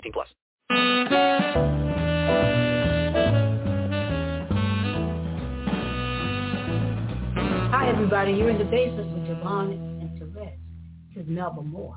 18 plus. Hi, everybody. You're in the basement with JaVonne and Terez. This is Melba Moore.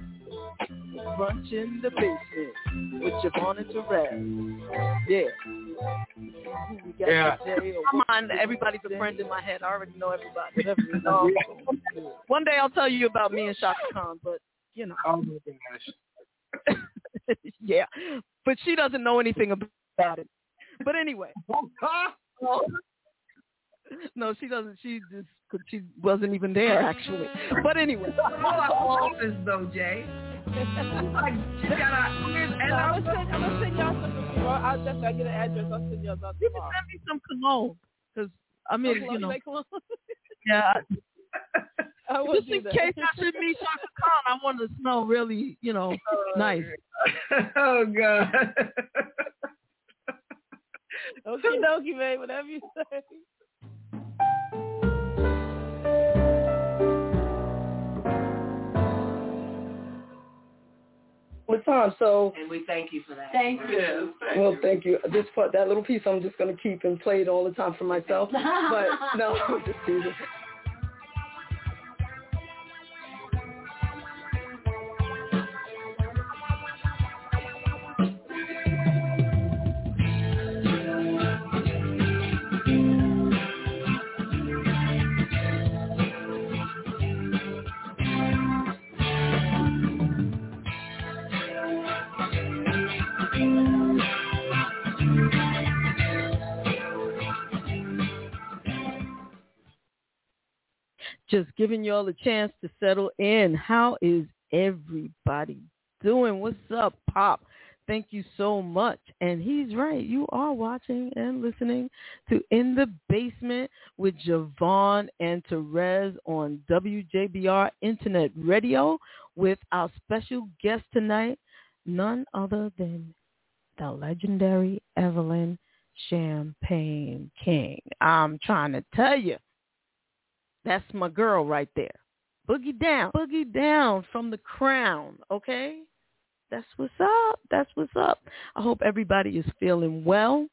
Brunch in the basement with JaVonne and Terez. Yeah. We Yeah. Come on, everybody's a friend in my head. I already know everybody. Whatever you know. One day I'll tell you about me and Chaka Khan, but you know. Oh my gosh. yeah, but she doesn't know anything about it. But anyway. No, she doesn't. She just she wasn't even there actually. But anyway. all our office though, Jay. like she got a and I'm gonna send, I'm gonna send y'all some. Well, I'll just I get an address. I'll send y'all some. You can send me some cologne, cause I mean, Cologne, you know, like cologne? yeah. I Just in that. case I should meet Chaka Khan, I want to smell really, you know, oh, nice. oh God. Okie dokie, man. Whatever you say. It's time, so And we thank you for that. Thank you. well, thank you. This part, that little piece, I'm just gonna keep and play it all the time for myself. But no, just teasing. Just giving y'all a chance to settle in. How is everybody doing? What's up, Pop? Thank you so much. And he's right. You are watching and listening to In the Basement with JaVonne and Terez on WJBR Internet Radio with our special guest tonight, none other than the legendary Evelyn Champagne King. I'm trying to tell you, that's my girl right there. Boogie down, boogie down from the crown, okay? That's what's up. That's what's up. I hope everybody is feeling well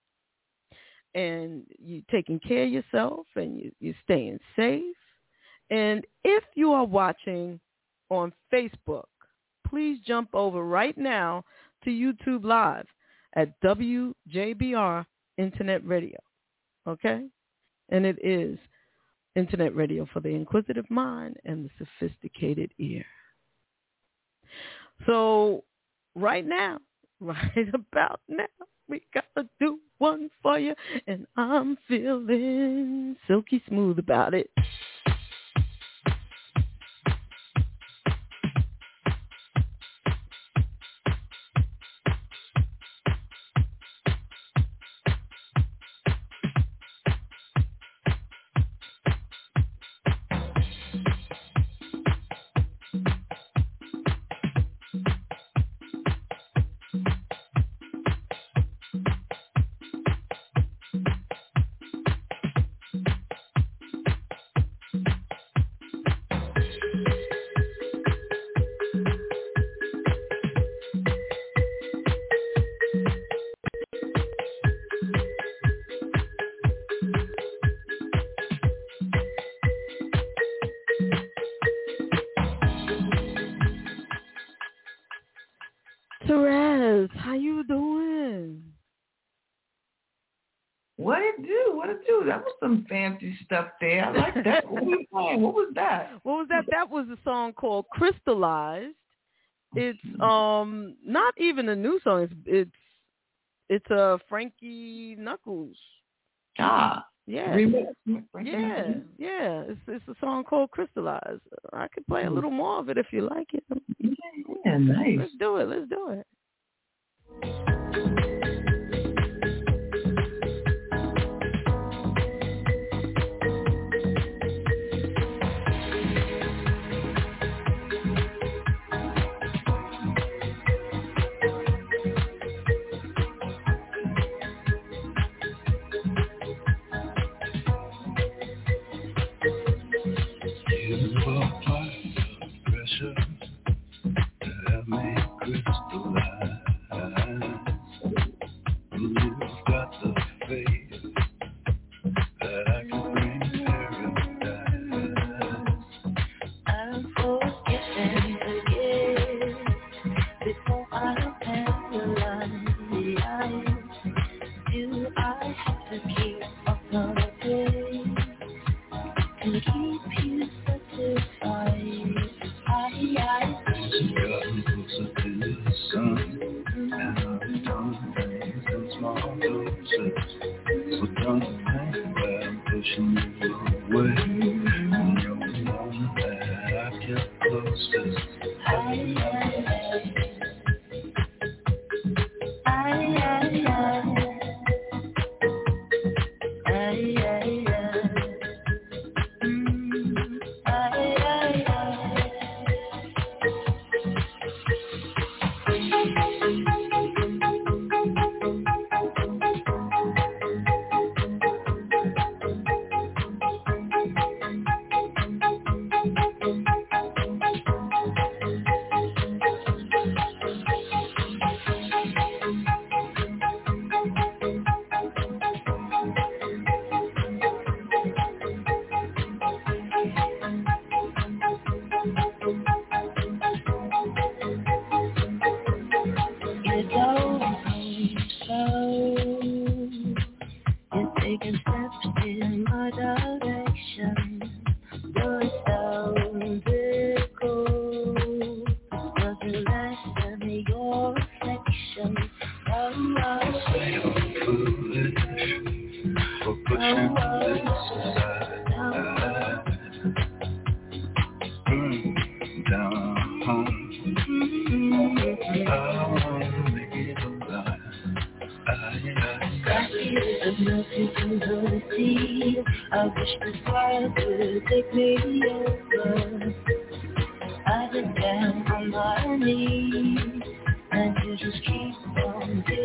and you're taking care of yourself and you, you're staying safe. And if you are watching on Facebook, please jump over right now to YouTube Live at WJBR Internet Radio. Okay? And it is Internet radio for the inquisitive mind and the sophisticated ear. So right now, right about now, we gotta do one for you, and I'm feeling silky smooth about it. Some fancy stuff there. I like that. what, was playing? what was that? What was that? That was a song called Crystallized. It's um not even a new song. It's it's it's a Frankie Knuckles. Ah, Yeah. Yeah, yeah. It's it's a song called Crystallized. I could play a little more of it if you like it. Yeah, nice. Let's do it. Let's do it.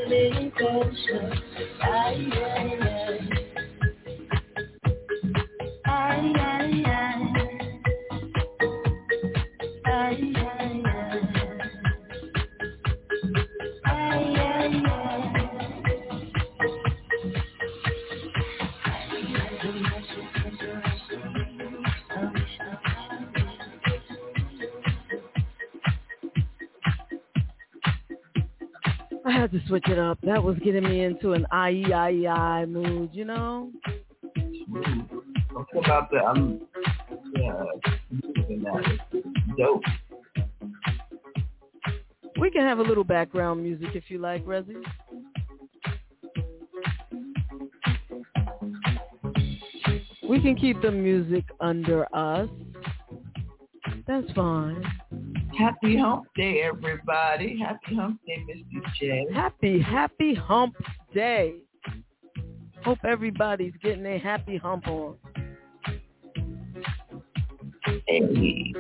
Getting closer. I, I, I, to switch it up. That was getting me into an I-E-I-E-I mood, you know? Smooth. About the I'm yeah, that. Dope. We can have a little background music if you like, Resi. We can keep the music under us. That's fine. Happy Hump Day, everybody. Happy Hump Day, Mr. J. Happy, happy hump day. Hope everybody's getting a happy hump on. Hey.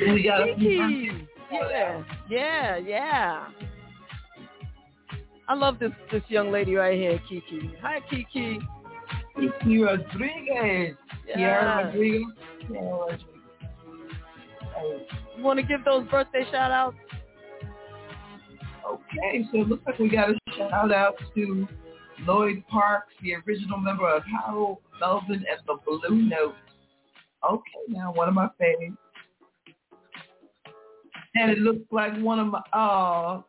We got a Kiki. Yeah, yeah, yeah. I love this this young lady right here, Kiki. Hi, Kiki. Kiki Rodriguez. Yeah. Rodriguez. Kiara Rodriguez. You want to give those birthday shout outs? Okay, so it looks like we got a shout out to Lloyd Parks, the original member of Harold Melvin and the Blue Note. Okay, now one of my favorites. And it looks like one of my, uh,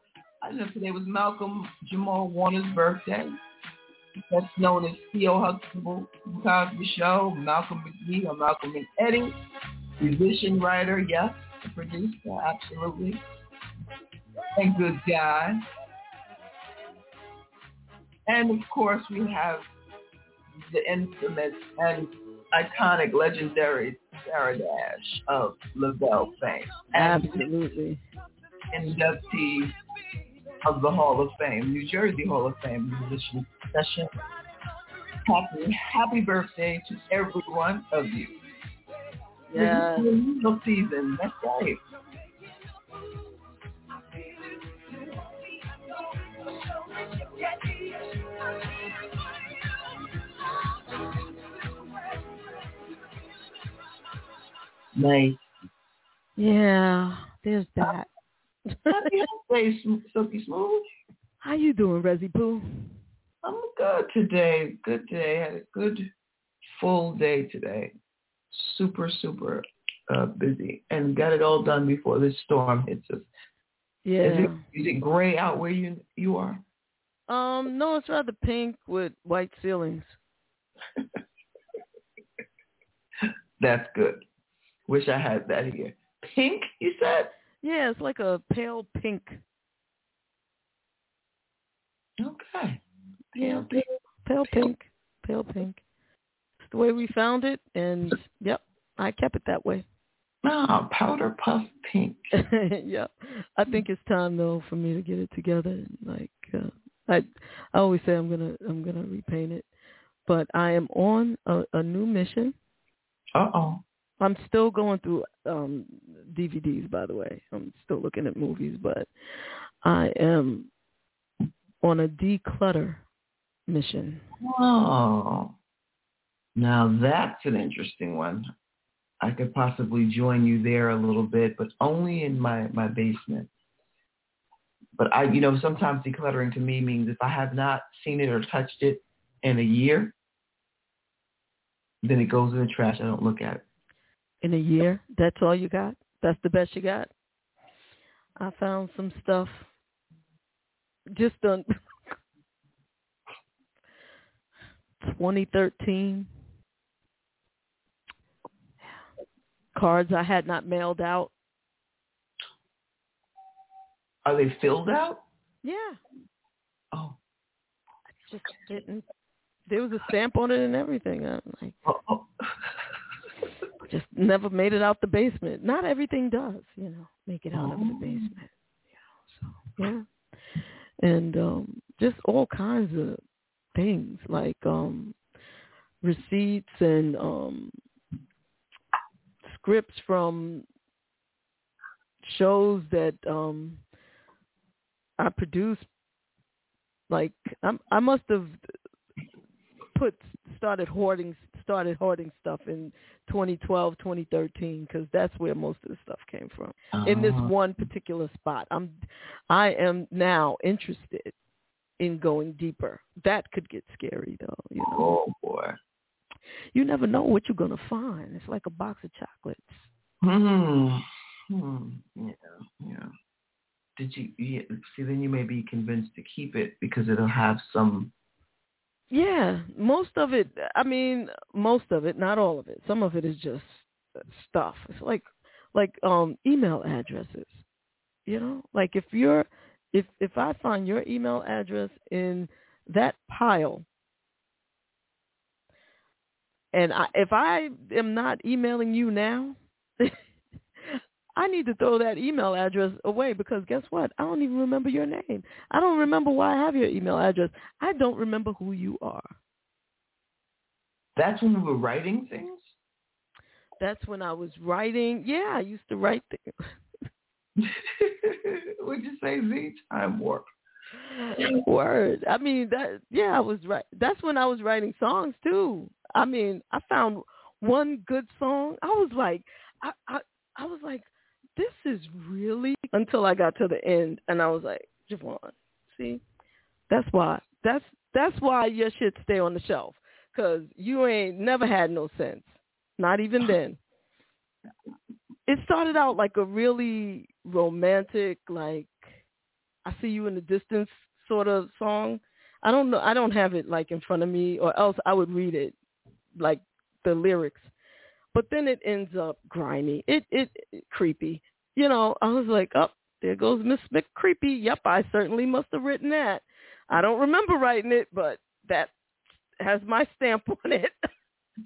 I know today was Malcolm Jamal Warner's birthday. That's known as Theo Huxtable Cosby Show, Malcolm McGee or Malcolm and Eddie, musician, writer, yes, producer, absolutely, and good guy. And of course, we have the infamous and iconic, legendary Sarah Dash of Labelle fame. And Absolutely. inductee of the Hall of Fame, New Jersey Hall of Fame musician session. Happy, happy birthday to every one of you. Yeah. This is the musical season. That's right. Nice. Yeah, there's that. Happy Sm- Silky Smooth. How you doing, Resi Pooh? I'm good today. Good day. Had a good full day today. Super, super uh, busy and got it all done before this storm hits us. Is Yeah. it, is it gray out where you you are? Um, no, it's rather pink with white ceilings. That's good. Wish I had that here. Pink, you said? Yeah, it's like a pale pink. Okay. Yeah, pale, pale pink, pale pink. The way we found it, and yep, I kept it that way. Ah, powder puff pink. yep. I think it's time though for me to get it together. Like uh, I, I always say I'm gonna I'm gonna repaint it, but I am on a, a new mission. Uh oh. I'm still going through um DVDs, by the way. I'm still looking at movies, but I am on a declutter mission. Oh. Now that's an interesting one. I could possibly join you there a little bit, but only in my, my basement. But I, you know, sometimes decluttering to me means if I have not seen it or touched it in a year, then it goes in the trash. I don't look at it. In a year, that's all you got? That's the best you got? I found some stuff just on 2013 cards I had not mailed out. Are they filled out? Yeah, Oh. I just didn't. There was a stamp on it and everything. I'm like, oh, oh. just never made it out the basement. Not everything does, you know, make it out of the Oh. basement. You know, so yeah. And um just all kinds of things like um receipts and um scripts from shows that um I produced like I'm I must have put started hoarding started hoarding stuff in 2012 2013 because that's where most of the stuff came from. In this Uh, one particular spot i'm i am now interested in going deeper. That could get scary though you know? Oh boy. You never know what you're going to find it's like a box of chocolates Hmm. Hmm. Yeah. Yeah. Did you yeah, see? Then you may be convinced to keep it because it'll have some. Yeah, most of it. I mean, most of it, not all of it. Some of it is just stuff. It's like like um email addresses. You know, like if you're if if I find your email address in that pile, and I, if I am not emailing you now, I need to throw that email address away because guess what? I don't even remember your name. I don't remember why I have your email address. I don't remember who you are. That's when we were writing things. That's when I was writing. Yeah, I used to write things. Would you say Z time warp? Word. I mean that. Yeah, I was right. That's when I was writing songs too. I mean, I found one good song. I was like, I, I, I was like, this is really until I got to the end, and I was like, JaVonne, see, that's why. That's that's why your shit stay on the shelf, cause you ain't never had no sense, not even then. It started out like a really, romantic, like I see you in the distance sort of song. I don't know. I don't have it like in front of me, or else I would read it, like the lyrics. But then it ends up grimy. It it, it creepy. You know, I was like, oh, there goes Miss McCreepy. Yep, I certainly must have written that. I don't remember writing it, but that has my stamp on it.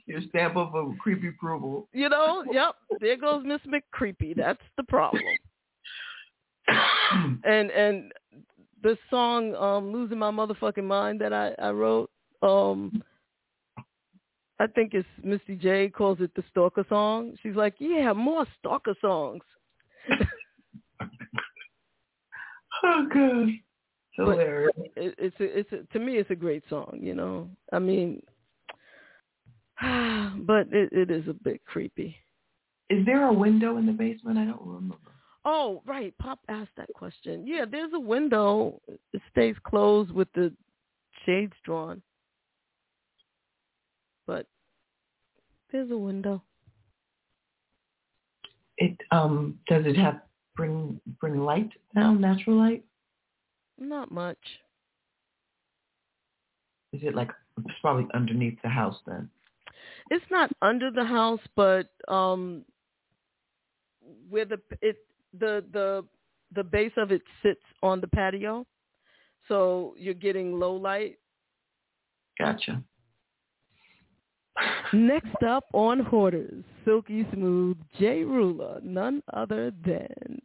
Your stamp of a creepy approval. You know, yep. There goes Miss McCreepy. That's the problem. and and the song um losing my motherfucking mind that I I wrote um I think it's Misty J calls it the stalker song. She's like, "Yeah, more stalker songs." oh god. Hilarious. It, it's a, it's a, to me it's a great song, you know. I mean but it, it is a bit creepy. Is there a window in the basement? I don't remember. Oh, right. Pop asked that question. Yeah, there's a window. It stays closed with the shades drawn. But there's a window. It um does it have bring bring light now, natural light? Not much. Is it like it's probably underneath the house then? It's not under the house, but um where the it the the the base of it sits on the patio, so you're getting low light. Gotcha. Next up on Hoarders, Silky Smooth, Jay Ruler, none other than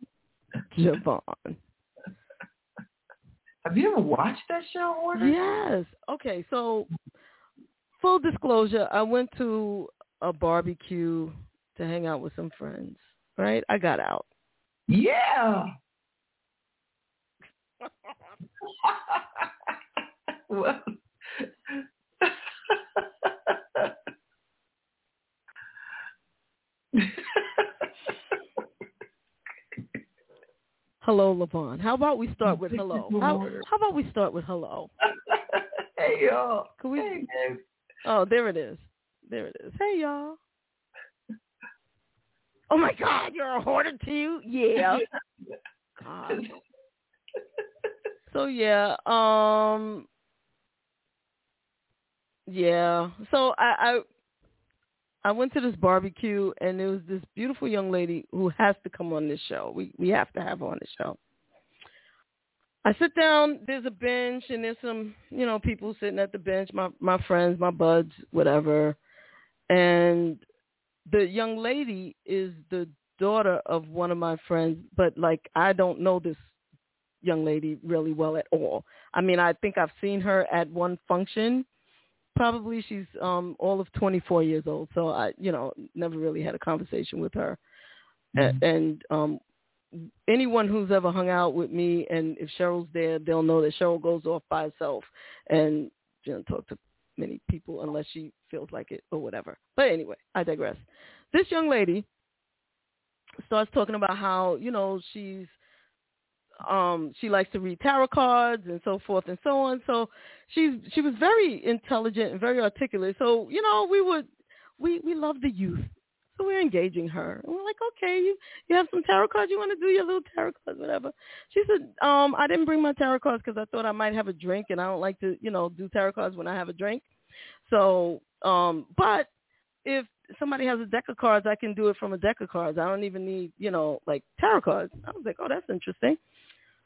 JaVonne. Have you ever watched that show, Hoarders? Yes. Okay, so full disclosure, I went to a barbecue to hang out with some friends. Right? I got out. Yeah. well, hello, Levon. How about we start with hello? How, how about we start with hello? hey y'all. Can we? Hey. Oh, there it is. There it is. Hey y'all. Oh my God, you're a hoarder too? Yeah. God. So yeah, um yeah. So I, I I went to this barbecue and there was this beautiful young lady who has to come on this show. We we have to have her on the show. I sit down, there's a bench and there's some, you know, people sitting at the bench, my my friends, my buds, whatever. And the young lady is the daughter of one of my friends, but like I don't know this young lady really well at all. I mean, I think I've seen her at one function. Probably she's um all of 24 years old, so I, you know, never really had a conversation with her. Mm-hmm. And, and um anyone who's ever hung out with me and if Cheryl's there, they'll know that Cheryl goes off by herself and you know talk to many people unless she feels like it or whatever. But anyway, I digress. This young lady starts talking about how, you know, she's um she likes to read tarot cards and so forth and so on. So she's she was very intelligent and very articulate. So, you know, we would we we love the youth. So we're engaging her. And we're like, okay, you you have some tarot cards. You want to do your little tarot cards, whatever. She said, um, I didn't bring my tarot cards because I thought I might have a drink, and I don't like to, you know, do tarot cards when I have a drink. So, um, but if somebody has a deck of cards, I can do it from a deck of cards. I don't even need, you know, like tarot cards. I was like, oh, that's interesting.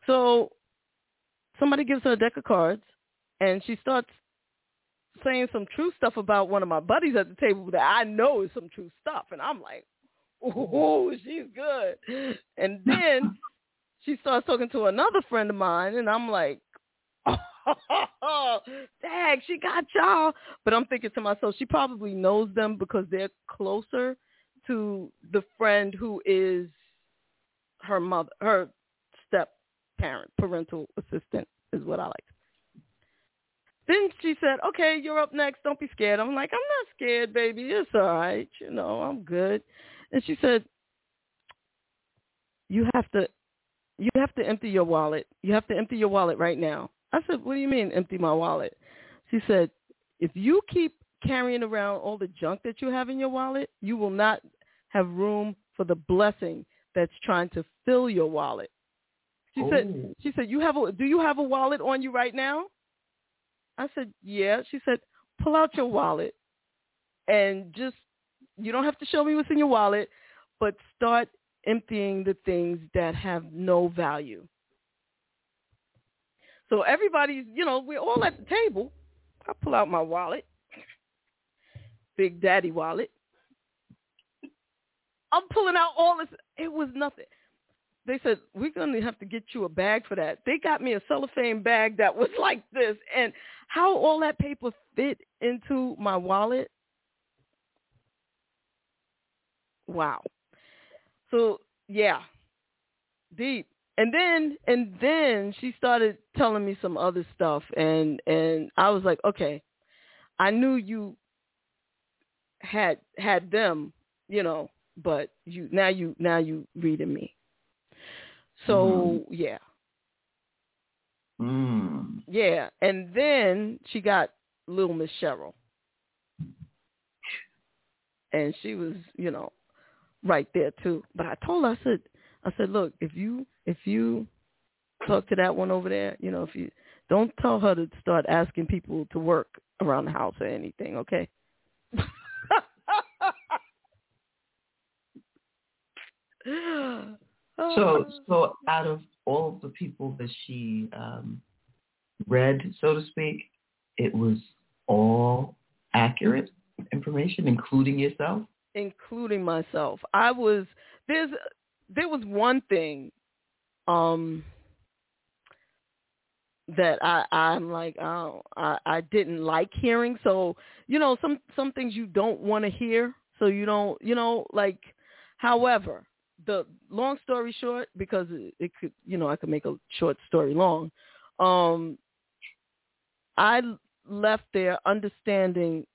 So somebody gives her a deck of cards, and she starts saying some true stuff about one of my buddies at the table that I know is some true stuff, and I'm like, oh, she's good. And then she starts talking to another friend of mine, and I'm like, oh, dang, she got y'all. But I'm thinking to myself, she probably knows them because they're closer to the friend who is her mother, her parent, parental assistant is what I like. Then she said, okay, you're up next. Don't be scared. I'm like, I'm not scared, baby. It's all right. You know, I'm good. And she said, you have to, you have to empty your wallet. You have to empty your wallet right now. I said, what do you mean empty my wallet? She said, if you keep carrying around all the junk that you have in your wallet, you will not have room for the blessing that's trying to fill your wallet. She oh. said, she said, you have a, do you have a wallet on you right now? I said, yeah. She said, pull out your wallet and just, you don't have to show me what's in your wallet, but start emptying the things that have no value. So everybody's, you know, we're all at the table. I pull out my wallet, Big Daddy wallet. I'm pulling out all this. It was nothing. They said, we're going to have to get you a bag for that. They got me a cellophane bag that was like this. And how all that paper fit into my wallet, wow. So, yeah, deep. And then and then she started telling me some other stuff and and I was like, okay, I knew you had had them, you know, but you now you now you reading me. So yeah. Mm. Yeah. And then she got little Miss Cheryl. And she was, you know, right there too. But I told her, I said I said, Look, if you if you talk to that one over there, you know, if you don't tell her to start asking people to work around the house or anything, okay? So, so out of all of the people that she um, read, so to speak, it was all accurate information, including yourself. including myself. I was there's there was one thing um that I I'm like don't, I I didn't like hearing. So you know some some things you don't want to hear. So you don't you know like. However, the long story short, because it, it could you know I could make a short story long. Um, I left there understanding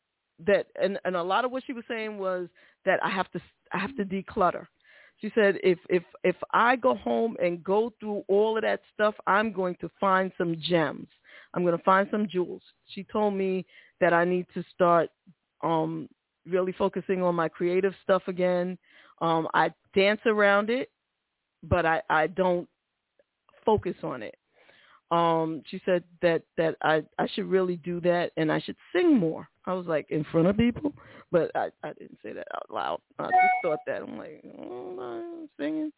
that, and and a lot of what she was saying was that I have to I have to declutter. She said if if if I go home and go through all of that stuff, I'm going to find some gems. I'm going to find some jewels. She told me that I need to start um really focusing on my creative stuff again. Um I dance around it, but I I don't focus on it. Um she said that that I I should really do that and I should sing more. I was like in front of people, but I I didn't say that out loud. I just thought that I'm like oh, I'm singing.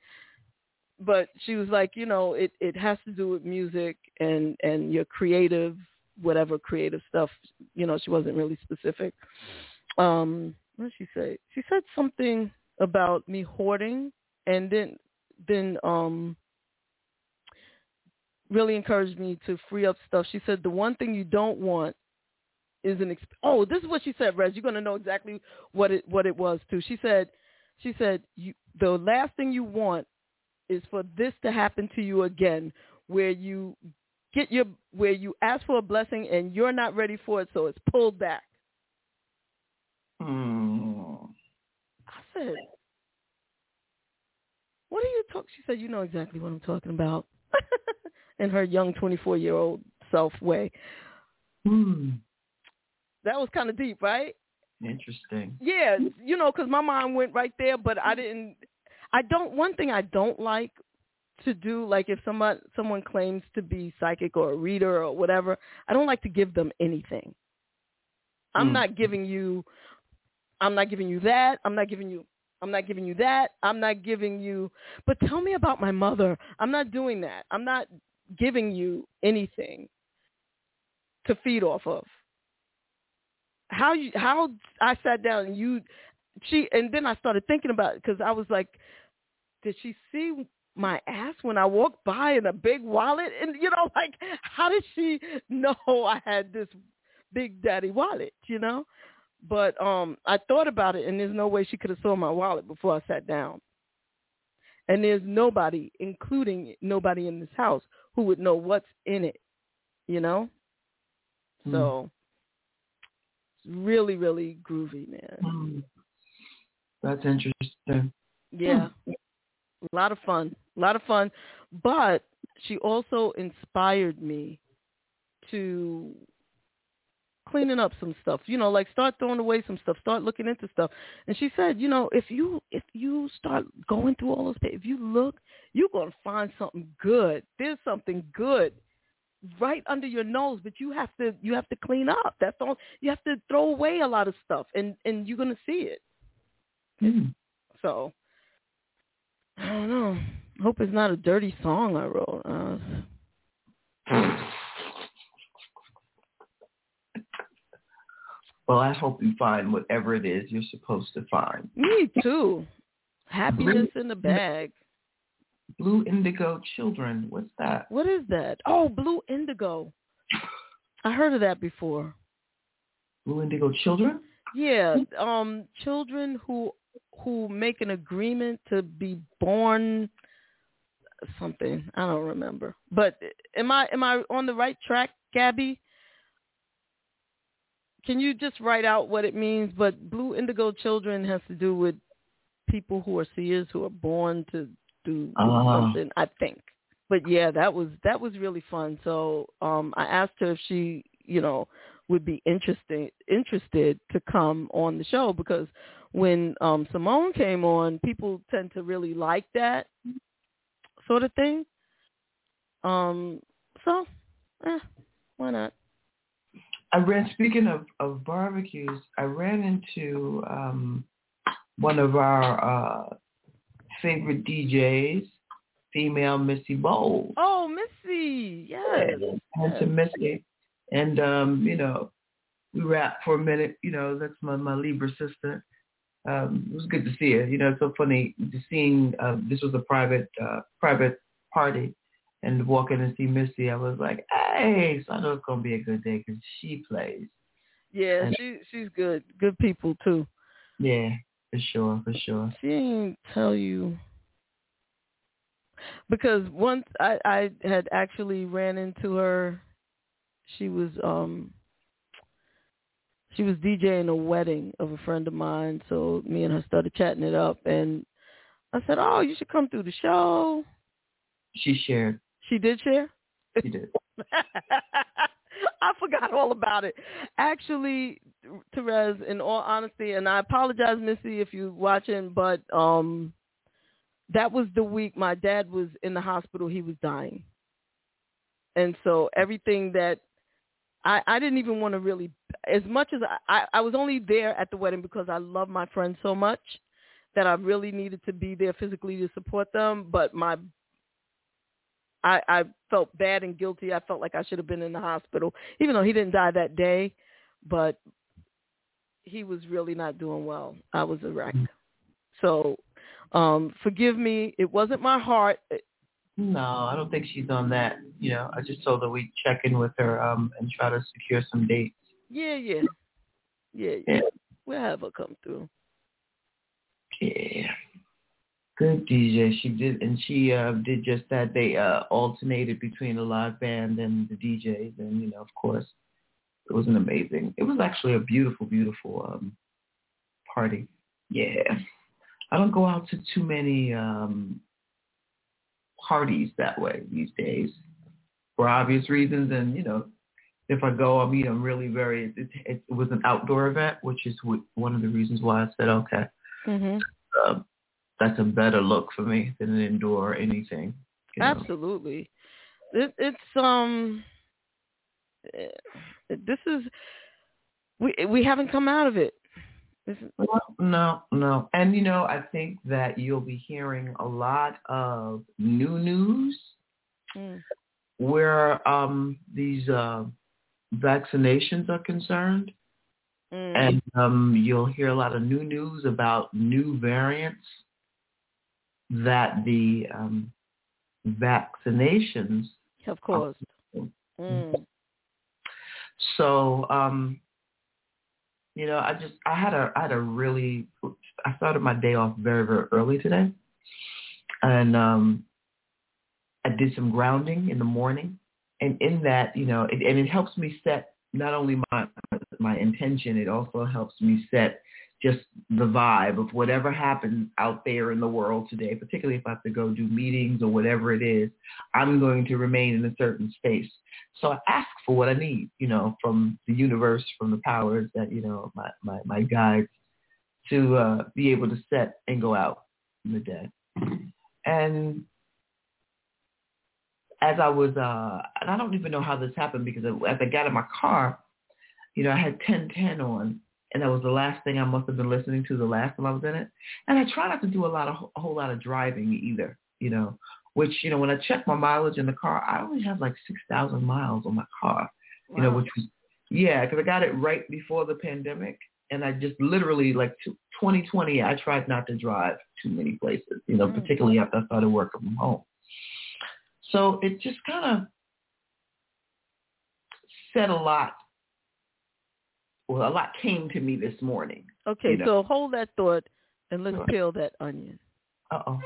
But she was like, you know, it it has to do with music and and your creative whatever creative stuff. You know, she wasn't really specific. Um, what did she say? She said something about me hoarding, and then then um really encouraged me to free up stuff. She said the one thing you don't want is an exp- oh this is what she said, Rez. You're gonna know exactly what it what it was too. She said she said you the last thing you want is for this to happen to you again, where you get your where you ask for a blessing and you're not ready for it, so it's pulled back. Mm. Said, "What are you talking?" She said, "You know exactly what I'm talking about." In her young 24 year old self way. Hmm. That was kind of deep, right? Interesting. Yeah, you know, because my mind went right there, but I didn't. I don't. One thing I don't like to do, like if someone someone claims to be psychic or a reader or whatever, I don't like to give them anything. I'm Mm. not giving you. I'm not giving you that. I'm not giving you. I'm not giving you that. I'm not giving you. But tell me about my mother. I'm not doing that. I'm not giving you anything to feed off of. How you? How I sat down and you, she, and then I started thinking about it because I was like, did she see my ass when I walked by in a big wallet? And you know, like, how did she know I had this big daddy wallet? You know. But um I thought about it and there's no way she could have saw my wallet before I sat down. And there's nobody, including nobody in this house, who would know what's in it, you know? Hmm. So it's really, really groovy, man. Hmm. That's interesting. Yeah. A lot of fun. A lot of fun. But she also inspired me to cleaning up some stuff. You know, like start throwing away some stuff. Start looking into stuff. And she said, you know, if you if you start going through all those, if you look, you're gonna find something good. There's something good right under your nose, but you have to you have to clean up. That's all. You have to throw away a lot of stuff, and and you're gonna see it. Mm. So I don't know. Hope it's not a dirty song I wrote. Uh, Well, I hope you find whatever it is you're supposed to find. me too. Happiness in the bag. Blue Indigo Children. What's that? What is that? Oh, Blue Indigo. I heard of that before. Blue Indigo Children? Yeah, um, children who who make an agreement to be born something. I don't remember. But am I am I on the right track, Gabby? Can you just write out what it means? But Blue Indigo Children has to do with people who are seers who are born to do, Ah. something, I think. But yeah, that was that was really fun. So um I asked her if she, you know, would be interested interested to come on the show because when um Simone came on, people tend to really like that sort of thing. Um so eh, why not? I ran. Speaking of of barbecues, I ran into um, one of our uh, favorite DJs, female Missy Bowles. Oh, Missy, yes. And to Missy, and um, you know, we rapped for a minute. You know, that's my my Libra sister. Um, it was good to see her. You know, it's so funny to seeing. Uh, this was a private uh, private party, and walk in and see Missy. I was like, hey, so I know it's gonna be a good day because she plays. Yeah, And- she she's good. Good people too. Yeah, for sure, for sure. She ain't tell you because once I I had actually ran into her. She was um she was DJing a wedding of a friend of mine, so me and her started chatting it up and I said, "Oh, you should come through the show." She shared. She did share? She did. I forgot all about it. Actually, Terez, in all honesty, and I apologize, Missy, if you're watching, but um, that was the week my dad was in the hospital. He was dying, and so everything that I, I didn't even want to really, as much as I, I, I was only there at the wedding because I love my friends so much that I really needed to be there physically to support them. But my I, I felt bad and guilty. I felt like I should have been in the hospital, even though he didn't die that day, but he was really not doing well. I was a wreck. So um forgive me. It wasn't my heart. No, I don't think she's on that. You know, I just told her we'd check in with her um and try to secure some dates. Yeah, yeah. Yeah, yeah. We'll have her come through. Yeah. Good DJ. She did and she uh did just that. They uh alternated between the live band and the DJs and you know, of course, it was an amazing it was actually a beautiful, beautiful um party. Yeah. I don't go out to too many um parties that way these days for obvious reasons and you know if I go, I mean, I'm really very. It, it, it was an outdoor event, which is wh- one of the reasons why I said, okay, Mhm. um, that's a better look for me than an indoor or anything. you know. Absolutely. It, it's um eh, this is we we haven't come out of it. This is, Well, no, no. And, you know, I think that you'll be hearing a lot of new news mm, where um, these uh, vaccinations are concerned. mm. And um, you'll hear a lot of new news about new variants that the um, vaccinations of course. Mm. So, um, you know, I just I had a I had a really I started my day off very very early today, and um, I did some grounding in the morning, and in that, you know, it, and it helps me set not only my my intention, it also helps me set just the vibe of whatever happens out there in the world today, particularly if I have to go do meetings or whatever it is, I'm going to remain in a certain space. So I ask for what I need, you know, from the universe, from the powers that, you know, my, my, my guides to uh, be able to set and go out in the day. And as I was, uh, and I don't even know how this happened because as I got in my car, you know, I had 1010 on and that was the last thing I must have been listening to the last time I was in it. And I try not to do a lot of a whole lot of driving either, you know. Which you know, when I check my mileage in the car, I only have like six thousand miles on my car, wow. you know, which was yeah, because I got it right before the pandemic, and I just literally like 2020, I tried not to drive too many places, you know, mm-hmm. particularly after I started working from home. So it just kind of said a lot well, a lot came to me this morning. Okay, you know? so hold that thought and let's peel that onion. Uh-oh.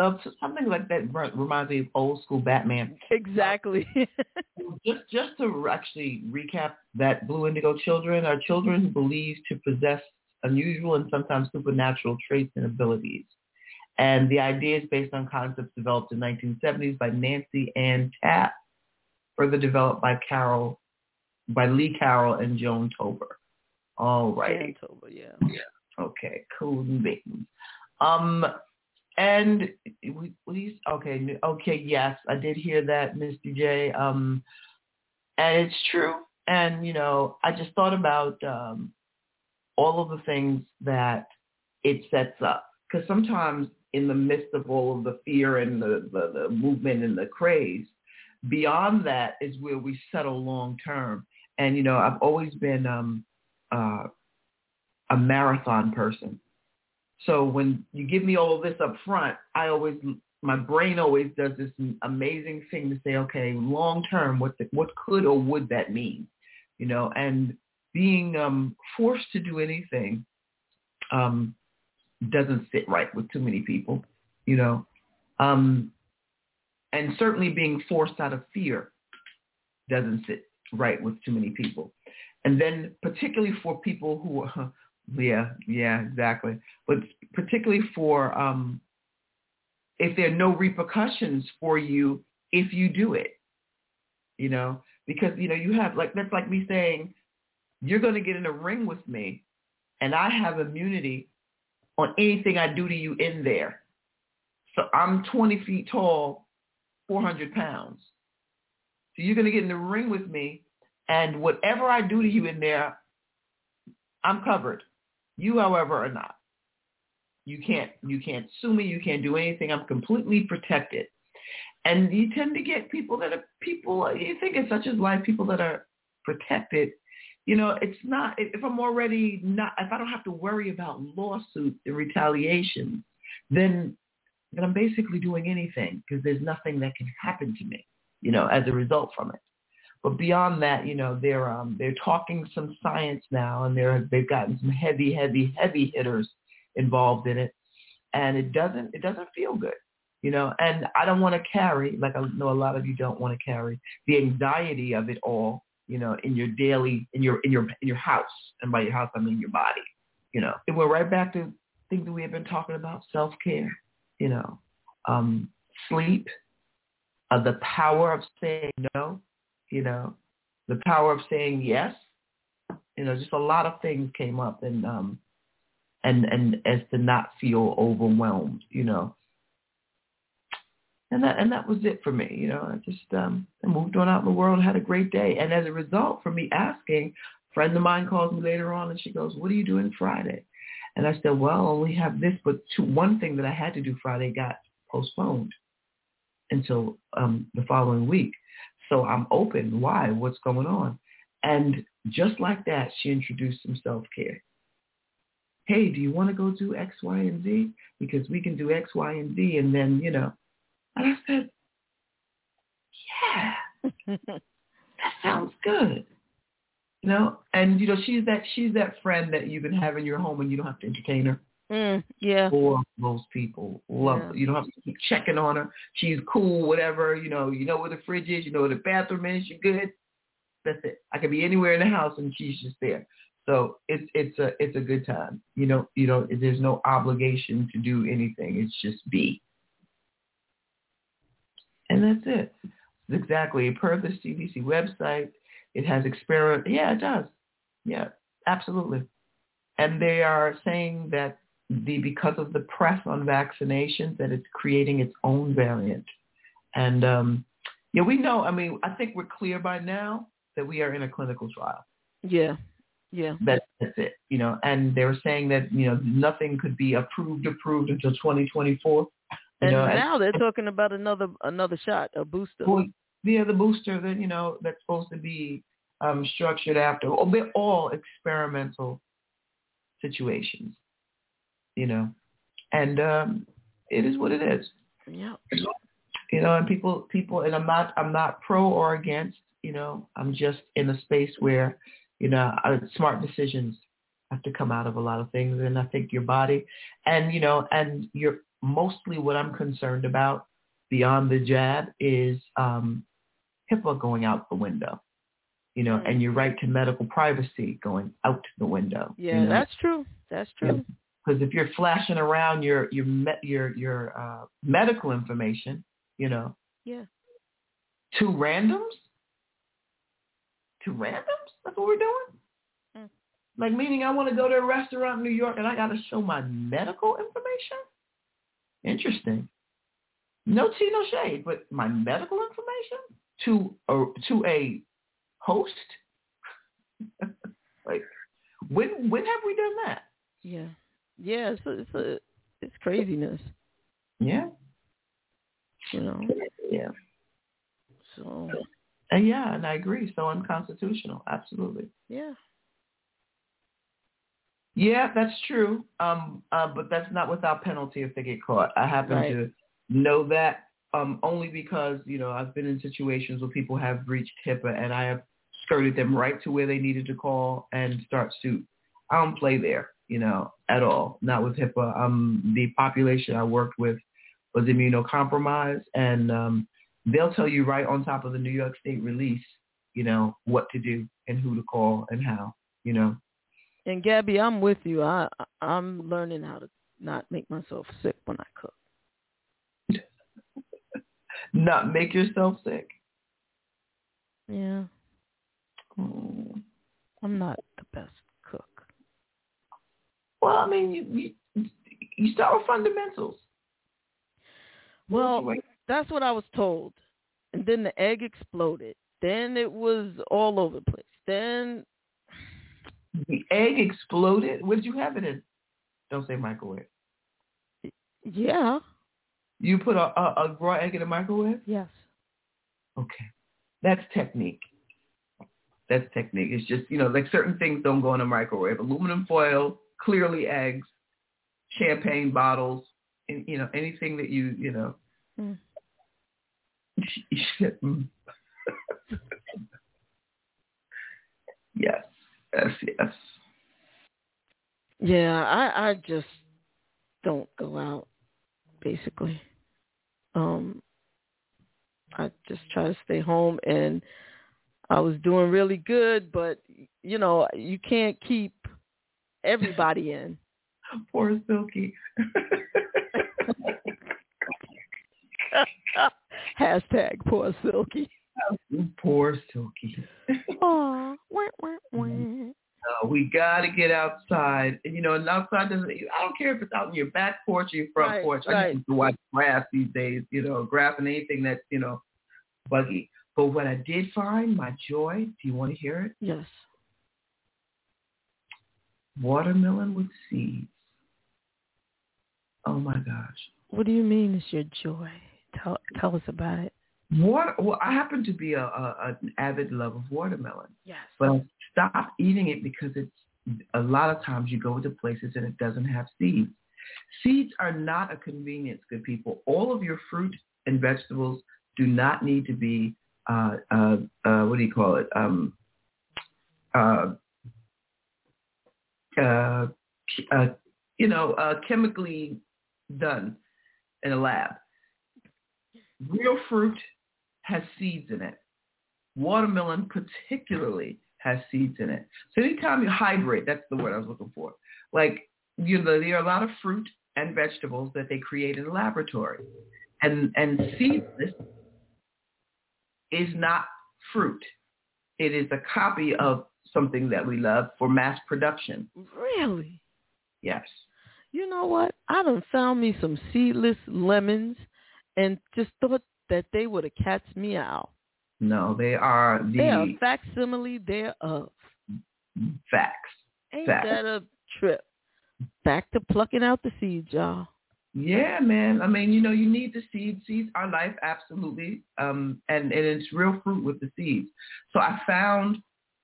Love something like that. Reminds me of old school Batman. Exactly. just just to actually recap that Blue Indigo children are children believed to possess unusual and sometimes supernatural traits and abilities. And the idea is based on concepts developed in 1970s by Nancy Ann Tappe, further developed by Carol, by Lee Carroll and Joan Tober. All right. Joan Tober, yeah. Yeah. Okay, cool beans. Um, and we, we okay, okay, yes, I did hear that, Mr. J. Um, and it's true. And you know, I just thought about um, all of the things that it sets up, because sometimes in the midst of all of the fear and the, the, the movement and the craze, beyond that is where we settle long term. And you know, I've always been um, uh, a marathon person. So when you give me all of this up front, I always my brain always does this amazing thing to say, okay, long term, what the, what could or would that mean, you know? And being um, forced to do anything um, doesn't sit right with too many people, you know. Um, and certainly being forced out of fear doesn't sit right with too many people. And then particularly for people who are yeah, yeah, exactly. But particularly for um, if there are no repercussions for you if you do it, you know, because you know you have like that's like me saying you're going to get in a ring with me, and I have immunity on anything I do to you in there. So I'm 20 feet tall, 400 pounds. So you're going to get in the ring with me, and whatever I do to you in there, I'm covered. You, however, are not. You can't you can't sue me. You can't do anything. I'm completely protected. And you tend to get people that are people. You think it's such as life, people that are protected. You know, it's not. If I'm already not, if I don't have to worry about lawsuits and retaliation, then then I'm basically doing anything because there's nothing that can happen to me. You know, as a result from it. But beyond that, you know, they're um, they're talking some science now, and they're they've gotten some heavy, heavy, heavy hitters involved in it, and it doesn't it doesn't feel good, you know. And I don't want to carry, like I know a lot of you don't want to carry the anxiety of it all, you know, in your daily in your in your in your house, and by your house I mean your body, you know. And we're right back to things that we have been talking about: self care, you know, um, sleep, uh, the power of saying no you know, the power of saying yes. You know, just a lot of things came up, and um, and and as to not feel overwhelmed, you know. And that and that was it for me, you know. I just um I moved on out in the world, had a great day, and as a result, for me asking, a friend of mine calls me later on, and she goes, "What are you doing Friday?" And I said, "Well, I only have this, but two, one thing that I had to do Friday got postponed until um the following week, so I'm open. Why? What's going on?" And just like that, she introduced some self care hey, do you want to go do X, Y, and Z? Because we can do X, Y, and Z. And then, you know, and I said, yeah, that sounds good. You know, and you know, she's that she's that friend that you can have in your home and you don't have to entertain her. Mm, yeah. For most people, love Yeah. her. You don't have to keep checking on her. She's cool, whatever. You know, you know where the fridge is. You know where the bathroom is. You're good. That's it. I could be anywhere in the house and she's just there. So it's it's a it's a good time. You know, you know, there's no obligation to do anything. It's just be. And that's it. Exactly. Per the CDC website, it has experiment. Yeah, it does. Yeah, absolutely. And they are saying that the because of the press on vaccinations, that it's creating its own variant. And um, yeah, we know. I mean, I think we're clear by now that we are in a clinical trial. Yeah. Yeah. That, that's it. You know, and they were saying that you know nothing could be approved approved until 2024. You And know, now they're talking about another another shot, a booster. Well, yeah, the booster that you know that's supposed to be um, structured after. They're all experimental situations, you know, and um, it is what it is. Yeah. You know, and people, people, and I'm not, I'm not pro or against. You know, I'm just in a space where, you know, smart decisions have to come out of a lot of things, and I think your body, and you know, and you're mostly what I'm concerned about beyond the jab is um, HIPAA going out the window, you know, and your right to medical privacy going out the window. Yeah, you know? that's true. That's true. Because if you're flashing around your your your your uh, medical information, you know, Yeah. to randoms, to randoms, that's what we're doing. Mm. Like meaning, I want to go to a restaurant in New York and I got to show my medical information. Interesting. No tea, no shade, but my medical information to a to a host. like, when when have we done that? Yeah. Yeah, it's a, it's a it's craziness, Yeah. you know. Yeah. So And yeah, and I agree. So unconstitutional. Absolutely. yeah. Yeah, that's true. Um, uh, but that's not without penalty if they get caught. I happen Right. to know that um, only because you know I've been in situations where people have breached HIPAA and I have skirted them right to where they needed to call and start suit. I don't play there, you know, at all. Not with HIPAA. Um, the population I worked with was immunocompromised, and um, they'll tell you right on top of the New York State release, you know, what to do and who to call and how, you know. And Gabby, I'm with you. I I'm learning how to not make myself sick when I cook. Not make yourself sick. Yeah. Mm. I'm not the best. Well, I mean, you you, you start with fundamentals. Well, that's what I was told. And then the egg exploded. Then it was all over the place. Then The egg exploded. What did you have it in? Don't say microwave. yeah, You put a, a, a raw egg in a microwave? yes. Okay. That's technique. That's technique. It's just, you know, like certain things don't go in a microwave. Aluminum foil, clearly eggs, champagne bottles, and, you know, anything that you, you know. Mm. Mm. yes. Yes, yes. Yeah, I I just don't go out basically. Um I just try to stay home and I was doing really good, but you know, you can't keep everybody in. Poor Silky. Hashtag poor Silky. Poor Silky. Aw, wah, wah, wah. No, we got to get outside. And, you know, and outside doesn't, I don't care if it's out on your back porch or your front Right, porch. I right. just need to watch grass these days, you know, grass and anything that's, you know, buggy. But what I did find, my joy, do you want to hear it? Yes. Watermelon with seeds. Oh my gosh. What do you mean it's your joy? Tell tell us about it. Water, well, I happen to be a, a an avid lover of watermelon, Yes. but I stopped eating it because it's a lot of times you go to places and it doesn't have seeds. Seeds are not a convenience, good people. All of your fruit and vegetables do not need to be uh, uh, uh, what do you call it? Um, uh, uh, you know, uh, chemically done in a lab. Real fruit has seeds in it. Watermelon particularly has seeds in it. So anytime you hybrid, that's the word I was looking for. Like, you know, there are a lot of fruit and vegetables that they create in the laboratory. And, and seedless is not fruit. It is a copy of something that we love for mass production. Really? Yes. You know what? I done found me some seedless lemons and just thought that they would have catch me out. No, they are the They are facsimile thereof. facts. Ain't Facts. that a trip? Back to plucking out the seeds, y'all. Yeah, man. I mean, you know, you need the seeds. Seeds are life, absolutely. Um, and, and it's real fruit with the seeds. So I found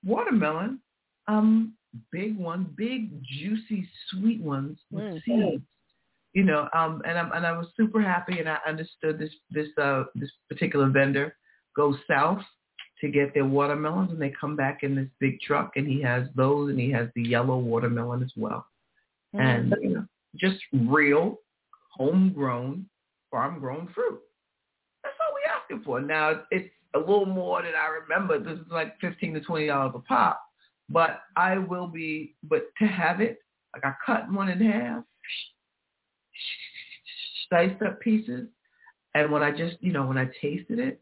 watermelon, um, big one, big, juicy, sweet ones with Mm. seeds. You know, um, and I'm and I was super happy, and I understood this this uh this particular vendor goes south to get their watermelons, and they come back in this big truck, and he has those, and he has the yellow watermelon as well and you know, just real, homegrown, farm-grown fruit. That's all we asking for. Now it's a little more than I remember. This is like fifteen to twenty dollars a pop, but I will be. But to have it, like I cut one in half, sliced up pieces, and when I just, you know, when I tasted it,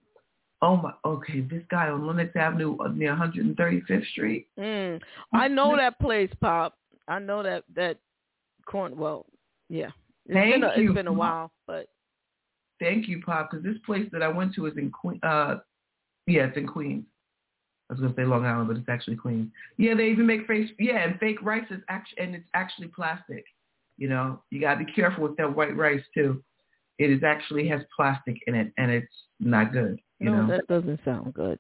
oh my, okay, this guy on Lenox Avenue uh, near 135th Street. Mm. I know that place, Pop. I know that that corn. Well, yeah. It's Thank been a, you, It's been a while, but Thank you, Pop, because this place that I went to is in Queen. Uh, yeah, it's in Queens. I was gonna say Long Island, but it's actually Queens. Yeah, they even make face. Yeah, and fake rice is actually, and it's actually plastic. You know, you gotta be careful with that white rice too. It is actually has plastic in it, and it's not good. You no, know. that doesn't sound good.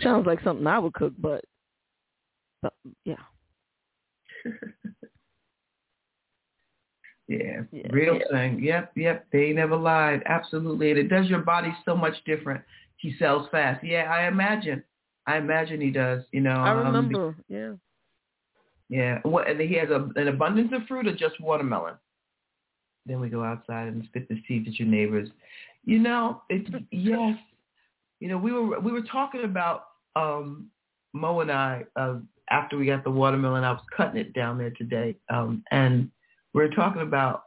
Sounds like something I would cook, but, but yeah. Yeah, Yeah, real yeah. thing. Yep, yep. They never lied. Absolutely, and it does your body so much different. He sells fast. Yeah, I imagine. I imagine he does. You know. I um, remember. Yeah. Yeah. What? And he has a, an abundance of fruit or just watermelon. Then we go outside and spit the seeds at your neighbors. You know, it's yes. You know, we were we were talking about um Mo and I uh, after we got the watermelon. I was cutting it down there today, um, and we were talking about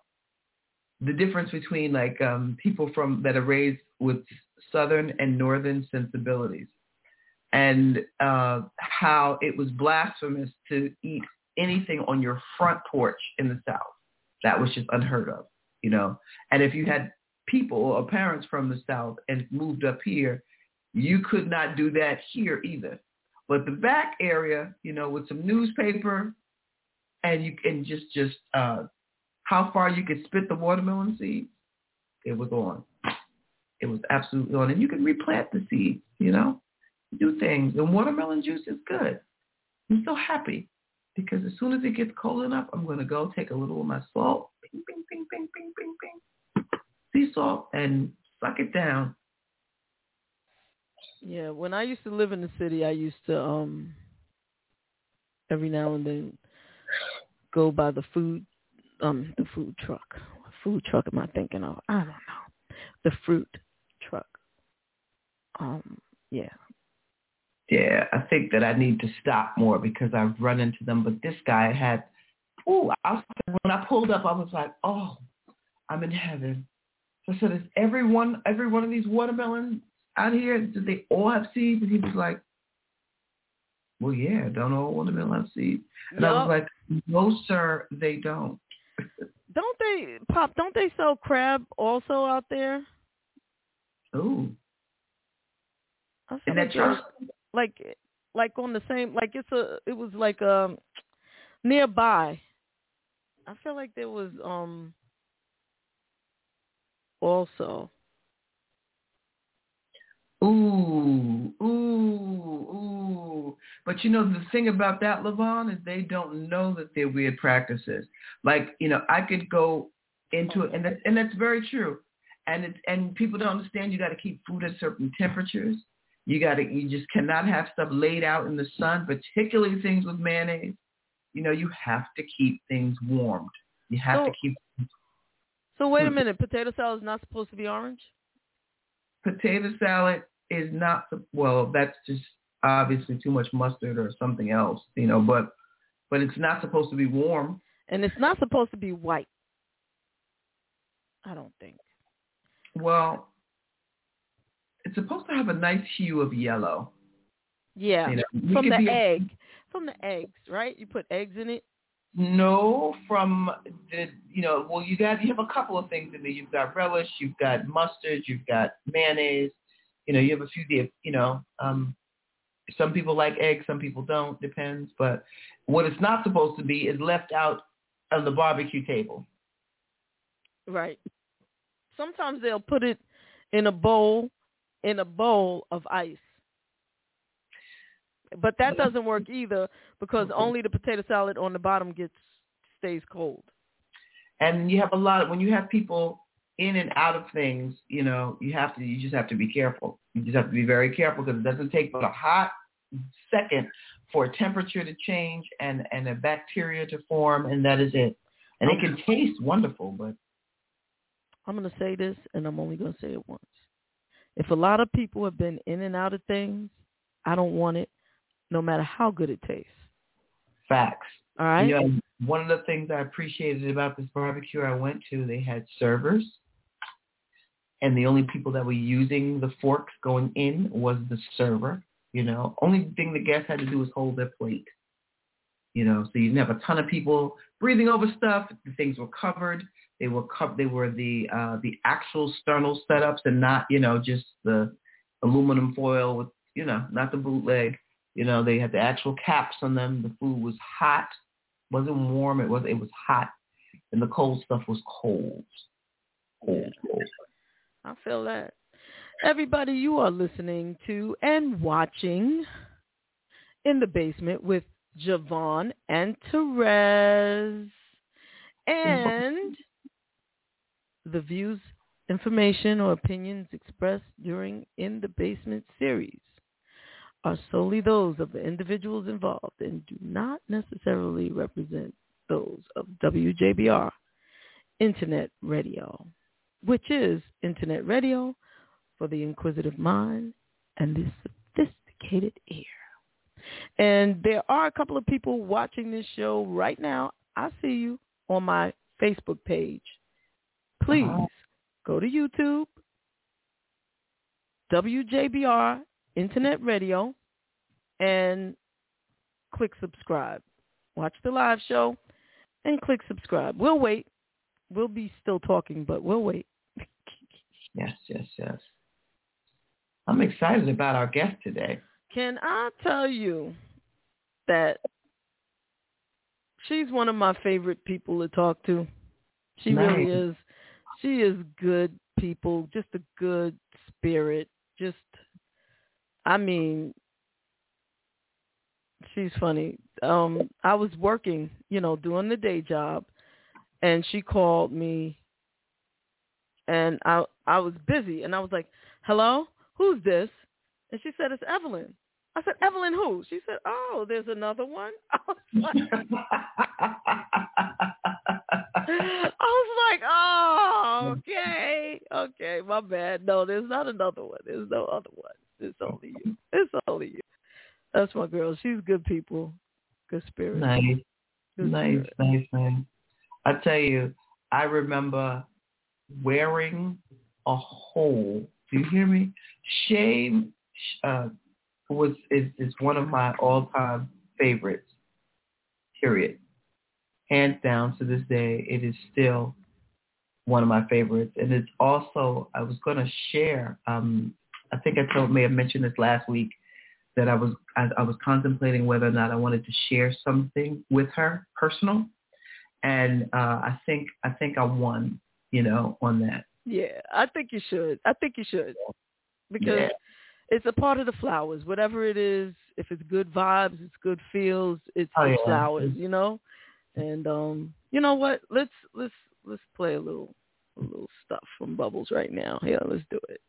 the difference between like um people from that are raised with southern and northern sensibilities and uh how it was blasphemous to eat anything on your front porch in the south. That was just unheard of you know? And if you had people or parents from the south and moved up here you could not do that here either. But the back area you know with some newspaper and you can just just uh how far you could spit the watermelon seeds it was on it was absolutely on and you can replant the seeds you know do things and watermelon juice is good i'm so happy because as soon as it gets cold enough i'm going to go take a little of my salt ping ping ping ping ping ping ping sea salt and suck it down Yeah, when I used to live in the city, I used to um every now and then go by the food um the food truck. What food truck am I thinking of? I don't know. The fruit. Um yeah. yeah i think that i need to stop more because i've run into them but this guy had oh i when i pulled up i was like oh i'm in heaven so i said is every one every one of these watermelons out here do they all have seeds and he was like well, yeah, don't all watermelon have seeds. And I was like, no, sir, they don't. Don't they pop? Don't they sell crab also out there? Ooh. I feel And like that there's- trust, like like on the same like it's a it was like um nearby. I feel like there was um also ooh, ooh, ooh. But you know, the thing about that, Levon, is they don't know that they're weird practices. Like, you know, I could go into it, and that's, and that's very true. And it's, and people don't understand you got to keep food at certain temperatures. You got to, you just cannot have stuff laid out in the sun, particularly things with mayonnaise. You know, you have to keep things warmed. You have So- to keep So wait a minute, potato salad is not supposed to be orange? potato salad is not well that's just obviously too much mustard or something else you know but but it's not supposed to be warm And it's not supposed to be white. I don't think. well it's supposed to have a nice hue of yellow Yeah. You know, from the a- egg. From the eggs, right? You put eggs in it. no from the you know well you got you have a couple of things in there you've got relish you've got mustard you've got mayonnaise you know you have a few the you know um some people like eggs some people don't depends but what it's not supposed to be is left out on the barbecue table Right. Sometimes they'll put it in a bowl in a bowl of ice. But that doesn't work either because only the potato salad on the bottom gets stays cold. and you have a lot of when you have people in and out of things you know you have to you just have to be careful you just have to be very careful because it doesn't take but a hot second for a temperature to change and and a bacteria to form and that is it and it can taste wonderful but I'm going to say this and I'm only going to say it once. If a lot of people have been in and out of things, I don't want it no matter how good it tastes. facts All right? You know, one of the things I appreciated about this barbecue I went to, they had servers, and the only people that were using the forks going in was the server. You know, only thing the guests had to do was hold their plate. You know, so you didn't have a ton of people breathing over stuff. The things were covered. They were co- They were the uh, the actual Sterno setups, and not you know just the aluminum foil with you know not the bootleg. You know, they had the actual caps on them. The food was hot wasn't warm. It was it was hot, and the cold stuff was cold. Cold, cold. I feel that. Everybody, you are listening to and watching In the Basement with JaVonne and Terez. And the views, information, or opinions expressed during In the Basement series are solely those of the individuals involved and do not necessarily represent those of WJBR Internet Radio, which is Internet Radio for the inquisitive mind and the sophisticated ear. And there are a couple of people watching this show right now. I see you on my Facebook page. Please uh-huh. go to YouTube, WJBR Internet Radio, and click subscribe. Watch the live show and click subscribe. We'll wait. We'll be still talking, but we'll wait. Yes, yes, yes. I'm excited about our guest today. Can I tell you that she's one of my favorite people to talk to? She really is. She is good people, just a good spirit. Just, I mean, she's funny. Um, I was working, you know, doing the day job, and she called me, and I I was busy, and I was like, "Hello, who's this?" And she said, "It's Evelyn." I said, "Evelyn who?" She said, "Oh, there's another one." I was like, I was like, "Oh, okay, okay, my bad. No, there's not another one. There's no other one. It's only you. It's only you." That's my girl. She's good people, good spirit. nice, Good nice, spirit. nice, nice. I tell you, I remember wearing a hole. Do you hear me? Shame, uh, was is is one of my all time favorites. Period. Hands down to this day, it is still one of my favorites, and it's also I was going to share. Um, I think I told may have mentioned this last week that I was I, I was contemplating whether or not I wanted to share something with her personal, and uh, I think I think I won, you know, on that. Yeah, I think you should. I think you should because Yeah. it's a part of the flowers. Whatever it is, if it's good vibes, it's good feels, it's Oh, the yeah. flowers, you know. And um, you know what? Let's let's let's play a little a little stuff from Bubbles right now. Yeah, let's do it.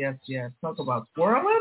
Yes, yes. Talk about swirling.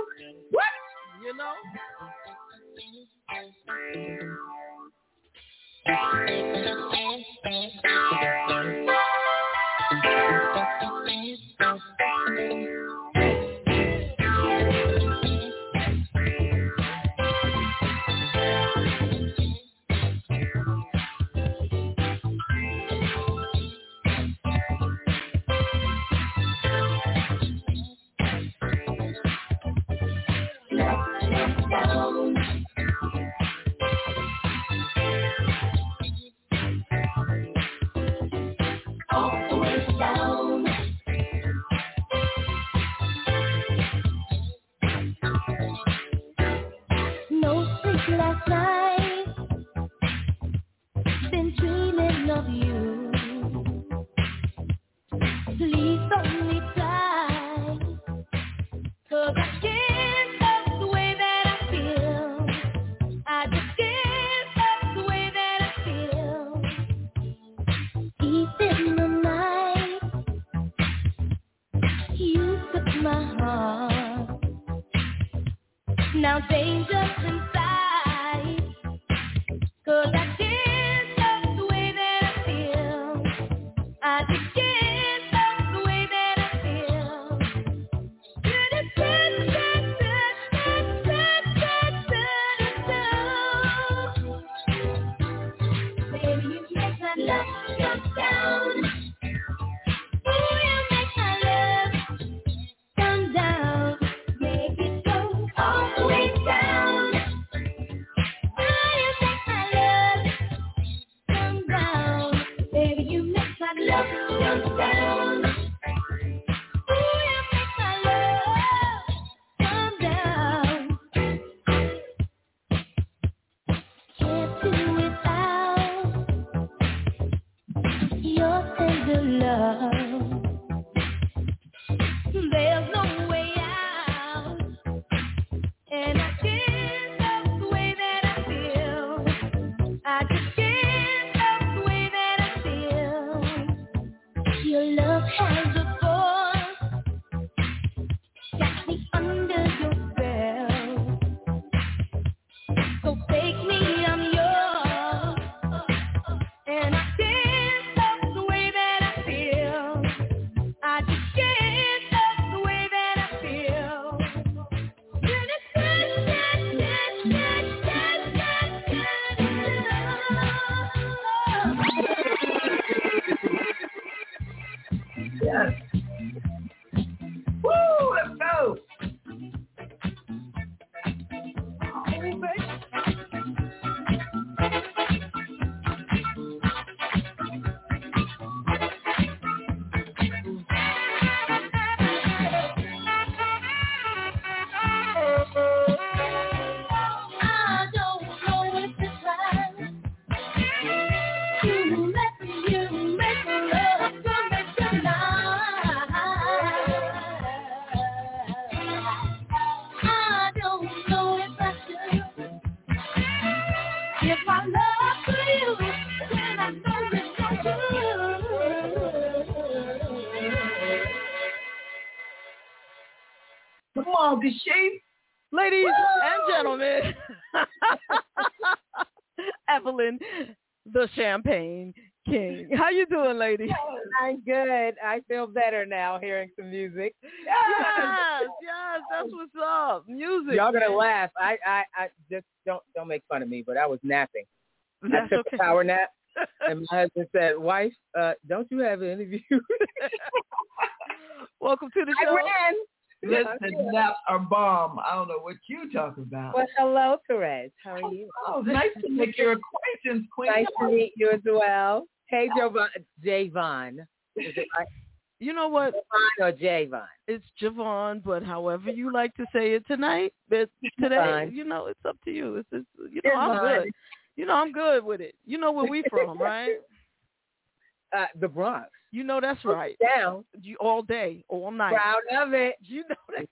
Champagne King. How you doing, lady? I'm good. I feel better now hearing some music. Yes, yes, that's what's up. Music. Y'all gonna laugh. I, I, I just don't don't make fun of me, but I was napping. I took okay. a power nap, and my husband said, "Wife, uh, don't you have an interview?" Welcome to the I show. ran. Listen, naps are bomb. I don't know what you talk about. Well, hello, Terez. How are you? Oh, nice to make your acquaintance, Queen. Nice to meet you as well. Hey, Jovan. JaVonne. Is it like You know what? JaVonne or JaVonne? It's JaVonne, but however you like to say it tonight, but today, Fine. you know, it's up to you. It's, it's you know, I'm good. You know, I'm good with it. You know where we from, right? Uh, the Bronx. You know that's right. Down. You all day, all night. Proud of it. You know that.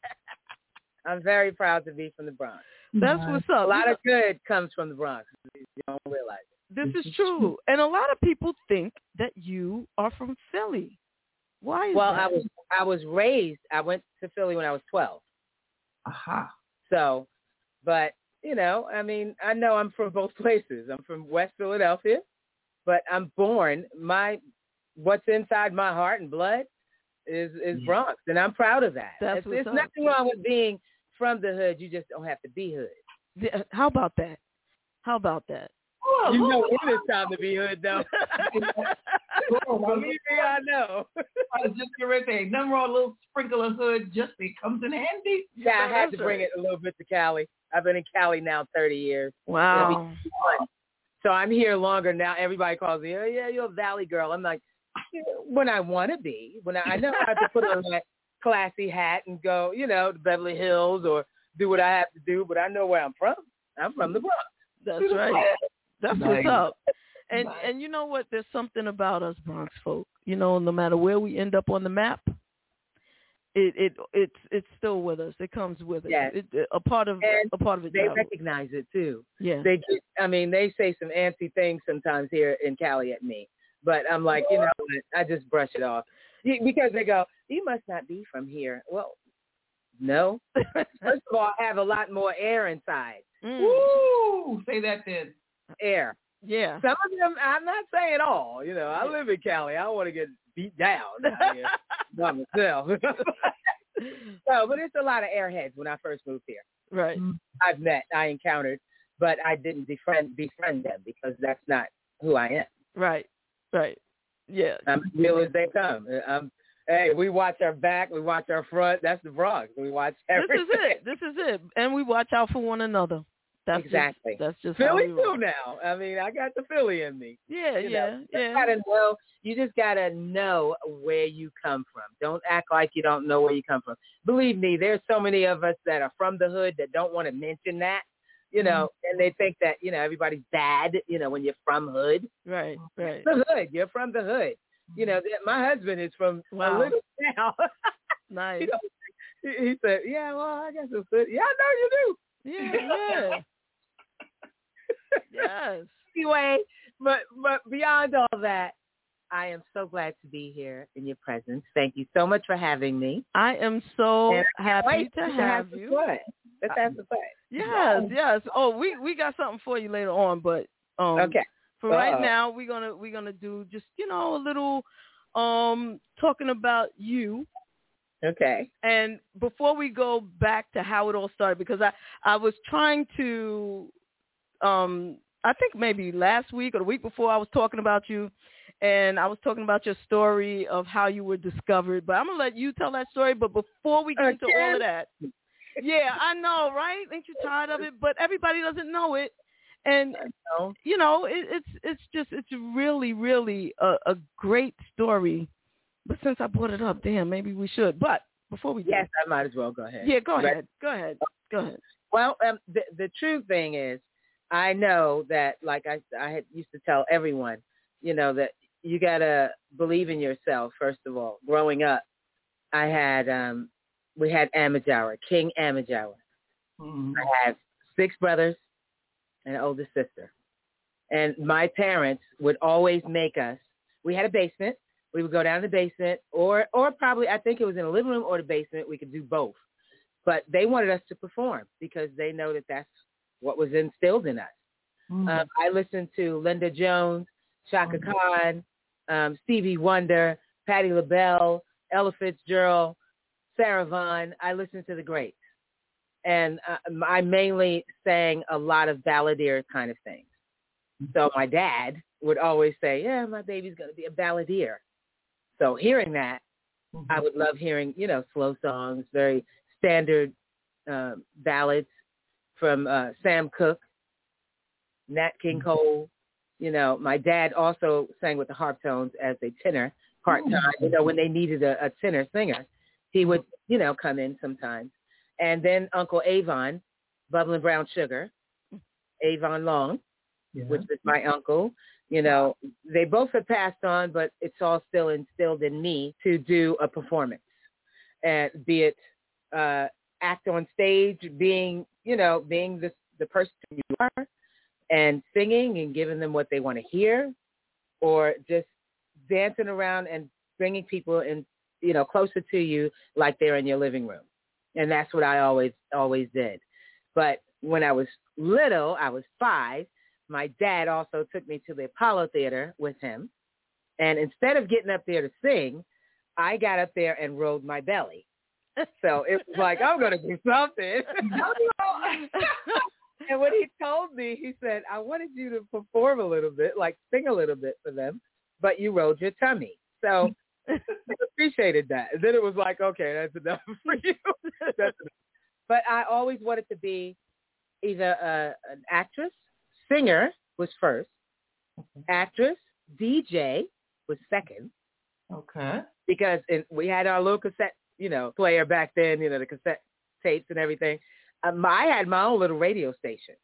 I'm very proud to be from the Bronx. That's what's up. A lot You of good comes from the Bronx. You don't realize it. this is true, and a lot of people think that you are from Philly. Why is Well, that? I was I was raised. I went to Philly when I was 12. Aha. So, but you know, I mean, I know I'm from both places. I'm from West Philadelphia, but I'm born. My what's inside my heart and blood is is Bronx, and I'm proud of that. That's It's- what's There's nothing wrong with being from the hood. You just don't have to be hood. Uh, how about that? How about that? Oh, You know when it's time to be hood, though. Believe me, I know. I was just going to say, nothing wrong a little sprinkle of hood, just it comes in handy. Yeah, I had to bring it a little bit to Cali. I've been in Cali now 30 years. Wow. It'll be fun. So I'm here longer now. Everybody calls me, oh, yeah, you're a Valley girl. I'm like, "Yeah, when I want to be, when I, I know I have to put on that classy hat and go, you know, to Beverly Hills or do what I have to do, but I know where I'm from. I'm from the Bronx. That's right. That's Nice. what's up. And Nice. and you know what? There's something about us Bronx folk. You know, no matter where we end up on the map, it it it's it's still with us. It comes with us. Yes. It, a part of And a part of it. They travels. recognize it too. yeah. They get, I mean, they say some antsy things sometimes here in Cali at me, but I'm like, you know, what? I just brush it off because they go, you must not be from here. Well, no. First of all, I have a lot more air inside. Mm. Woo! Say that then. Air. Yeah. Some of them, I'm not saying all. You know, I live in Cali. I don't want to get beat down by myself. no, but it's a lot of airheads when I first moved here. Right. I've met, I encountered, but I didn't befriend befriend them because that's not who I am. Right. Right. Yeah. I'm as real as they come. Um, hey, we watch our back, we watch our front. That's the Bronx. We watch This is it. This is it. And we watch out for one another. That's Exactly. Just, that's just how Philly roll. too now. I mean, I got the Philly in me. Yeah. You yeah. know, yeah. gotta know. You just gotta know where you come from. Don't act like you don't know where you come from. Believe me, there's so many of us that are from the hood that don't want to mention that. You mm-hmm. know, and they think that you know everybody's bad. You know, when you're from hood, Right. Right. the hood. You're from the hood. You mm-hmm. know, that- my husband is from Wow. a little town. Nice. you know, he, he said, "Yeah, well, I got some hood. Yeah, I know you do. Yeah. Yeah. yes. anyway, but but beyond all that, I am so glad to be here in your presence. Thank you so much for having me. I am so happy to to have you. Let's have some fun. Yes, yes. Oh, we we got something for you later on, but um Okay. for right Uh-oh. now we're gonna we're gonna do just, you know, a little um talking about you. Okay. And before we go back to how it all started, because I, I was trying to, um, I think maybe last week or the week before I was talking about you, and I was talking about your story of how you were discovered. But I'm gonna let you tell that story. But before we get into all of that, yeah, I know, right? Ain't you tired of it? But everybody doesn't know it, and No. you know, it, it's it's just it's really really a, a great story. But since I brought it up, damn, maybe we should. But before we do, Yes, I might as well go ahead. yeah, go Right. ahead. Go ahead. Go ahead. Well, um, the the true thing is, I know that, like I I had used to tell everyone, you know, that you gotta believe in yourself first of all. Growing up, I had um, we had Amateur Hour, King Amateur Hour. Mhm. I have six brothers and an older sister. And my parents would always make us, we had a basement. We would go down to the basement or, or probably, I think it was in the living room or the basement. We could do both. But they wanted us to perform because they know that that's what was instilled in us. Mhm. Um, I listened to Linda Jones, Chaka Khan, um, Stevie Wonder, Patti LaBelle, Ella Fitzgerald, Sarah Vaughan. I listened to the greats. And uh, I mainly sang a lot of balladeer kind of things. So my dad would always say, yeah, my baby's going to be a balladeer. So hearing that, I would love hearing, you know, slow songs, very standard uh, ballads from uh, Sam Cooke, Nat King Cole. You know, my dad also sang with the Harptones as a tenor part time. You know, when they needed a, a tenor singer, he would, you know, come in sometimes. And then Uncle Avon, Bubbling Brown Sugar, Avon Long, which was my uncle. You know, they both have passed on, but it's all still instilled in me to do a performance, and be it uh, act on stage, being you know being the the person you are, and singing and giving them what they want to hear, or just dancing around and bringing people in you know closer to you like they're in your living room, and that's what I always always did. But when I was little, I was five. My dad also took me to the Apollo Theater with him. And instead of getting up there to sing, I got up there and rolled my belly. So it was like, I'm going to do something. and when he told me, he said, I wanted you to perform a little bit, like sing a little bit for them, but you rolled your tummy. So appreciated that. And then it was like, okay, that's enough for you. that's enough. But I always wanted to be either a, an actress, singer was first, actress, DJ was second, Okay. because it, we had our little cassette, you know, player back then, you know, the cassette tapes and everything. Um, I had my own little radio station,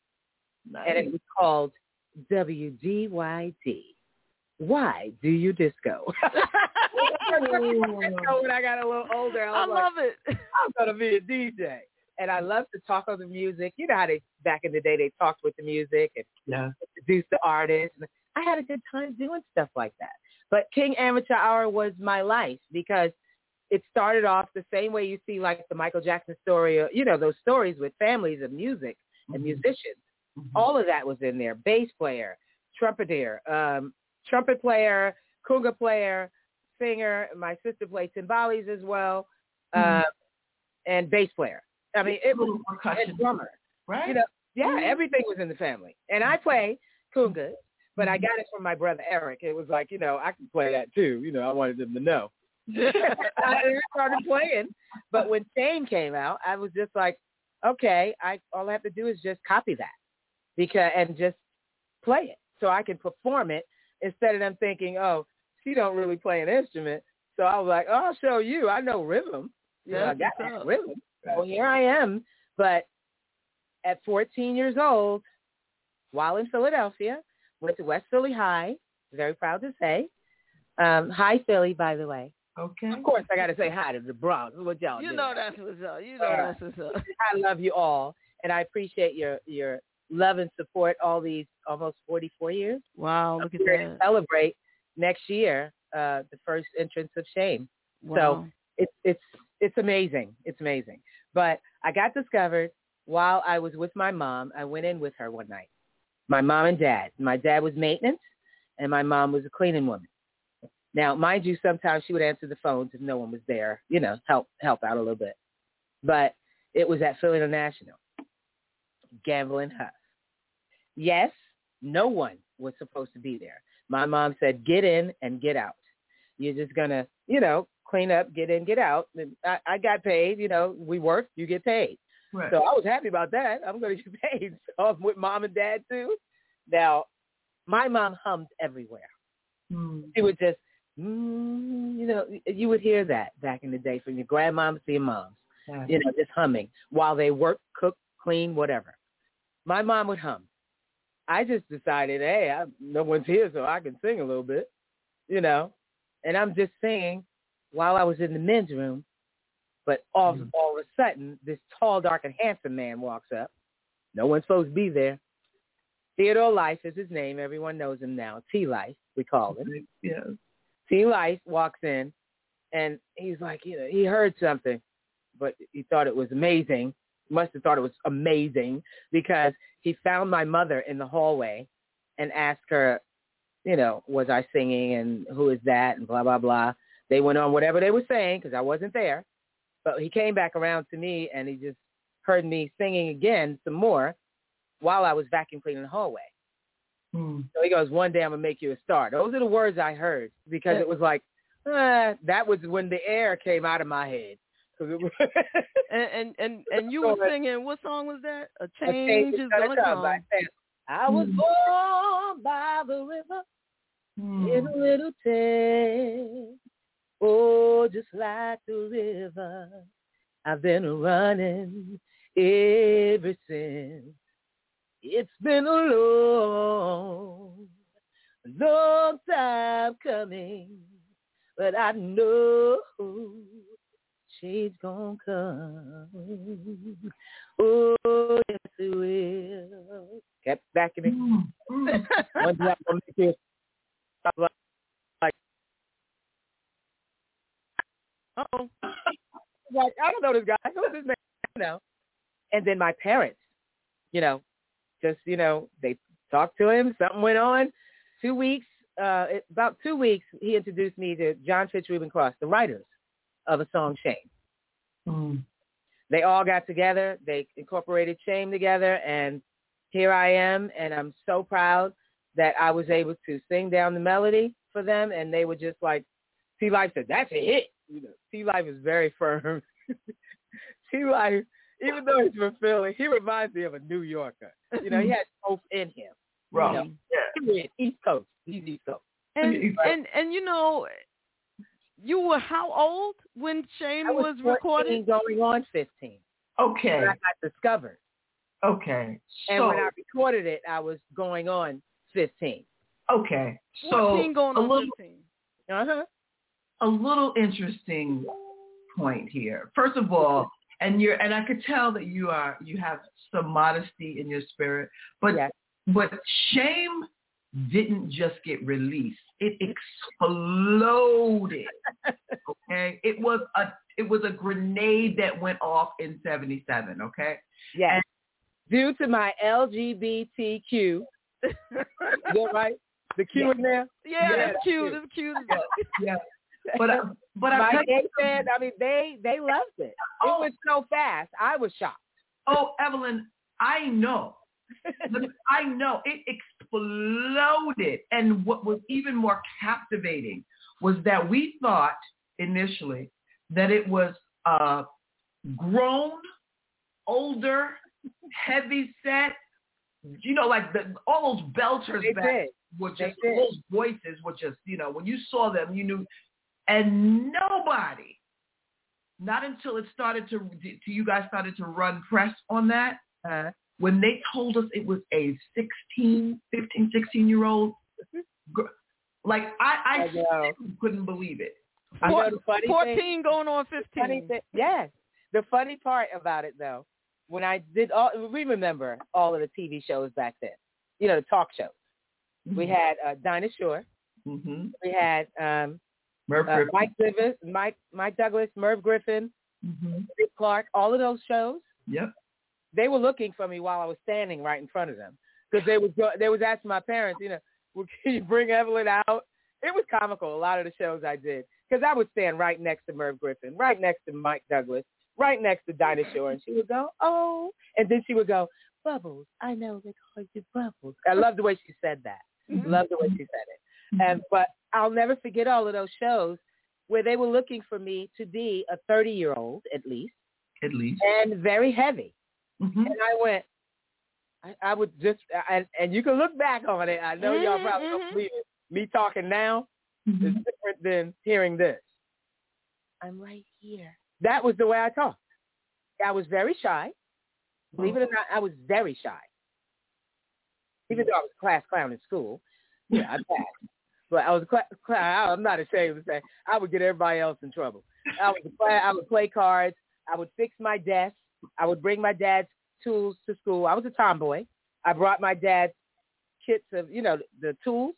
and it was called WDYD. Why do you disco? so when I got a little older, I, I was like, love it. I'm gonna be a DJ, and I love to talk on the music. You know how they back in the day they talked with the music and Yeah. introduced the artists. I had a good time doing stuff like that. But King Amateur Hour was my life because it started off the same way you see like the Michael Jackson story, or, you know, those stories with families of music and musicians. All of that was in there. Bass player, trumpeter, um, trumpet player, conga player, singer. My sister played timbales as well, mm-hmm. uh, and bass player. I mean, it was and drummer. Right. You know, yeah, mm-hmm. everything was in the family. And I play congas, but I mm-hmm. got it from my brother Eric. It was like, you know, I can play that too. You know, I wanted them to know. I started playing, but when Shame came out, I was just like, okay, I all I have to do is just copy that, because and just play it so I can perform it instead of them thinking, oh, she don't really play an instrument. So I was like, oh, I'll show you. I know rhythm. Know, I got that rhythm. So here I am. But at 14 years old, while in Philadelphia, went to West Philly High. Very proud to say. Um, hi, Philly, by the way. Okay. Of course, I got to say hi to the Bronx. What y'all You know that's what's up. You know Uh, that's what's up. I love you all, and I appreciate your your love and support all these almost 44 years. Wow, look at to that. celebrate next year uh, the first entrance of Shame. Wow. So it's it's it's amazing. It's amazing. But I got discovered while I was with my mom. I went in with her one night. My mom and dad. My dad was maintenance, and my mom was a cleaning woman. Now, mind you, sometimes she would answer the phones if no one was there. You know, help help out a little bit. But it was at Philly International, Gamble and Huff. Yes, no one was supposed to be there. My mom said, get in and get out. You're just going to, you know, clean up, get in, get out. And I, I got paid. You know, we work, you get paid. Right. So I was happy about that. I'm going to get paid. So I'm with mom and dad too. Now, my mom hummed everywhere. Hmm. She would just, mm, you know, you would hear that back in the day from your grandmoms to your moms, Yeah. you know, just humming while they work, cook, clean, whatever. My mom would hum. I just decided, hey, I, no one's here, so I can sing a little bit, you know. And I'm just singing while I was in the men's room. But all, mm-hmm. all of a sudden, this tall, dark, and handsome man walks up. No one's supposed to be there. Theodore Life is his name. Everyone knows him now. T Life, we call him. Yes. T Life walks in, and he's like, you know, he heard something, but he thought it was amazing. Must have thought it was amazing because he found my mother in the hallway and asked her, you know, was I singing and who is that and blah blah blah. They went on whatever they were saying because I wasn't there, but he came back around to me and he just heard me singing again some more while I was vacuum cleaning the hallway. Hmm. So he goes, one day I'm going to make you a star. Those are the words I heard because it was like, uh, that was when the air came out of my head. 'Cause it was And and and, and you were singing what song was that? A A change is gonna come. I was born by the river Hmm. in a little tent. Oh, just like the river, I've been running ever since. It's been a long, long time coming, but I know she's gonna come. Oh, yes, it will. Kept backing it. Hmm. One day I'm gonna make you stop like, Uh-oh. like, I don't know this guy. Who's this man? You know. And then my parents, you know, just you know, they talked to him. Something went on. Two weeks, uh, about two weeks, he introduced me to John Fitch Reuben Cross, the writers of a song Shame. Mm. They all got together. They incorporated Shame together, and here I am, and I'm so proud that I was able to sing down the melody for them, and they were just like, T Life said, "That's a hit." You know, T Life is very firm. T Life, even though he's from Philly, he reminds me of a New Yorker. You know, he has both in him. Right. You know, period. East Coast. He's East Coast. And and and you know, you were how old when Shame I was, was, recorded? 14 going on 15. Okay. When I got discovered. Okay. So, And when I recorded it, I was going on 15. okay. So 14 going a on little 15. Uh-huh. a little interesting point here. First of all, and you're and I could tell that you are you have some modesty in your spirit, but Yes. but shame didn't just get released. It exploded. okay? It was a it was a grenade that went off in 77, okay? Yes. Due to my LGBTQ. Is that right? The Q in there? Yeah, Yeah, that's cute. That's cute. Yeah. But I, but I my tell you- gay fans, I mean, they they loved it. It Oh. was so fast. I was shocked. Oh, Evelyn, I know. I know it exploded. And what was even more captivating was that we thought initially that it was uh, grown, older, heavy set. You know, like the, all those belters They back did. were just those voices were just you know when you saw them you knew, and nobody. Not until it started to, to you guys started to run press on that, Uh-huh. When they told us it was a 16, 15, 16 year old, like I, I, I couldn't believe it. I know the funny thing. 14 going on funny 15. thing, yes. The funny part about it though, when I did all, we remember all of the TV shows back then. You know, the talk shows. We had uh, Dinah Shore. Mm-hmm. We had um, Merv uh, Griffin. Mike Davis, Mike Mike Douglas, Merv Griffin, Mm-hmm. Dick Clark. All of those shows. Yep. They were looking for me while I was standing right in front of them because they was they was asking my parents, you know, well, can you bring Evelyn out? It was comical. A lot of the shows I did because I would stand right next to Merv Griffin, right next to Mike Douglas, right next to Dinah Shore, and she would go, "Oh," and then she would go, "Bubbles, I know they call you Bubbles." I love the way she said that. Mm-hmm. Love the way she said it. And but I'll never forget all of those shows where they were looking for me to be a 30 year old at least, At least. and very heavy. Mm-hmm. And I went. I, I would just, and, and you can look back on it. I know y'all probably don't believe it. Me talking now is different than hearing this. I'm right here. That was the way I talked. I was very shy. Believe it or not, I was very shy. Even though I was a class clown in school, yeah, I passed. But I was a class clown. I'm not ashamed to say I would get everybody else in trouble. I was a class, I would play cards. I would fix my desk. I would bring my dad's tools to school. I was a tomboy. I brought my dad's kits of, you know, the tools.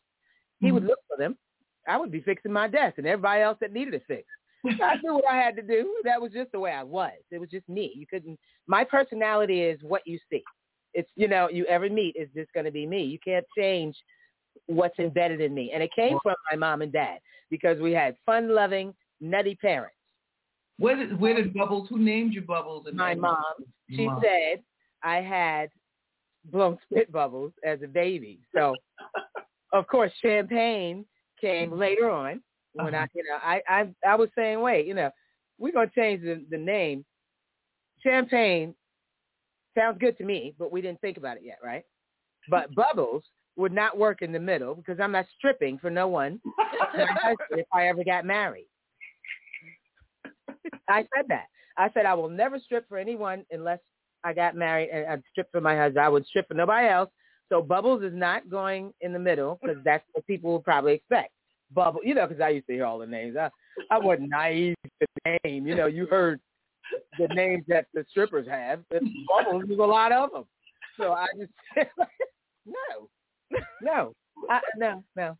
He would mm-hmm. look for them. I would be fixing my desk and everybody else that needed a fix. I knew what I had to do. That was just the way I was. It was just me. You couldn't. My personality is what you see. It's you know you ever meet is just going to be me. You can't change what's embedded in me, and it came from my mom and dad because we had fun-loving, nutty parents. Where did where did Bubbles? Who named you Bubbles? And My mom, she Mom. said I had blown spit bubbles as a baby. So, of course, champagne came later on when uh-huh. I, you know, I, I, I was saying, wait, you know, we're going to change the, the name. Champagne sounds good to me, but we didn't think about it yet, right? But bubbles would not work in the middle because I'm not stripping for no one if I ever got married. I said that. I said I will never strip for anyone unless I got married and I'd strip for my husband. I would strip for nobody else. So Bubbles is not going in the middle because that's what people would probably expect. Bubble, you know, because I used to hear all the names. I, I wasn't naive to the name. You know, you heard the names that the strippers have. Bubbles, there's a lot of them. So I just no, no, I, no, no.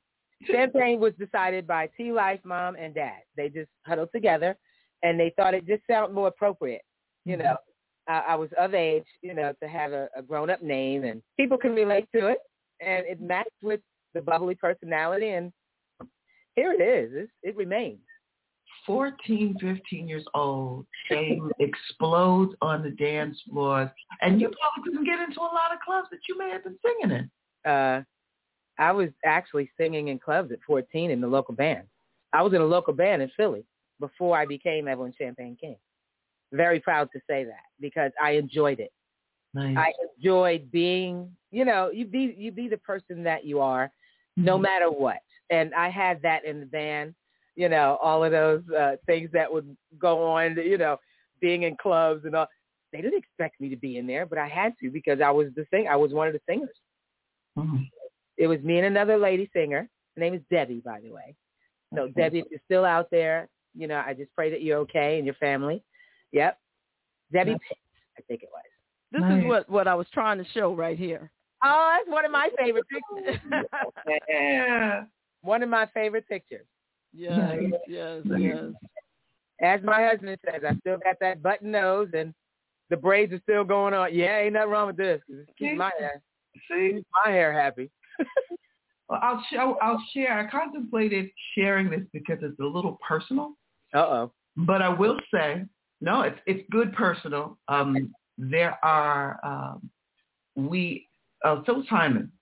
Champagne was decided by T Life mom and dad. They just huddled together and they thought it just sounded more appropriate, you know. I, I was of age, you know, to have a, a grown-up name, and people can relate to it, and it matched with the bubbly personality, and here it is. It's, it remains. 14, 15 years old, Shame explodes on the dance floors, and you probably couldn't get into a lot of clubs that you may have been singing in. Uh, I was actually singing in clubs at 14 in the local band. I was in a local band in Philly before I became Evelyn Champagne King. Very proud to say that because I enjoyed it. Nice. I enjoyed being, you know, you be you be the person that you are, no matter what. And I had that in the band, you know, all of those uh, things that would go on, you know, being in clubs and all. They didn't expect me to be in there, but I had to because I was the sing. I was one of the singers. Mhm. It was me and another lady singer. Her name is Debbie, by the way. So Okay. Debbie, if you're still out there, you know, I just pray that you're okay and your family. Yep. Debbie Yep. Pitts, I think it was. This Nice. is what what I was trying to show right here. Oh, that's one of my favorite pictures. Yeah. one of my favorite pictures. yes, yes, yes. As my husband says, I still got that button nose and the braids are still going on. Yeah, ain't nothing wrong with this. 'cause it keeps my hair, See, keeps my hair happy. well, I'll show. I'll share. I contemplated sharing this because it's a little personal, Uh oh. but I will say, no, it's it's good personal. Um, there are um, we. Uh, Phyllis Hyman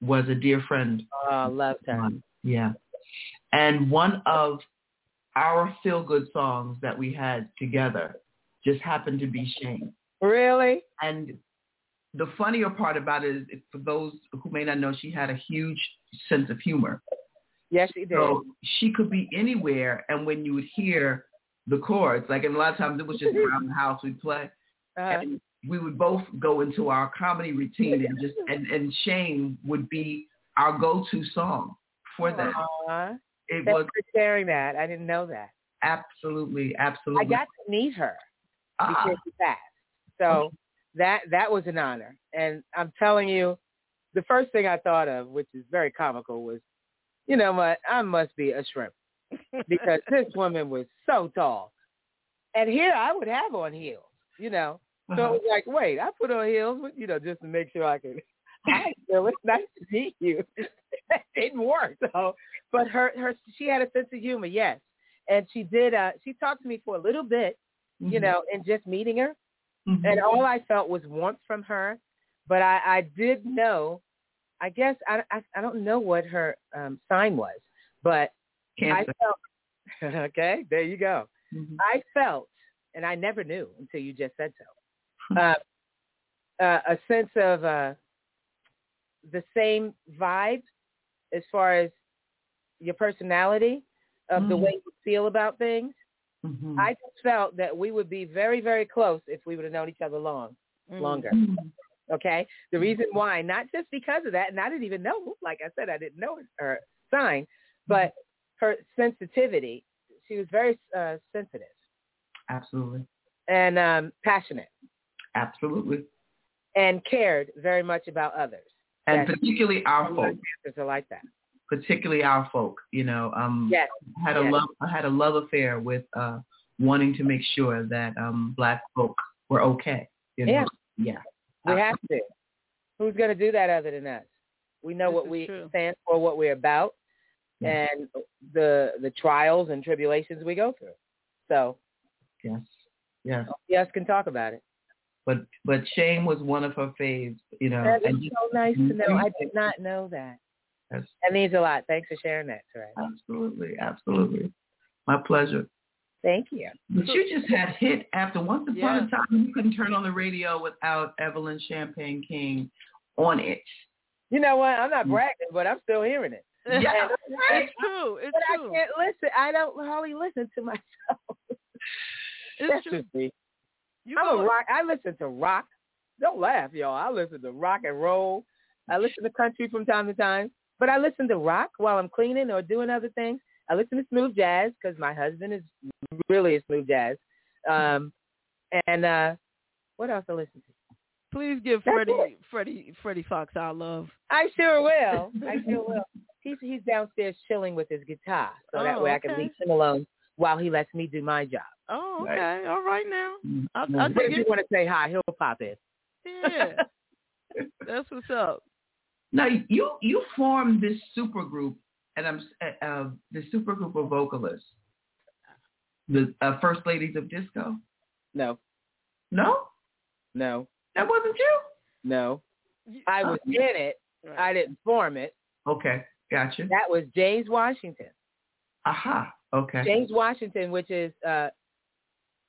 was a dear friend Oh, love time. Um, Yeah. And one of our feel good songs that we had together just happened to be Shame. Really? And the funnier part about it is for those who may not know, she had a huge sense of humor. Yes, she did. So she could be anywhere and when you would hear the chords, like and a lot of times it was just around the house we'd play. uh, And we would both go into our comedy routine and just and, and Shame would be our go to song for that. Aw. It Thanks was for sharing that. I didn't know that. absolutely, absolutely. I got to meet her before she passed. So that that was an honor. And I'm telling you, the first thing I thought of, which is very comical, was, you know what, I must be a shrimp. because this woman was so tall. And here I would have on heels, you know. So uh-huh. it was like, wait, I put on heels, you know, just to make sure I can. Hi, Phil. It's nice to meet you. that didn't work, though. But her, her, she had a sense of humor, yes. And she did. Uh, she talked to me for a little bit, you Mhm. know, in just meeting her, Mhm. and all I felt was warmth from her. But I, I did know. I guess I, I, I don't know what her um, sign was, but I felt. okay, there you go. Mhm. I felt, and I never knew until you just said so, uh, uh, a sense of uh, the same vibe as far as your personality of the Mm. way you feel about things. Mhm. I just felt that we would be very, very close if we would have known each other long, longer. Okay. The reason why, not just because of that, and I didn't even know, like I said, I didn't know her sign, but her sensitivity. She was very uh, sensitive Absolutely. and um, passionate Absolutely. and cared very much about others. And particularly our folk. Are like that. Particularly our folk. You know, um Yes. I had a Yes. love I had a love affair with uh wanting to make sure that um black folk were okay. You know? Yeah. Yeah. We have to. Who's going to do that other than us? We know This what we true. stand for, what we're about, Yeah. and the the trials and tribulations we go through. So Yes. Yes. yes, can talk about it. But but shame was one of her faves, you know. That is so nice to know. I did not know that. Yes. That means a lot. Thanks for sharing that, Terez. Absolutely, absolutely. My pleasure. Thank you. But you just had hit after once upon Yeah. a time you couldn't turn on the radio without Evelyn Champagne King on it. You know what? I'm not mm. bragging, but I'm still hearing it. Yeah. It's true. It's But I can't listen. I don't hardly listen to myself. It's That's true. just me. You I'm a rock. I listen to rock. Don't laugh, y'all. I listen to rock and roll. I listen to country from time to time, but I listen to rock while I'm cleaning or doing other things. I listen to smooth jazz because my husband is really a smooth jazz. Um, and uh, what else I listen to? please give That's Freddie it. Freddie Freddie Fox our love. I sure will. I sure will. He's he's downstairs chilling with his guitar, so that Oh, way I can leave him alone while he lets me do my job. Oh, okay. All right now. Mm-hmm. I, Mm. I But if you want to say hi, he'll pop in. Yeah. That's what's up. Now you you formed this super group, and I'm uh, uh, the super group of vocalists, the uh, First Ladies of Disco. No, No, no, that wasn't you. no. I was in it. I didn't form it. Okay, gotcha. That was James Washington. Aha. Okay. James Washington, which is uh,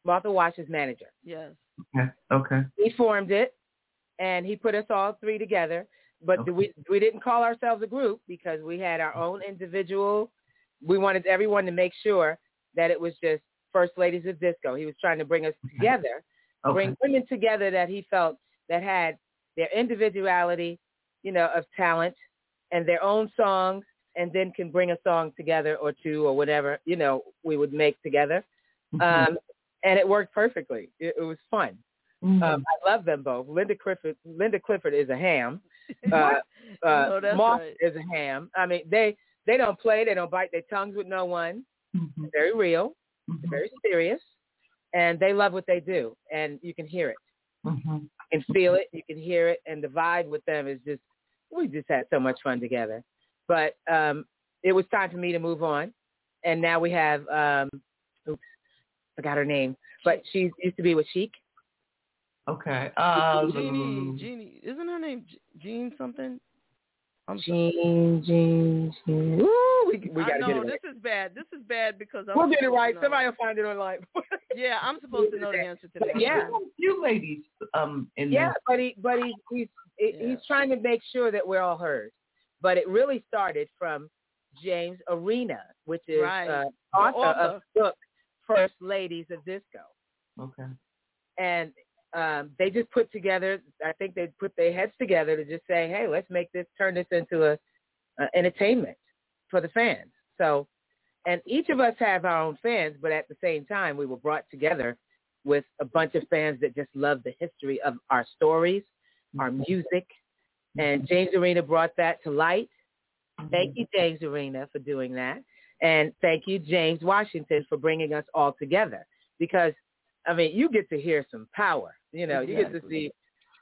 Martha Wash's manager. Yes. Okay. Okay. He formed it, and he put us all three together. But we we didn't call ourselves a group because we had our own individual. We wanted everyone to make sure that it was just First Ladies of Disco. He was trying to bring us together, Okay. bring women together that he felt that had their individuality, you know, of talent and their own songs, and then can bring a song together or two or whatever, you know, we would make together. Um, and it worked perfectly. It, it was fun. Mm-hmm. Um, I love them both. Linda Clifford, Linda Clifford is a ham. Uh, uh, No, Moss right. is a ham. I mean, they they don't play. They don't bite their tongues with no one. Mm-hmm. Very real. They're very serious, and they love what they do. And you can hear it. Mm-hmm. You can feel it. You can hear it. And the vibe with them is just we just had so much fun together. But um, it was time for me to move on, and now we have um, oops, forgot her name, but she used to be with Chic. Okay. Um, Jeannie, Jeannie, isn't her name Jean something? I'm Jean, Jean, Jean. Ooh, we, we got to know get it right. this is bad. This is bad because I'm We'll get it right. Somebody will find it online. Yeah, I'm supposed to know the answer to that. Yeah. You ladies, um, in yeah, this. but he, but he, he's he- he's trying to make sure that we're all heard. But it really started from James Arena, which is Right. uh, The author, of the book First Ladies of Disco. Okay. and um, they just put together. I think they put their heads together to just say, "Hey, let's make this turn this into a, a entertainment for the fans." So, and each of us have our own fans, but at the same time, we were brought together with a bunch of fans that just love the history of our stories, our music, and James Arena brought that to light. Thank you, James Arena, for doing that, and thank you, James Washington, for bringing us all together because I mean, you get to hear some power. You know, you get to see,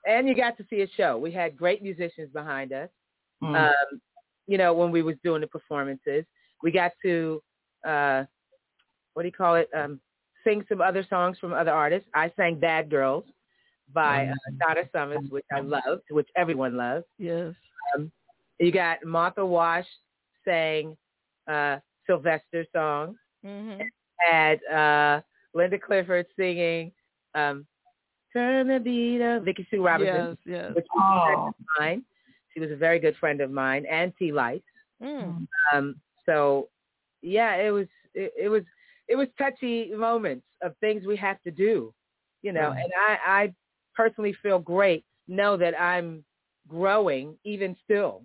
and you got to see a show. We had great musicians behind us. Mm. Um, you know, when we was doing the performances, we got to, uh, what do you call it? Um, sing some other songs from other artists. I sang "Bad Girls" by uh, Donna Summers, which I loved, which everyone loves. Yes. Um, you got Martha Wash sang uh, Sylvester songs Mm-hmm. had uh Linda Clifford singing um Turn the Beat Up, Vicki Sue Robinson, Yes, yes. which was a friend of mine. She was a very good friend of mine, and T Life. Mm. Um, so yeah, it was it, it was it was touchy moments of things we have to do, you know. Right. And I I personally feel great. Know that I'm growing even still.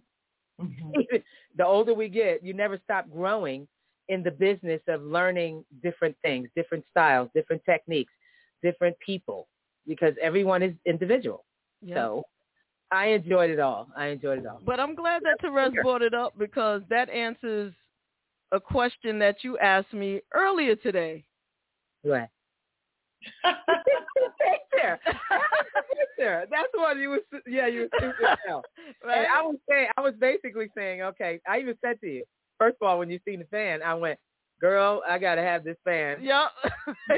Mm-hmm. The older we get, you never stop growing in the business of learning different things, different styles, different techniques, different people, because everyone is individual. Yeah. So I enjoyed it all. I enjoyed it all. But I'm glad that Terez brought it up because that answers a question that you asked me earlier today. What? picture. picture. That's what you was. Yeah, you was as. Right? And I was saying, I was basically saying, okay. I even said to you, first of all, when you seen the fan, I went, girl, I gotta have this fan. Yep.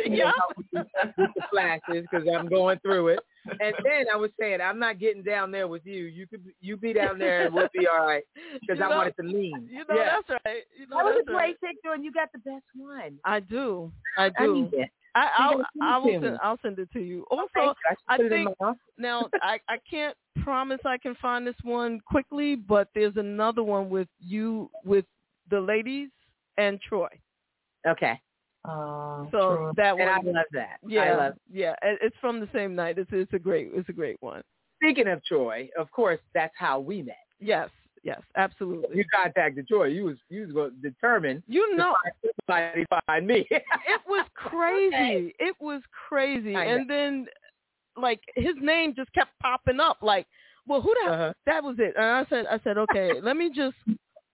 yep. With the flashes because I'm going through it. And then I was saying, I'm not getting down there with you. You could, you be down there and we'll be all right because I know- wanted to lean. You know yeah. that's right. You know that was a great right. picture, and you got the best one. I do. I I do. need it. I I, will send it I will to send. I'll send it to you. Thank Also, you. I I put it in think now I, I can't promise I can find this one quickly, but there's another one with you with the ladies and Troy. Okay. Uh, So true. that one, And I love that. yeah, I love yeah, it's from the same night. It's it's a great it's a great one. Speaking of Troy, of course, that's how we met. Yes, yes, absolutely. You contacted Troy. You was you was going to determine You know, to find somebody to find me. it was crazy. It was crazy. And then like his name just kept popping up like, well, who the Uh-huh. that was it. And I said I said, "Okay, let me just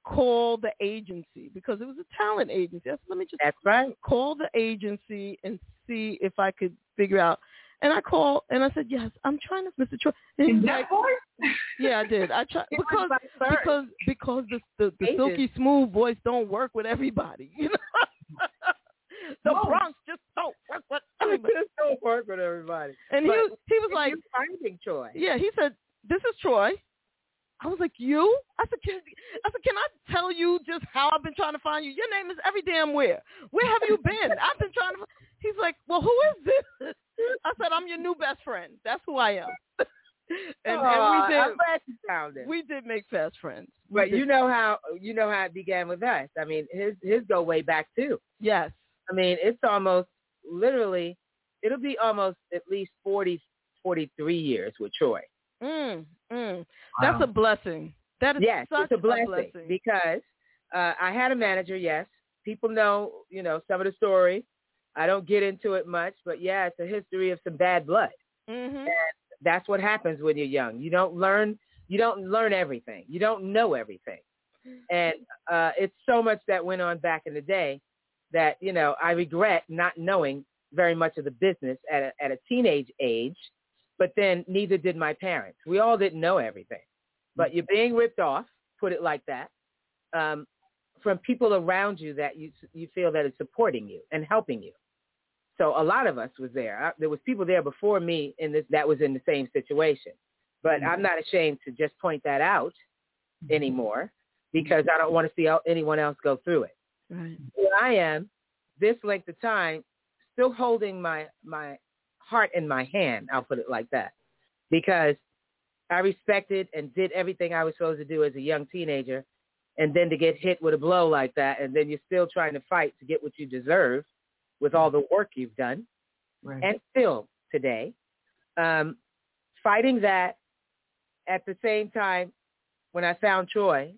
call the agency because it was a talent agency. I said, let me just That's right. call the agency and see if I could figure out. And I called and I said, yes, I'm trying to, Mr. Troy. And In he's that like, voice? yeah, I did. I tried because because because the the, the silky smooth voice don't work with everybody. You know, the No. Bronx just don't work with It everybody. just don't work with everybody. And he But was he was like, finding Troy. yeah, he said, this is Troy. I was like, you? I said, can, I said, can I tell you just how I've been trying to find you? Your name is every damn where. Where have you been? I've been trying to. fi-" He's like, well, who is this? I said, I'm your new best friend. That's who I am. and, Aw, and we I'm did. glad you found it. We did make fast friends. We But did. you know how you know how it began with us. I mean, his his go way back too. yes, I mean, it's almost literally it'll be almost at least 40, 43 years with Troy. mm, mm. that's a blessing. That is Yes, such it's a blessing, because uh, I had a manager. Yes, people know you know some of the story. I don't get into it much, but yeah, it's a history of some bad blood. hmm That's what happens when you're young. You don't learn. You don't learn everything. You don't know everything, and uh, it's so much that went on back in the day that you know I regret not knowing very much of the business at a, at a teenage age. But then neither did my parents. We all didn't know everything. But you're being ripped off, put it like that, um, from people around you that you you feel that is supporting you and helping you. So a lot of us was there. I, there was people there before me in this that was in the same situation. But I'm not ashamed to just point that out anymore because I don't want to see anyone else go through it. Right. Here I am, this length of time, still holding my my heart in my hand. I'll put it like that, because I respected and did everything I was supposed to do as a young teenager, and then to get hit with a blow like that, and then you're still trying to fight to get what you deserve with all the work you've done, Right. and still today, um, fighting that at the same time when I found Troy,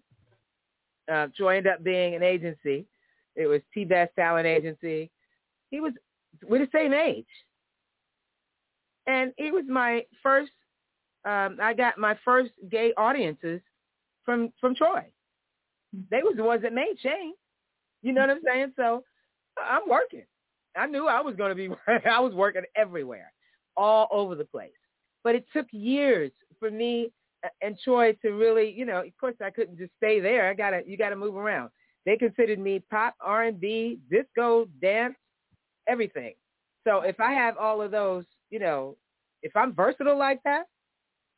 uh, Troy ended up being an agency. It was T-Best Talent Agency. He was, we're the same age. And it was my first, um, I got my first gay audiences from, from Troy. They was the ones that made change. You know what I'm saying? So I'm working. I knew I was going to be, I was working everywhere, all over the place. But it took years for me and Troy to really, you know, of course I couldn't just stay there. I gotta, you gotta move around. They considered me pop, R and B, disco, dance, everything. So if I have all of those, you know, if I'm versatile like that,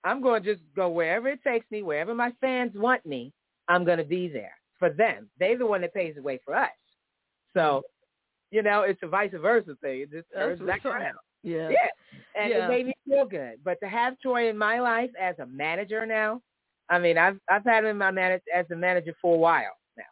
I'm going to just go wherever it takes me, wherever my fans want me. I'm going to be there for them. They're the one that pays the way for us. So, mm-hmm. you know, it's a vice versa thing. It just turns up. around. Yeah. Yeah. And Yeah. it made me feel good. But to have Troy in my life as a manager now, I mean, I've I've had him in my manage as a manager for a while now.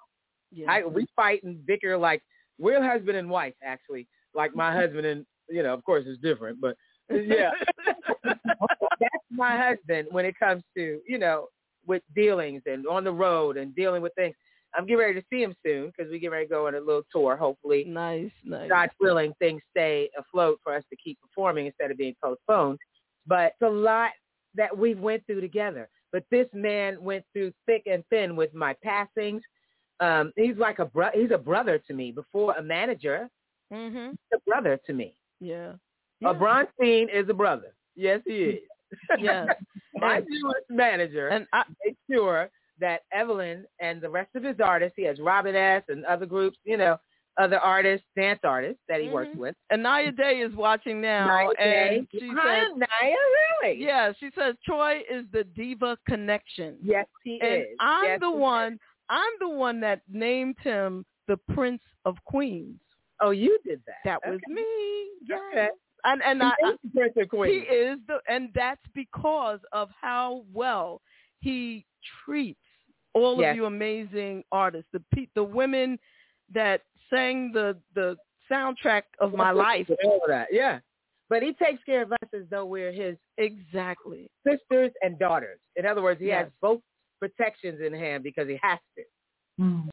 Yeah. I we fight and bicker like we're husband and wife actually. Like my husband and you know, of course it's different, but yeah. That's my husband when it comes to, you know, with dealings and on the road and dealing with things. I'm getting ready to see him soon because we get ready to go on a little tour, hopefully. nice, nice. God willing, things stay afloat for us to keep performing instead of being postponed. But it's a lot that we went through together. But this man went through thick and thin with my passings. Um, he's like a bro- he's a brother to me. Before a manager, Mhm. he's a brother to me. Yeah. A Bronstein is a brother. Yes, he is. Yes. my newest manager And I, made sure that Evelyn and the rest of his artists, he has Robin S. and other groups, you know, other artists, dance artists that he works Mhm. with. and Naya Day is watching now, Naya and Day. she Hi, said, Naya, really? "Yeah, she says Troy is the diva connection." Yes, he and is. I'm Yes, the one. is. I'm the one that named him the Prince of Queens. Oh, you did that. That was me. Yes. Okay. And and He I, I is the he is the and that's because of how well he treats all Yes. of you amazing artists, the pe- the women that sang the the soundtrack of my life. All of that, yeah. But he takes care of us as though we're his Exactly. sisters and daughters. In other words, he Yes. has both protections in hand because he has to. Mm.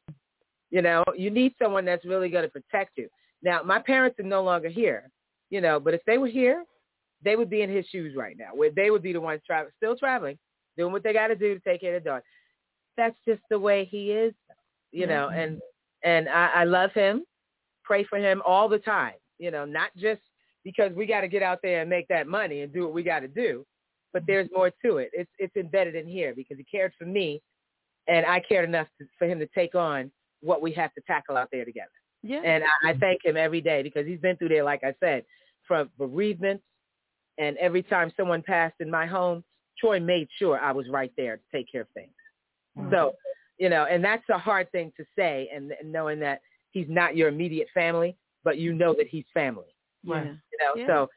You know, you need someone that's really going to protect you. Now, my parents are no longer here, you know, but if they were here, they would be in his shoes right now, where they would be the ones travel, still traveling, doing what they got to do to take care of the dog. That's just the way he is. you know, Mm-hmm. and and I, I love him. Pray for him all the time, you know, not just because we got to get out there and make that money and do what we got to do, but Mm-hmm. there's more to it. It's it's embedded in here because he cared for me, and I cared enough to, for him to take on what we have to tackle out there together. Yeah. And I, I thank him every day because he's been through there, like I said, from bereavement. And every time someone passed in my home, Troy made sure I was right there to take care of things. Mm-hmm. So, you know, and that's a hard thing to say and, and knowing that he's not your immediate family, but you know that he's family. Yeah. You know, Yeah. so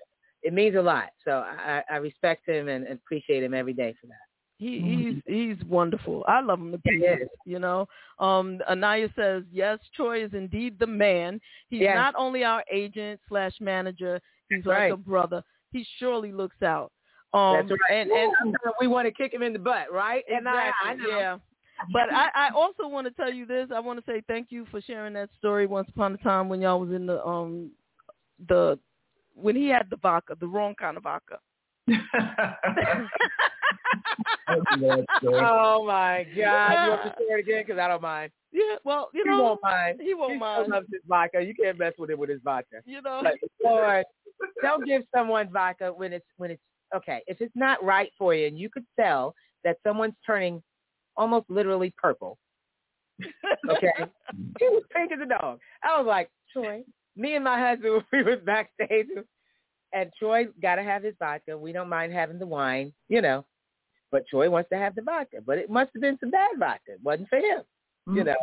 it means a lot. So I, I respect him and, and appreciate him every day for that. He he's he's wonderful. I love him to pieces. You know, um, Anaya says yes. Troy is indeed the man. He's Yes. not only our agent slash manager. He's like Right. a brother. He surely looks out. Um, That's right. And and we want to kick him in the butt, right? And I, I know. Yeah. But I, I also want to tell you this. I want to say thank you for sharing that story once upon a time when y'all was in the um the when he had the vodka, the wrong kind of vodka. oh my God! You want to share it again? Because I don't mind. Yeah, well, you he know, won't mind. he won't he mind. Still loves his vodka. You can't mess with him with his vodka. You know, But Lord, don't give someone vodka when it's when it's okay. If it's not right for you, and you could tell that someone's turning almost literally purple. Okay, he was pink as a dog. I was like, Troy. Me and my husband, we were backstage, and Troy got to have his vodka. We don't mind having the wine, you know, but Troy wants to have the vodka. But it must have been some bad vodka. It wasn't for him, you know.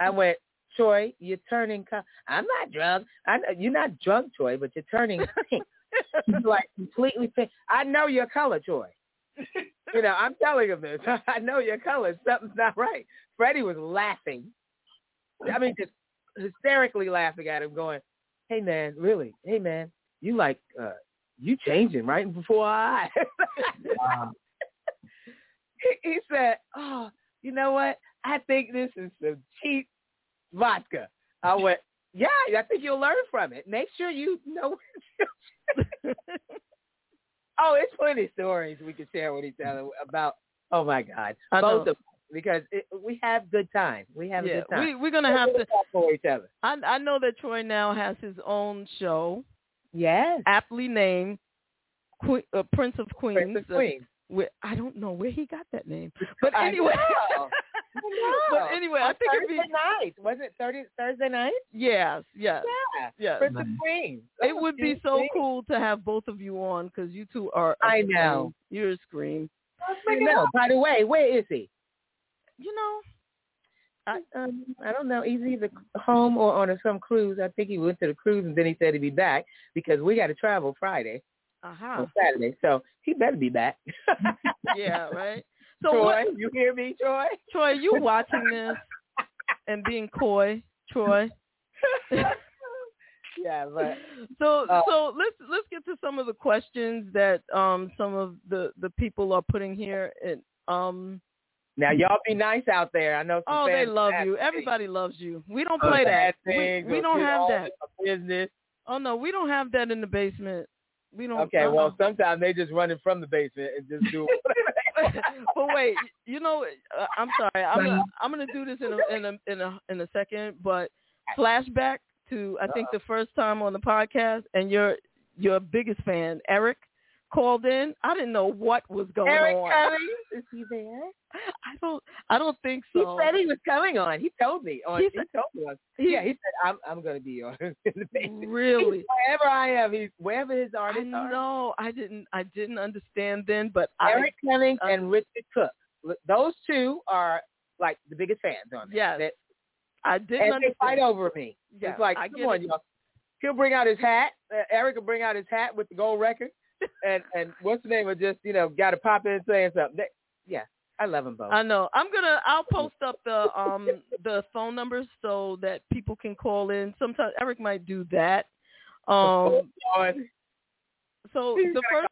I went, Troy, you're turning. Co- I'm not drunk. I know you're not drunk, Troy, but you're turning pink. Like completely pink. I know your color, Troy. you know, I'm telling him this. I know your color. Something's not right. Freddie was laughing. I mean, just hysterically laughing at him, going, "Hey man, really? Hey man, you like uh you changing right before our eyes." he, he said, "Oh, you know what? I think this is some cheap vodka." I went, "Yeah, I think you'll learn from it. Make sure you know." oh, it's plenty of stories we can share with each other about. Oh my God, I both know. of because it, we have good time. We have a good time. we we're gonna have to. talk for each other. I I know that Troy now has his own show. Yes. Aptly named Que- uh, Prince of Queens. Prince of Queens. Where, I don't know where he got that name, but anyway. know. but anyway, I On think it'd be night. wasn't it Thursday Thursday night? yes, yes, Yeah. yes. Prince of Queens. It would be so Queens. cool to have both of you on because you two are. a I know. scream. You're a scream. I know. By the way, where is he? You know, I um I don't know. He's either home or on a, some cruise. I think he went to the cruise and then he said he'd be back because we got to travel Friday aha. or Saturday. So he better be back. yeah, right. So Troy, what, you hear me, Troy? Troy, you watching this and being coy, Troy? yeah, but So Uh, so let's let's get to some of the questions that um some of the the people are putting here and um now y'all be nice out there. I know. Some oh they love you. things. Everybody loves you. We don't play that. We, we don't have that. Business. Oh no, we don't have that in the basement. We don't. Okay, well, sometimes they just run it from the basement and just do. but wait, you know, uh, I'm sorry. I'm gonna, I'm gonna do this in a in a in a in a second. But flashback to I think the first time on the podcast, and your your biggest fan, Eric, called in. I didn't know what was going Eric on. Cummings, is he there? I don't I don't think so. He said he was coming on. He told me on. He He, told me on. yeah, he said I'm I'm going to be on. Really? Wherever I am, he's wherever his I artists are. know. I didn't. I didn't understand then, but Eric Cummings uh, and Richard Cook. Those two are like the biggest fans on it. Yes. That, I I didn't and they understand. fight over me. Yeah, it's like, I come on, it. y'all. He'll bring out his hat. Uh, Eric will bring out his hat with the gold record, and and what's the name of just you know got to pop in saying something. They, yeah, I love them both. I know. I'm gonna. I'll post up the um the phone numbers so that people can call in. Sometimes Eric might do that. Um. So the first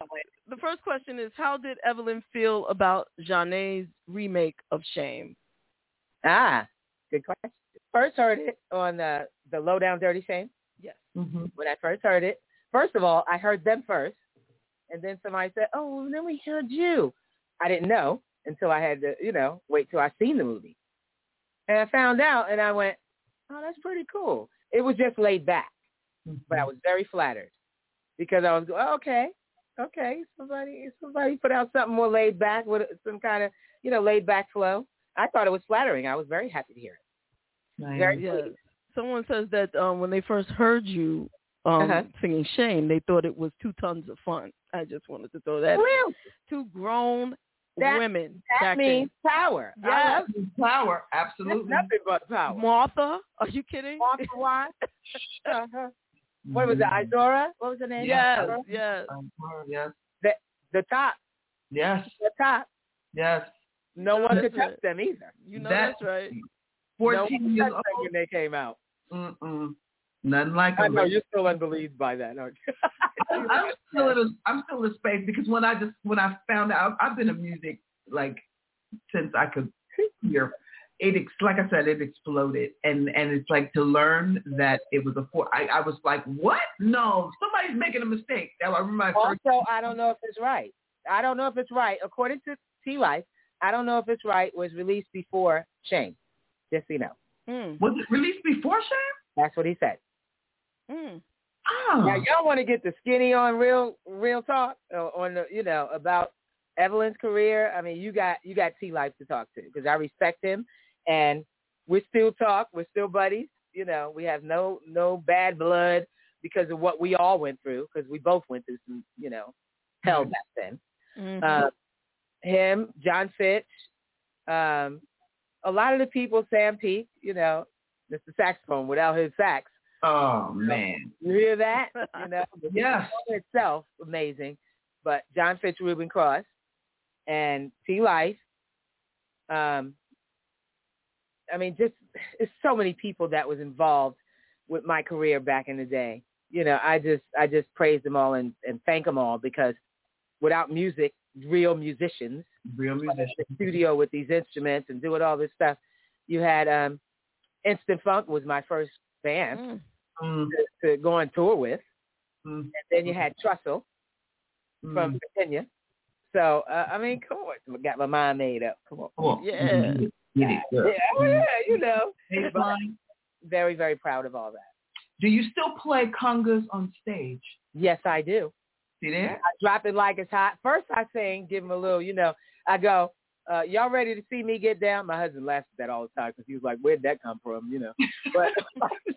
the first question is how did Evelyn feel about Zhané's remake of Shame? Ah, good question. First heard it on the the Low Down Dirty Shame. Yes. Mm-hmm. When I first heard it, first of all, I heard them first, and then somebody said, "Oh, well, then we heard you." I didn't know until I had to, you know, wait till I seen the movie. And I found out, and I went, "Oh, that's pretty cool." It was just laid back, but I was very flattered because I was go, oh, okay, okay, somebody somebody put out something more laid back with some kind of you know laid back flow. I thought it was flattering. I was very happy to hear it. Very yeah. Someone says that um, when they first heard you um, Uh-huh. singing "Shame," they thought it was two tons of fun. I just wanted to throw that. in. Really? Two grown That- women. That back means then. power. I Yeah. love it. Power, That's absolutely. nothing but power. Martha, are you kidding? Martha Wash. uh-huh. What was it? Izora? What was the name? Yes, Izora? yes. Yes, The the top. yes, The top. yes. No one could touch them either. You know That- that's right. No years touched old. when they came out. Mm-mm. Nothing like I them. know you're still unbelieved by that, aren't you? I'm still in a, I'm still in a space because when I just when I found out I've been in music like since I could hear it ex- like I said it exploded and and it's like to learn that it was a four I, I was like what no somebody's making a mistake that I remember my first also, I don't know if it's right. I don't know if it's right. According to T Life, I don't know if it's right. Was released before Shame. Just so you know, Mm. was it released before Shame that's what he said. Mm. oh Now y'all want to get the skinny on real real talk uh, on the you know about Evelyn's career. I mean, you got you got T Life to talk to because I respect him, and we still talk. We're still buddies. You know, we have no no bad blood because of what we all went through because we both went through some you know hell back then. Mhm. Uh, him, John Fitch, um, a lot of the people, Sam Peake, you know, Mr. Saxophone without his sax. Oh man You hear that? You know, Yes. itself amazing, but John Fitch, Ruben Cross, and T Life. Um, I mean, just it's so many people that was involved with my career back in the day. You know, I just I just praise them all and, and thank them all because without music, real musicians, real in musician the studio with these instruments and doing all this stuff. You had um Instant Funk was my first band Mm. Mm, to, to go on tour with. mm, And then you had Trussell mm. from Virginia. So uh, I mean, come on, got my mind made up. Come on. Come on. Yeah. Get Yeah, girl. yeah, you know. Very, very proud of all that. do you still play congas on stage Yes, I do. see there I drop it like it's hot. First, I sing, give him a little, you know. I go, uh, y'all ready to see me get down? My husband laughs at that all the time because he was like, where'd that come from, you know? But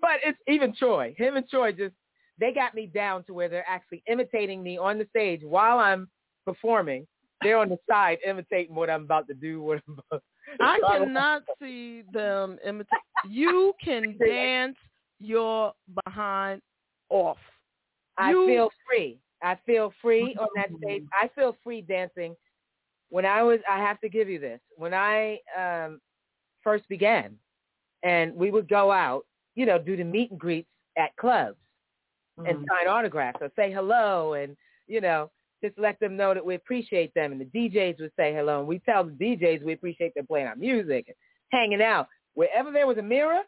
but it's even Troy. Him and Troy just they got me down to where they're actually imitating me on the stage while I'm performing. They're on the side imitating what I'm about to do. What I'm about. I cannot see them imitate. You can dance your behind off. I You- feel free. I feel free on that stage. I feel free dancing. When I was, I have to give you this. When I um, first began, and we would go out, you know, do the meet and greets at clubs and Mm. sign autographs or say hello, and you know, just let them know that we appreciate them. And the DJs would say hello, and we tell the DJs we appreciate them playing our music and hanging out. Wherever there was a mirror,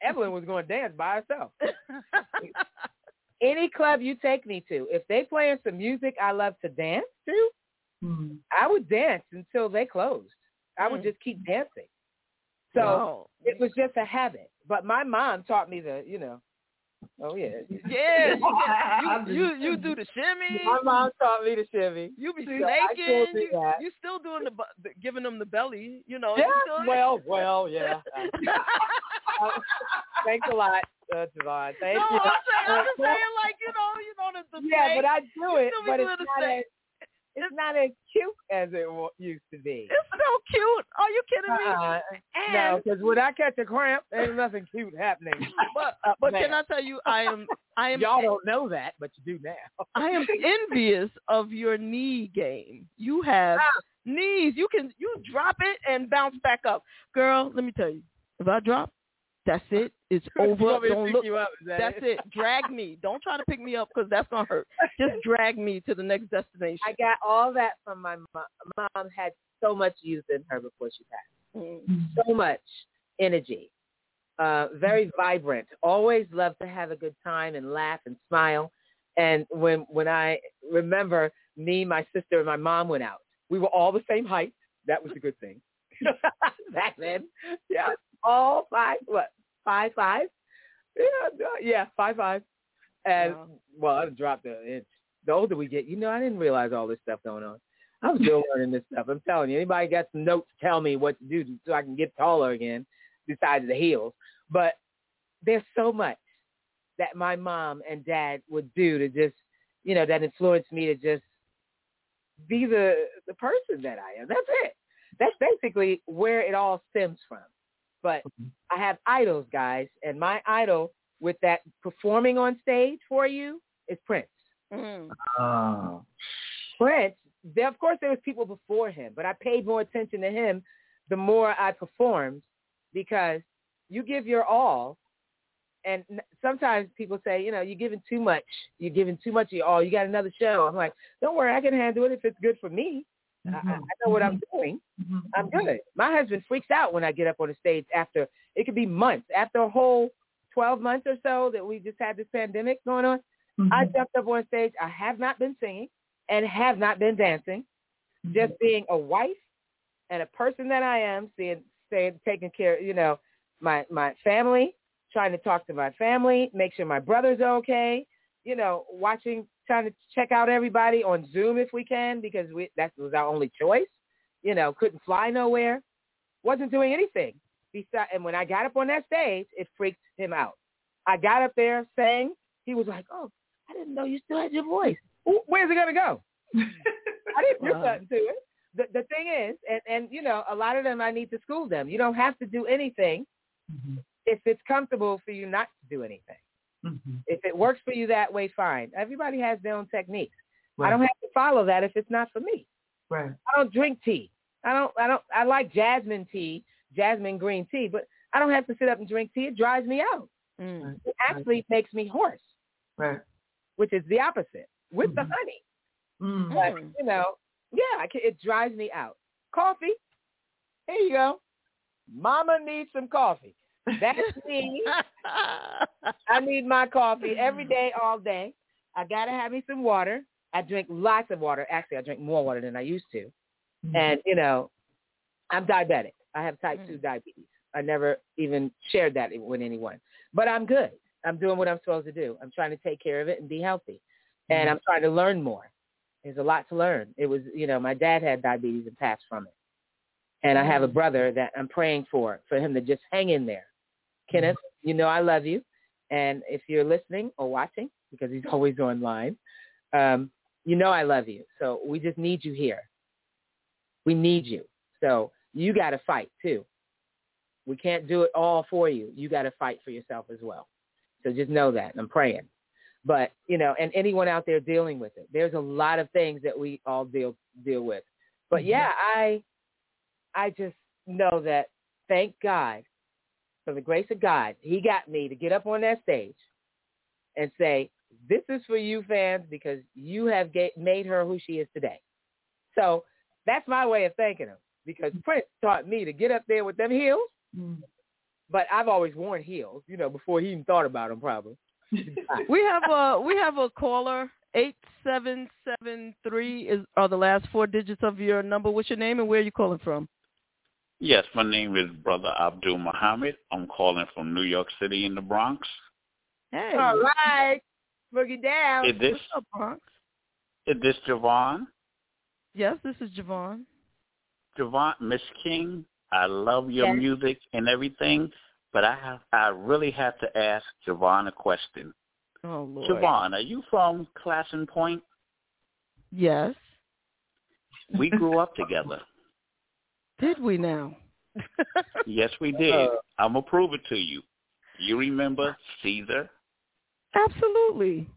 Evelyn was going to dance by herself any club you take me to, if they playing some music I love to dance to, Mm. I would dance until they closed. I would Mm. just keep dancing. So Wow. it was just a habit. But my mom taught me the, you know, oh yeah. Yeah, you, you you do the shimmy. My mom taught me the shimmy. You be snaking. You, that. you still doing the, giving them the belly. You know. Yeah, well, well, yeah. Uh, thanks a lot, uh, JaVonne. Thank no, you. I'm saying, I'm just saying, like you know, you know the, the yeah, snake. but I do it, but it's not as it's not as cute as it used to be. It's so cute. Are you kidding me? Uh-uh. And No, because when I catch a cramp, there's nothing cute happening. but up but there. can I tell you, I am I am Y'all don't know that, but you do now. I am envious of your knee game. You have Ah. knees. You can you drop it and bounce back up. Girl, let me tell you. If I drop, that's it. It's over. want me to Don't look. up, that That's it. Drag me. Don't try to pick me up because that's gonna hurt. Just drag me to the next destination. I got all that from my mom. Mom had so much youth in her before she passed. Mm. So much energy. Uh, very vibrant. Always loved to have a good time and laugh and smile. And when when I remember me, my sister, and my mom went out, we were all the same height. That was a good thing. back then. Yeah, all five. What five five? Yeah, yeah, five five. And Wow. well, I dropped an inch. The older we get, you know, I didn't realize all this stuff going on. I'm still learning this stuff. I'm telling you. Anybody got some notes? Tell me what to do so I can get taller again, besides the heels. But there's so much that my mom and dad would do to just, you know, that influenced me to just be the the person that I am. That's it. That's basically where it all stems from. But I have idols, guys, and my idol with that performing on stage for you is Prince. Mm. Oh. Prince, there, of course, there was people before him, but I paid more attention to him the more I performed because you give your all. And sometimes people say, you know, you're giving too much. You're giving too much of your all. You got another show. I'm like, don't worry, I can handle it if it's good for me. I, I mm-hmm. I know what I'm doing. Mm-hmm. I'm mm-hmm. good. My husband freaks out when I get up on the stage after, it could be months, after a whole 12 months or so that we just had this pandemic going on. I jumped up on stage. I have not been singing and have not been dancing. Just being a wife and a person that I am, seeing, staying, taking care, you know, my my family, trying to talk to my family, make sure my brother's okay. You know, watching, trying to check out everybody on Zoom if we can because we that was our only choice. You know, couldn't fly nowhere, wasn't doing anything. Besides, and when I got up on that stage, it freaked him out. I got up there, sang. He was like, "Oh, I didn't know you still had your voice. Wh- Where's it gonna go?" I didn't do Wow. nothing to it. The the thing is, and and you know, a lot of them I need to school them. You don't have to do anything mm-hmm. if it's comfortable for you not to do anything. If it works for you that way, fine. Everybody has their own techniques. I don't have to follow that if it's not for me. Right. I don't drink tea. I don't. I don't. I like jasmine tea, jasmine green tea, but I don't have to sit up and drink tea. It dries me out. Mm. It actually makes me hoarse, Right. which is the opposite with the Mhm. honey. Mm. But Mm. you know, yeah, I can, it dries me out. Coffee. Here you go. Mama needs some coffee. That's me. I need my coffee every day, all day. I gotta have me some water. I drink lots of water. Actually, I drink more water than I used to. Mm-hmm. And you know, I'm diabetic. I have type two mm. diabetes. I never even shared that with anyone. But I'm good. I'm doing what I'm supposed to do. I'm trying to take care of it and be healthy. And mm-hmm. I'm trying to learn more. There's a lot to learn. It was, you know, my dad had diabetes and passed from it. And I have a mm-hmm. brother that I'm praying for, for him to just hang in there. Kenneth, you know I love you. And if you're listening or watching, because he's always online, um, you know I love you. So we just need you here. We need you. So you got to fight too. We can't do it all for you. You got to fight for yourself as well. So just know that. And I'm praying. But, you know, and anyone out there dealing with it, there's a lot of things that we all deal deal with. But yeah, I I just know that thank God for the grace of God, he got me to get up on that stage and say, this is for you fans because you have made her who she is today. So that's my way of thanking him because mm-hmm. Prince taught me to get up there with them heels. Mm-hmm. But I've always worn heels, you know, before he even thought about them probably. we have a we have a caller eight seven seven three is are the last four digits of your number. What's your name and where are you calling from? Yes, my name is Brother Abdul Muhammad. I'm calling from New York City in the Bronx. Hey, All right. Boogie down. Is this what's up, Bronx? is this JaVonne? Yes, this is JaVonne. JaVonne, Miss King, I love your Yes. music and everything, but I have I really have to ask JaVonne a question. Oh Lord. JaVonne, are you from Clason Point? Yes. We grew up together. Did we now? Yes, we did. Uh. I'm gonna prove it to you. You remember Caesar? Absolutely.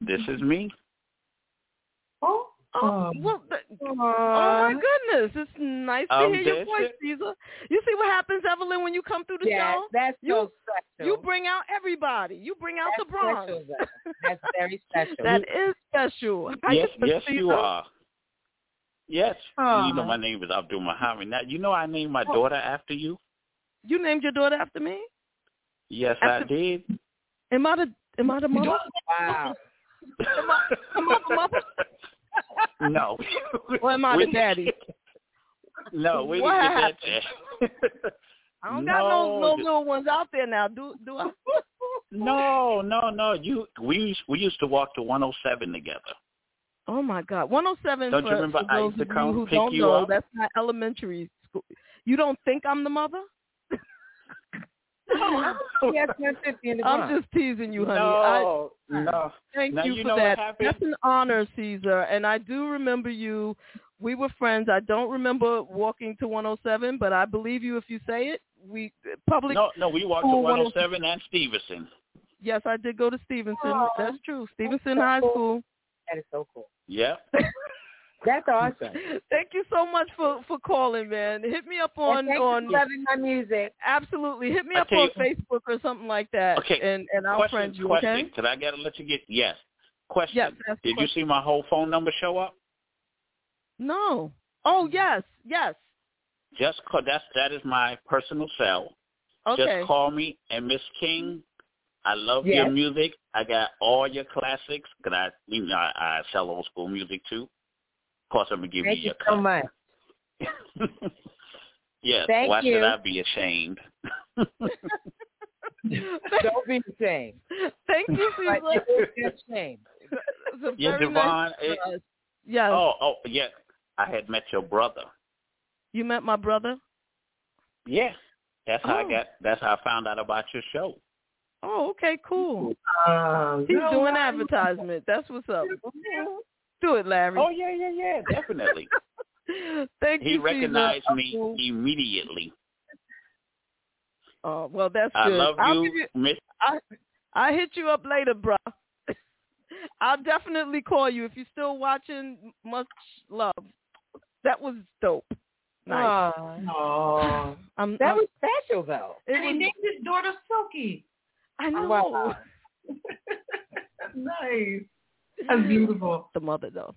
This is me. Oh, Oh, well, th- oh my goodness! It's nice to Um, hear your voice, it. Caesar. You see what happens, Evelyn, when you come through the Yeah, show? that's you, so special. You bring out everybody. You bring out That's the Bronx. special. That's very special. That is special. How Yes, you- yes, you are. Yes, Aw. you know uh-huh. my name is Abdul Muhammad. Now, you know I named my Oh. daughter after you. You named your daughter after me? Yes, After- I did. Am I the am I the mother? Wow. am, I, am I the mother? No. Or am I the daddy? No, we What didn't happened? get that. I don't got no no the- little ones out there now. Do do I? No, no, no. You we we used to walk to 107 together. Oh my God, 107 Don't you remember for I those used to of you come who pick don't you know, up? that's not elementary school. You don't think I'm the mother? Oh. Yes, 150 in the I'm just teasing you, honey. No, I, no. Thank Now, you, you for that. That's an honor, Caesar. And I do remember you. We were friends. I don't remember walking to 107, but I believe you if you say it. We public. No, no. We walked to 107 and Stevenson. Yes, I did go to Stevenson. Aw. That's true. Stevenson High School. That is so cool. Yeah. That's awesome. Thank you so much for for calling, man. Hit me up on and on for loving my music. absolutely. Hit me up on you- Facebook or something like that. Okay. And and I'll question, friend you. question. Okay. Did I gotta let you get? Yes. Question. Yes, ask the Did you see my whole phone number show up? No. Oh yes, yes. Just call. That's that is my personal cell. Okay. Just call me. And Miss King, I love Yes. your music. I got all your classics. Cause I, you know, I, I sell old school music too. Of course, I'm gonna give Thank you you your so much. yes. Thank Why you. should I be ashamed? Don't be ashamed. Thank you, But Caesar. you will ashamed. Yeah, Devon. nice it- Yes. oh, oh, yeah. I had met your brother. You met my brother? Yeah. That's how Oh. I got. That's how I found out about your show. Oh, okay, cool. Um, He's no, doing I- advertisement. That's what's up. Do it, Larry. Oh yeah, yeah, yeah, definitely. Thank he you, Caesar. recognized me Oh, immediately. Oh, well, that's I good. love I'll you, give Miss. I I hit you up later, bro. I'll definitely call you if you're still watching. Much love. That was dope. Nice. Aw. Oh. I'm, That I'm- was special, though. And he named his daughter Silky. I know. Wow. nice. That's beautiful. The mother though.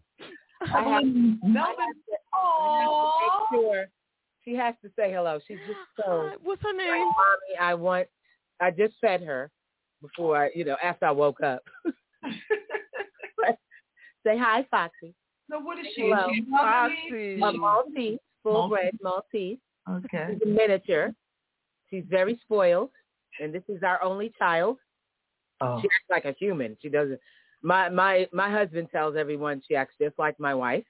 I have, Um, I Melvin. have to, I Oh. have to make sure she has to say hello. She's just so Hi, What's her like, name? mommy. I want. I just fed her before I, you know, after I woke up. Say hi, Foxy. So what is she? Hello. Is she Foxy. A Maltese, full bred Maltese. Okay. She's a miniature. She's very spoiled, and this is our only child. Oh. She acts like a human. She doesn't. My my my husband tells everyone she acts just like my wife,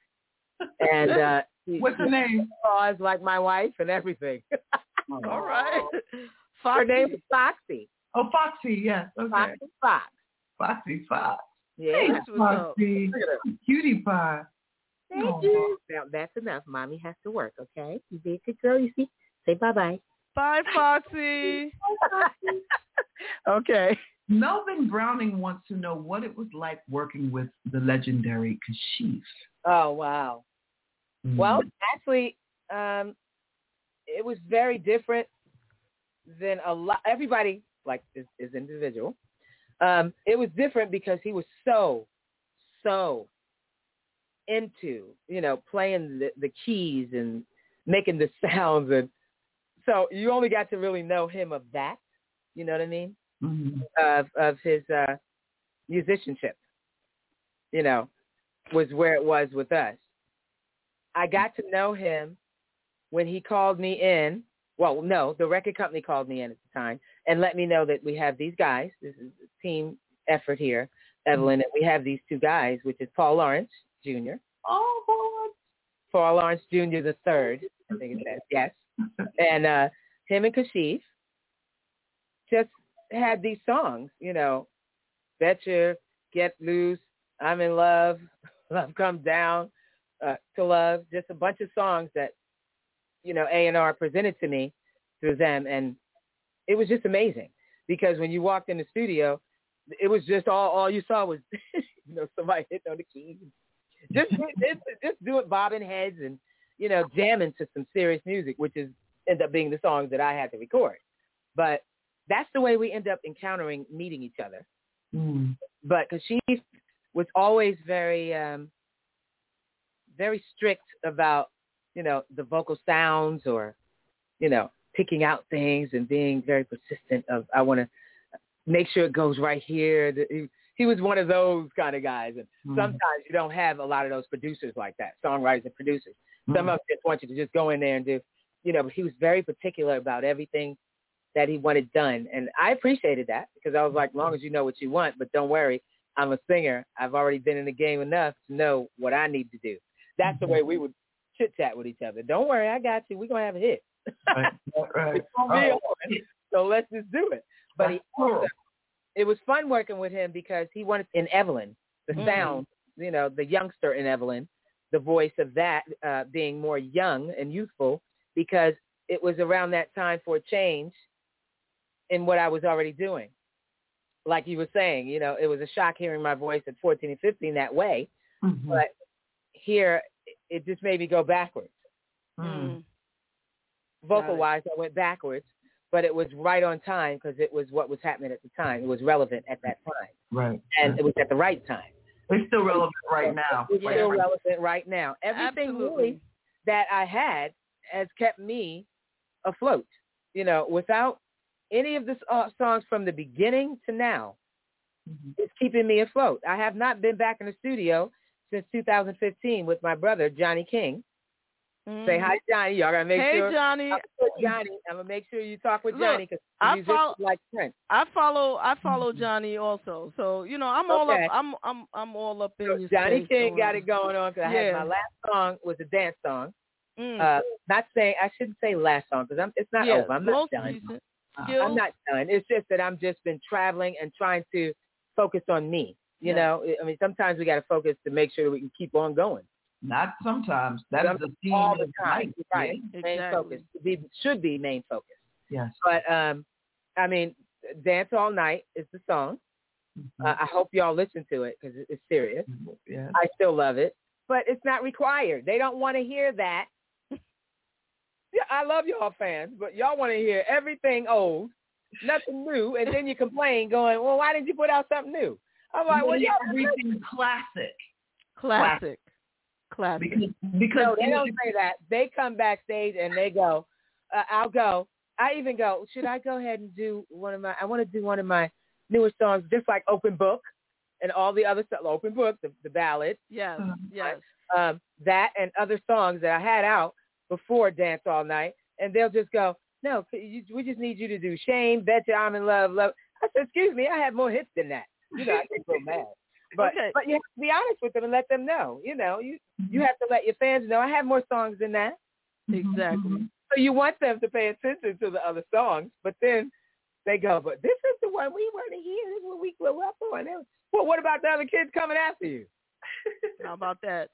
and uh, she, What's her name? Paws like my wife and everything. All right. Her name is Foxy. Oh, Foxy. Yes. Okay. Foxy Fox. Foxy Fox. Yeah. That's what's up. Foxy. Look at her. Cutie pie. Thank Aw. you. Now that's enough. Mommy has to work. Okay. You be a good girl. You see. Say bye bye bye. Bye, Foxy. okay. Melvin Browning wants to know what it was like working with the legendary Kashif. Oh wow. Mm. Well, actually, um, it was very different than a lot. Everybody like is, is individual. Um, it was different because he was so, so into you know playing the, the keys and making the sounds, and so you only got to really know him of that. You know what I mean? Mhm. Of of his uh, musicianship. You know, was where it was with us. I got to know him when he called me in. Well, no, the record company called me in at the time and let me know that we have these guys. This is a team effort here, Evelyn, and we have these two guys, which is Paul Laurence Jr. Oh, boy. Paul Laurence Jr. the third, I think it says, yes. And uh, him and Kashif just had these songs, you know, Betcha, Get Loose, I'm in Love, Love Comes Down, uh, To Love, just a bunch of songs that, you know, A&R presented to me through them. And it was just amazing because when you walked in the studio, it was just all, all you saw was, you know, somebody hitting on the keys. Just, just, just doing bobbing heads and, you know, jamming to some serious music, which is end up being the songs that I had to record. But that's the way we end up encountering, meeting each other. Mm. But because she was always very, um, very strict about, you know, the vocal sounds or, you know, picking out things and being very persistent of, I want to make sure it goes right here. He, he was one of those kind of guys. And Mm. sometimes you don't have a lot of those producers like that, songwriters and producers. Some of them just want you to just go in there and do, you know. But he was very particular about everything that he wanted done, and I appreciated that because I was like, as long as you know what you want, but don't worry, I'm a singer. I've already been in the game enough to know what I need to do. That's the way we would chit chat with each other. Don't worry, I got you. We're gonna have a hit. Right, right. It's gonna be Oh. So let's just do it. But he also, it was fun working with him because he wanted in Evelyn, the Mhm. sound, you know, the youngster in Evelyn, the voice of that uh, being more young and youthful because it was around that time for a change in what I was already doing. Like you were saying, you know, it was a shock hearing my voice at 14 and 15 that way, Mhm. but here it just made me go backwards. Mm. Vocal wise, I went backwards, but it was right on time because it was what was happening at the time. It was relevant at that time, Right. and it was at the right time. It's still relevant right now. It's still relevant right now. Everything Absolutely. really that I had has kept me afloat. You know, without any of the uh, songs from the beginning to now, it's keeping me afloat. I have not been back in the studio since 2015 with my brother Johnny King. Say hi, Johnny. Y'all gotta make Mm-hmm. Hey. Johnny. I'm gonna Johnny. I'm gonna make sure you talk with Look, Johnny because I follow- like Prince. I follow I follow Johnny also. So, you know, I'm all up I'm I'm I'm all up in So your Johnny King got it going on because I had yeah. my last song was a dance song. Mm. Uh, not saying I shouldn't say last song because I'm it's not Yeah, over. I'm not done. Uh, I'm not done. It's just that I'm just been traveling and trying to focus on me. You Yeah. know, I mean, sometimes we got to focus to make sure that we can keep on going. Not sometimes. That is Some- the theme all of the the time. night. Right. yeah? Main focus be, should be main focus. Yes. But um, I mean, "Dance All Night" is the song. Mm-hmm. Uh, I hope y'all listen to it because it's serious. Yeah. I still love it, but it's not required. They don't want to hear that. yeah, I love y'all fans, but y'all want to hear everything old, nothing new, and then you complain, going, "Well, why didn't you put out something new?" I'm like, "Well, Yeah, y'all everything classic. Classic. Classic. Because because no, they don't say that. They come backstage and they go, uh, "I'll go." I even go, "Should I go ahead and do one of my? I want to do one of my newest songs, just like Open Book and all the other stuff. Open Book, the, the ballad, Yes, Uh-huh. yes. um, that and other songs that I had out before Dance All Night, and they'll just go, "No, you, we just need you to do Shame, Betcha, I'm in Love, Love." I said, "Excuse me, I have more hits than that." You know, I get so mad. But Okay. but you have to be honest with them and let them know. You know, you you mm-hmm. have to let your fans know I have more songs than that. Mm-hmm, exactly. Mm-hmm. So you want them to pay attention to the other songs, but then they go, "But this is the one we want to hear. This is what we grew up on." Well, what about the other kids coming after you? How about that?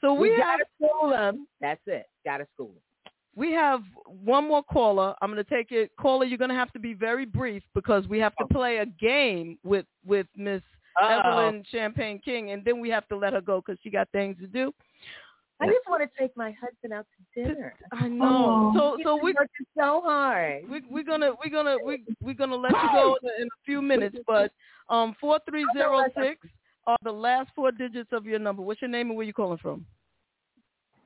So we, we have gotta school them. That's it. Gotta school them. we have one more caller. I'm going to take it. Caller, you're going to have to be very brief because we have to oh. play a game with with Miss Uh-oh. Evelyn Champagne King, and then we have to let her go because she got things to do. I just want to take my husband out to dinner. I know. So He's so been we working so hard. we we're gonna we're gonna we we're gonna let you go in, in a few minutes, but um four three zero six are the last four digits of your number. What's your name and where you calling from?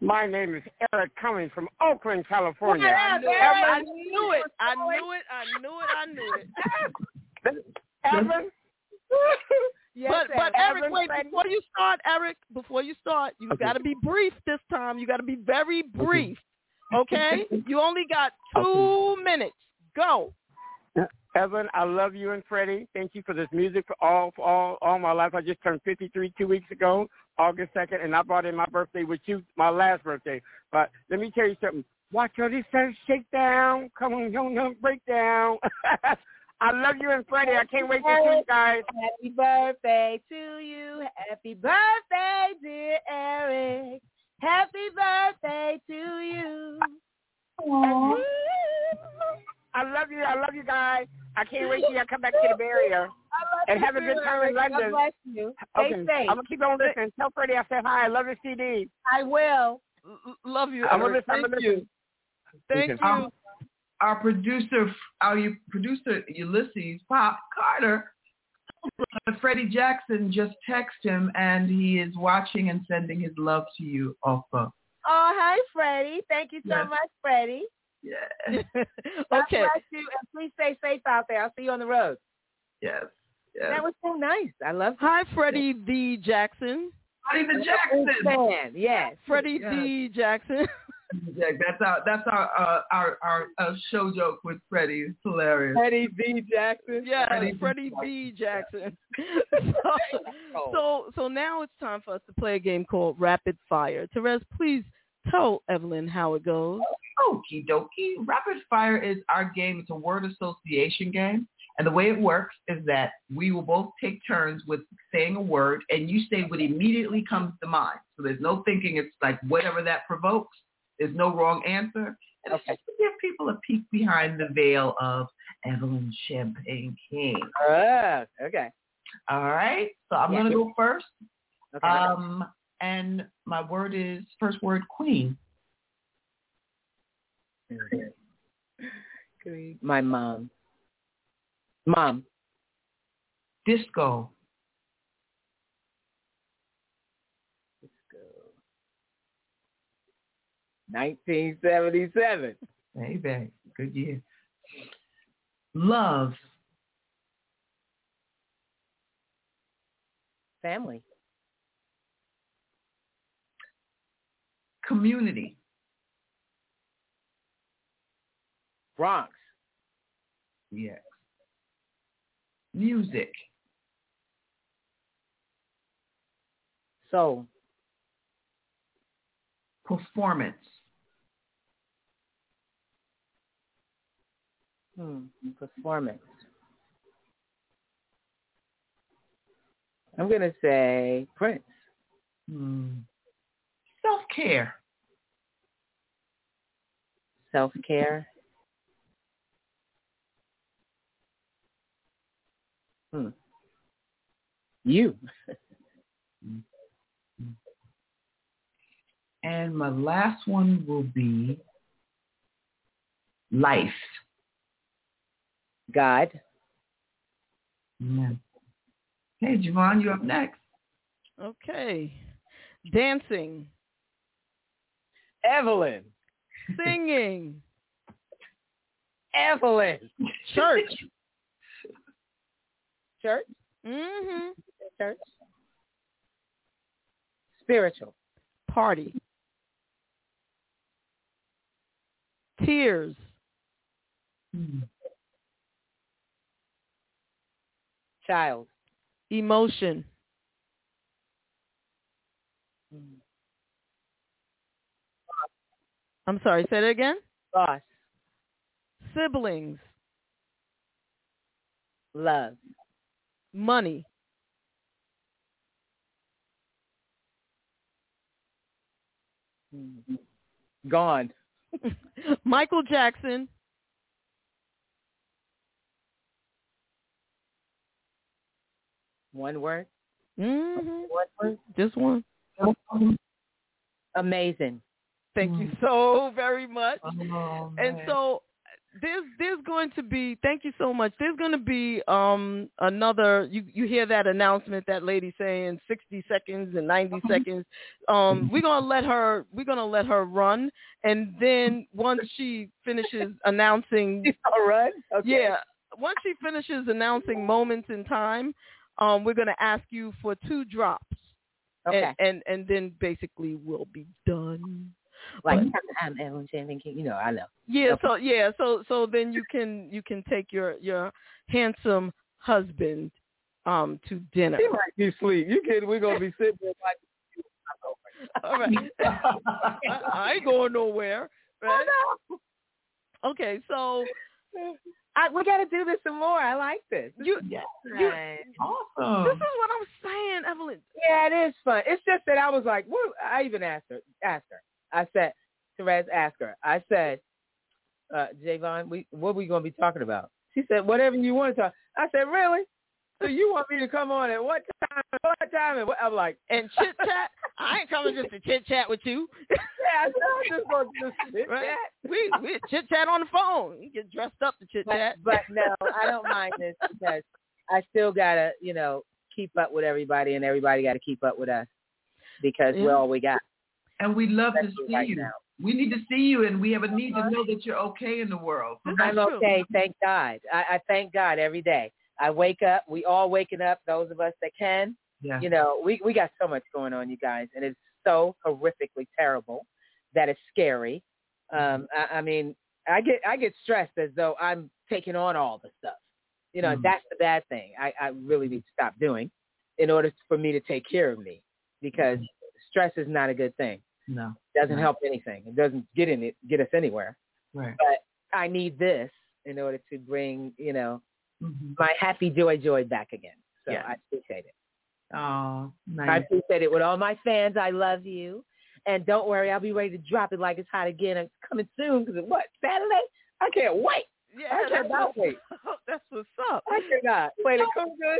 My name is Eric Cummings from Oakland, California. I knew it. I knew it. I knew it. I knew it. I knew it. Evan? Yes, but but Eric, wait before you start, Eric. Before you start, you got to be brief this time. You got to be very brief. Okay? you only got two minutes. Go. Uh, Evan, I love you and Freddie. Thank you for this music for all for all all my life. I just turned 53 two weeks ago, August 2nd, and I brought in my birthday with you, my last birthday. But let me tell you something. Watch your this shake down. Come on, come on, break down. I love you and Freddie. I can't wait to see you guys. Happy birthday to you. Happy birthday, dear Eric. Happy birthday to you. I love you. I love you guys. I can't wait till y'all come back to the Bay Area and have a good time in London. God bless you. Stay Okay, safe. I'm gonna keep on listening. Tell Freddie I said hi. I love your CD. I will. Love you. I'm gonna Eric. listen. Thank you. Thank you. Our, our producer, our producer Ulysses Pop Carter, Freddie Jackson just texted him, and he is watching and sending his love to you also. Oh, hi, Freddie. Thank you so Yes. much, Freddie. Yeah. God Okay. bless you, and please stay safe out there. I'll see you on the road. Yes. Yes. That was so nice. I love Hi, Freddie D. Jackson. Freddie the Jackson. Yes. Freddie Yes. D. Jackson. Yeah, that's our that's our uh, our our uh, show joke with Freddie. It's hilarious. Freddie D. Jackson. Yeah, Freddie Freddie B. Jackson. so, so so now it's time for us to play a game called Rapid Fire. Terez, please tell Evelyn how it goes. Okie dokie. Rapid fire is our game. It's a word association game. And the way it works is that we will both take turns with saying a word and you say what immediately comes to mind. So there's no thinking. It's like whatever that provokes. There's no wrong answer. And it's just to give people a peek behind the veil of Evelyn Champagne King. Ah, okay. All right. So I'm Yeah. going to go first. Okay. Um, and my word is, first word, queen. My mom. Mom. Disco. 1977. Baby, good year. Love. Family. Community. Bronx. Yes. Music. Soul. Performance. Hmm. Performance. I'm gonna say Prince. Hmm. Self-care. Self care. Hmm. You. And my last one will be life. God. Amen. Hey, JaVonne, you up next. Okay. Dancing, Evelyn. singing, Evelyn. church. Church. Mhm. Church. Spiritual. Party. Tears. Hmm. Child. Emotion. Hmm. I'm sorry, say that again. Boss. Siblings. Love. Money. Hmm. Gone. Michael Jackson. One word. hmm One word. Just one. Amazing. Thank you so very much. Oh, And so there's there's going to be thank you so much. There's going to be um another you you hear that announcement that lady saying 60 seconds and 90 seconds. Um we're going to let her we're going to let her run and then once she finishes announcing All right. Okay. yeah, once she finishes announcing moments in time, um we're going to ask you for two drops. Okay. And, and and then basically we'll be done. like But- I'm Evelyn Champagne King. You know, I know. yeah, Okay. so yeah, so so then you can you can take your your handsome husband um to dinner. He might be asleep. You kidding? We're gonna be sitting there like All right. I, I ain't going nowhere. Right? Okay, so I, we got to do this some more. I like this. This you Yes. you- fun. Awesome. this is what I'm saying, Evelyn. Yeah, it is fun. It's just that I was like, what? I even asked her. Asked her. I said, Terez, ask her. I said, uh, JaVonne, we what are we gonna be talking about? She said, whatever you want to talk. I said, really? So you want me to come on at what time? What time? And what? I'm like, And chit chat. I ain't coming just to chit chat with you. yeah, I said, I just want to sit Right? chat. We we chit chat on the phone. You get dressed up to chit chat. but no, I don't mind this because I still gotta, you know, keep up with everybody, and everybody got to keep up with us because Yeah. we're all we got. And we love to see right you. now. We need to see you, and we have a need to uh-huh. know that you're okay in the world. This I'm true. okay, thank God. I, I thank God every day. I wake up. We all waking up. Those of us that can, Yeah. You know, we we got so much going on, you guys, and it's so horrifically terrible that it's scary. Um, I, I mean, I get I get stressed as though I'm taking on all the stuff. You know, Mhm. that's the bad thing. I, I really need to stop doing in order for me to take care of me because stress is not a good thing. No. It doesn't No. help anything. It doesn't get in it get us anywhere. Right. But I need this in order to bring, you know, Mhm. my happy joy joy back again. So. I appreciate it. Oh, I nice. appreciate it with all my fans. I love you. And don't worry, I'll be ready to drop it like it's hot again. It's coming soon because what Saturday? I can't wait. Yeah, I cannot wait. That's what's up. I cannot play the congas,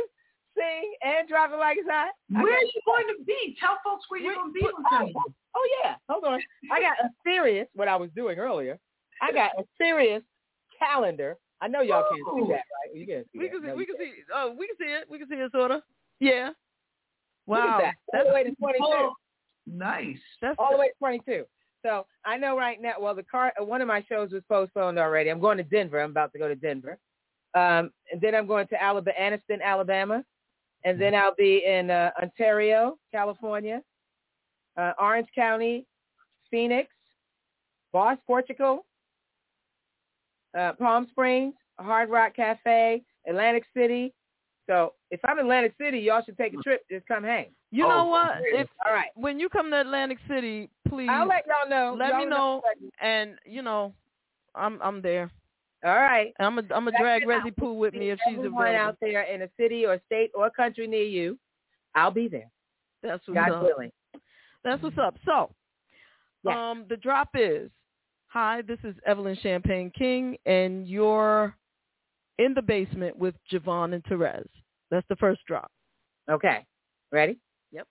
sing, and drop it like it's hot. Where are you going to be? Tell folks where you're going to be on Saturday. Oh yeah, hold on. I got a serious what I was doing earlier. I got a serious calendar. I know y'all can't see that, right? You can't see We that. can see, No, we can see. Oh, we can see it. We can see it, sort of. Yeah. Look at Wow. that. All the way to 22. Oh, nice. That's all the way to 22. So I know right now. Well, the car. One of my shows was postponed already. I'm going to Denver. I'm about to go to Denver, um, and then I'm going to Alabama, Anniston, Alabama, and then I'll be in uh, Ontario, California, uh, Orange County, Phoenix, Boss, Portugal, uh, Palm Springs, Hard Rock Cafe, Atlantic City. So if I'm in Atlantic City, y'all should take a trip. Just come hang. You know what? If all right, when you come to Atlantic City, please I'll let y'all know. let Y'all me know, and you know, I'm I'm there. All right. I'm a I'm a Check drag it out. Resi Pooh with me if she's Everyone available. out there in a city or state or country near you, I'll be there. That's what's God up. willing. That's what's up. So, Yes. um, the drop is, hi, this is Evelyn Champagne King, and you're in the basement with JaVonne and Terez. That's the first drop. Okay. Ready? Yep.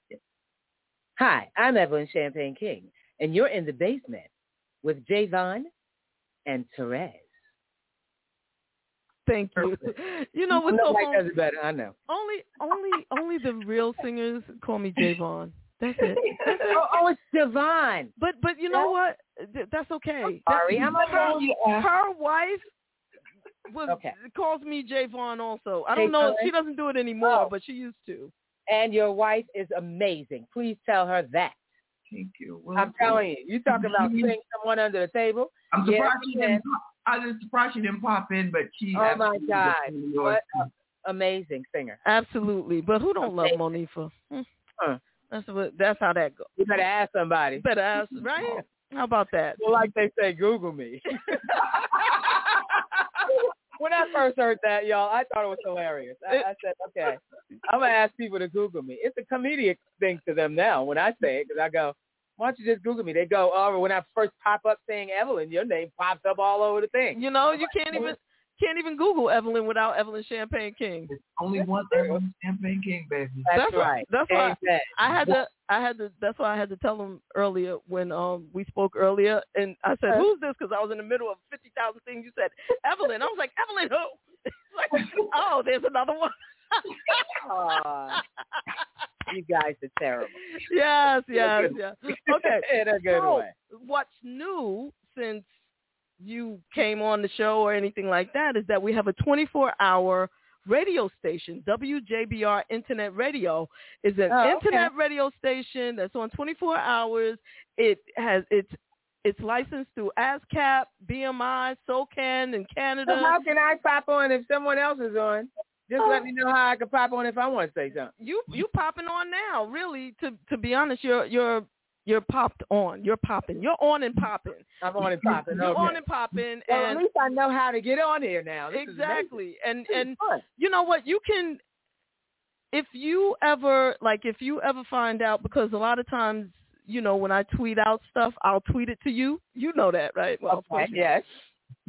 Hi, I'm Evelyn Champagne King, and you're in the basement with JaVonne and Terez. Thank you. You know what's so Nobody funny? does it better. I know. Only, only, only the real singers call me JaVonne. That's it. That's it. Oh, oh, it's JaVonne. But but you know what? Th- That's okay. sorry. That's- I'm her, okay. her wife was Okay. calls me JaVonne also. I don't know. JaVonne? She doesn't do it anymore, Oh. but she used to. And your wife is amazing. Please tell her that. Thank you. Well, I'm telling you. You talking about putting someone under the table. I'm Yeah, surprised she didn't. Pop, I was surprised she didn't pop in, but she. Oh my God! was in yours. What a amazing singer. Absolutely. But who don't love Monifa? Hmm. Huh. That's what. That's how that goes. You better ask somebody. You Better ask, right? How about that? Well, like they say, Google me. when I first heard that, y'all, I thought it was hilarious. I, I said, okay, I'm gonna ask people to Google me. It's a comedic thing to them now when I say it because I go, why don't you just Google me? They go, oh, when I first pop up saying Evelyn, your name pops up all over the thing. You know, you can't even can't even Google Evelyn without Evelyn Champagne King. Only one Evelyn Champagne King, baby. That's, why- right. That's why Amen. I had to. I had to. That's why I had to tell him earlier when um we spoke earlier, and I said, "Who's this?" Because I was in the middle of fifty thousand things. You said Evelyn. I was like, Evelyn who? Like, oh, there's another one. Aw, you guys are terrible. yes, yes, yes. Okay. In a good so, way. what's new since you came on the show or anything like that is that we have a 24-hour radio station. WJBR Internet Radio is an Oh, okay. internet radio station that's on 24 hours. It has it's it's licensed through ASCAP, BMI, SOCAN and Canada. So how can I pop on if someone else is on? Just let me know how I can pop on if I want to say something. you you popping on now. Really, to to be honest, you're you're you're popped on. You're popping. You're on and popping. I'm on and popping. You're okay. on and popping. Well, at least I know how to get on here now. This exactly. And and fun. you know what? You can if you ever like if you ever find out because a lot of times you know when I tweet out stuff, I'll tweet it to you. You know that, right? Well, Okay, yes.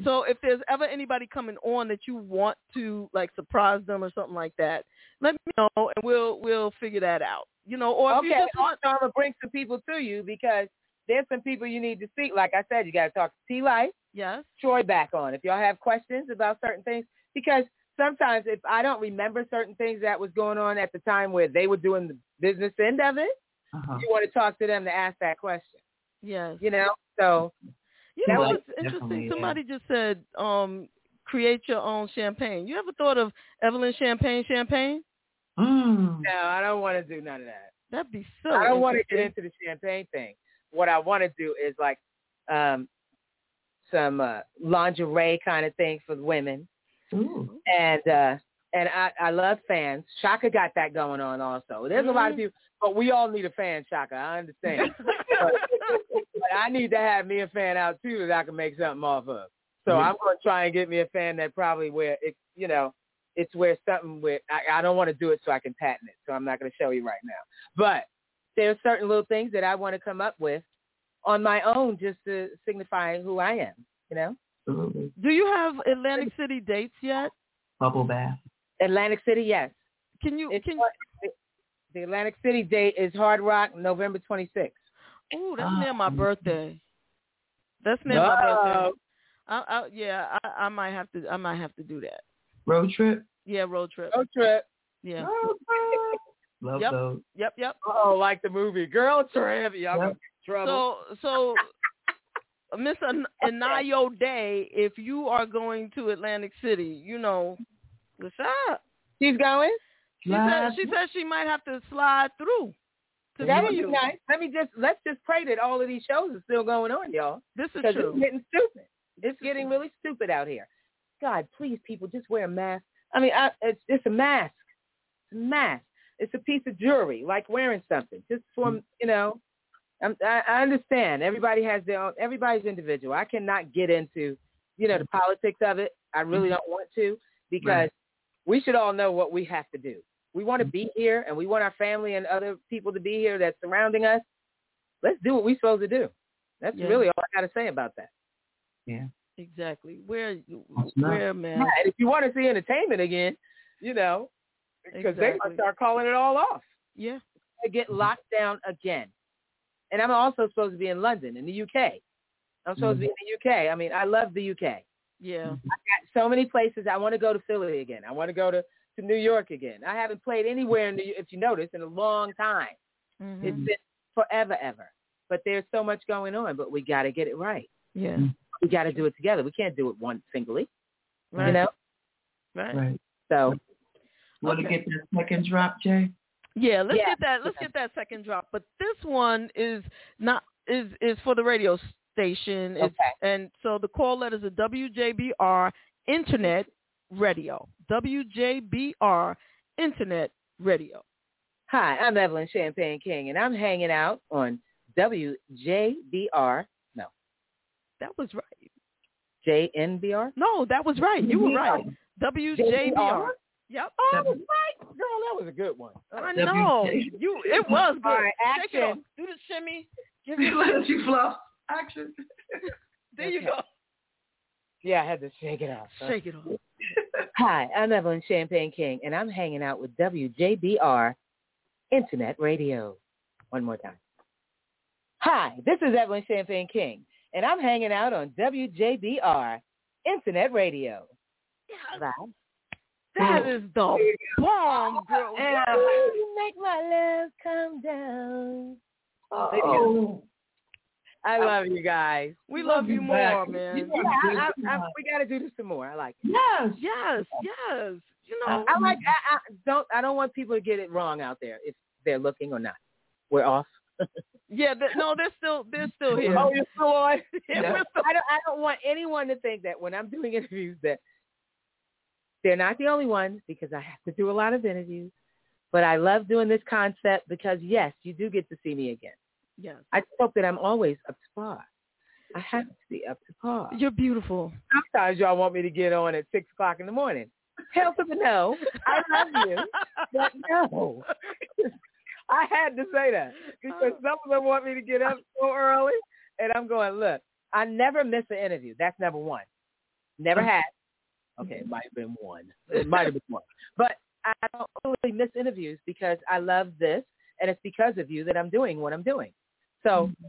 So if there's ever anybody coming on that you want to like surprise them or something like that, let me know and we'll we'll figure that out. You know, or if you just want I'm gonna bring some people to you because there's some people you need to see. Like I said, you got to talk to T Life, yes, Troy back on if y'all have questions about certain things because sometimes if I don't remember certain things that was going on at the time where they were doing the business end of it, Uh-huh. you want to talk to them to ask that question. yes. You know, so You That know was- what's Definitely, interesting? yeah. Somebody just said, um, create your own champagne. You ever thought of Evelyn Champagne Champagne? Mm. No, I don't want to do none of that. That'd be so. I don't want to get into the champagne thing. What I want to do is like um some uh, lingerie kind of thing for women, Ooh. and uh and I I love fans. Chaka got that going on also. There's a lot of people, but we all need a fan, Chaka. I understand, but, but I need to have me a fan out too that I can make something off of. So Mhm. I'm going to try and get me a fan that probably where it you know it's where something where I, I don't want to do it so I can patent it. So I'm not going to show you right now. But there's certain little things that I want to come up with on my own just to signify who I am, you know? Absolutely. Do you have Atlantic City dates yet? Bubble bath. Atlantic City, yes. Can you It's can hard- the Atlantic City date is Hard Rock, November 26th. Oh, that's Ah. near my birthday. That's near my birthday. I, I, yeah, I, I might have to. I might have to do that. Road trip. Yeah, road trip. Road trip. Yeah. Road trip. Love Yep. those. Yep. Yep. Oh, like the movie Girl Trip. Y'all Yep. trouble. So, so, Miss An- Anayo Day, if you are going to Atlantic City, you know, what's up? She's going? She said she said she might have to slide through. To That would be nice. Let me just let's just pray that all of these shows are still going on, y'all. This is true. it's getting stupid. It's getting really stupid out here. God, please, people, just wear a mask. I mean, I, it's it's a mask. It's a mask. It's a piece of jewelry, like wearing something. Just for mm. you know, I'm, I, I understand. Everybody has their own. Everybody's individual. I cannot get into, you know, the mm. politics of it. I really mm-hmm. don't want to because Right. we should all know what we have to do. We want to be here, and we want our family and other people to be here that's surrounding us. Let's do what we're supposed to do. That's Yeah. really all I got to say about that. Yeah. Exactly. Where where man? Yeah, and if you want to see entertainment again, you know, because they Exactly. might start calling it all off. Yeah. They get mm-hmm. locked down again. And I'm also supposed to be in London, in the UK. I'm supposed to be in the UK. I mean, I love the UK. Yeah. Mm-hmm. I got so many places. I want to go to Philly again. I want to go to, to New York again. I haven't played anywhere, in New, if you notice, in a long time. Mhm. It's been forever, ever. But there's so much going on, but we got to get it right. Yeah. We got to do it together. We can't do it one singly, Right. you know? Right. Right. So Want to Okay. get that second drop, Jay? Yeah, let's Yeah. get that. Let's get that second drop. But this one is not is is for the radio station. It's, Okay. And so the call letters are WJBR Internet Radio. WJBR Internet Radio. Hi, I'm Evelyn Champagne King, and I'm hanging out on WJBR. No, That was right. JNBR. No, that was right. You were right. WJBR. Yep. Oh, I was right, girl. That was a good one. I know. You. It was good. All right, Shake it off. action. Do the shimmy. Give You me. let you fluff. Action. There you go. Yeah, I had to shake it off. Shake it off. Hi, I'm Evelyn Champagne King, and I'm hanging out with WJBR Internet Radio. One more time. Hi, this is Evelyn Champagne King, and I'm hanging out on WJBR Internet Radio. Bye. That is the bomb, girl. You make my love come down. Oh. I love you guys. We love you more, man. You Yeah, I. I, I, we got to do this some more. I like it. Yes. Yes, yes. You know, I like. I, I don't. I don't want people to get it wrong out there if they're looking or not. We're off. yeah. th- no, they're still they're still here. Oh, you're still on. Yeah, Yeah. still- I don't. I don't want anyone to think that when I'm doing interviews that they're not the only ones because I have to do a lot of interviews. But I love doing this concept because yes, you do get to see me again. Yes. I hope that I'm always up to par. I have to be up to par. You're beautiful. Sometimes y'all want me to get on at six o'clock in the morning. Hell to the no. I love you, but no. I had to say that because oh. some of them want me to get up so early, and I'm going. Look, I never miss an interview. That's number one. Never mm-hmm. had. Okay, it might have been one. It might have been one, but I don't really miss interviews because I love this, and it's because of you that I'm doing what I'm doing. So mm-hmm.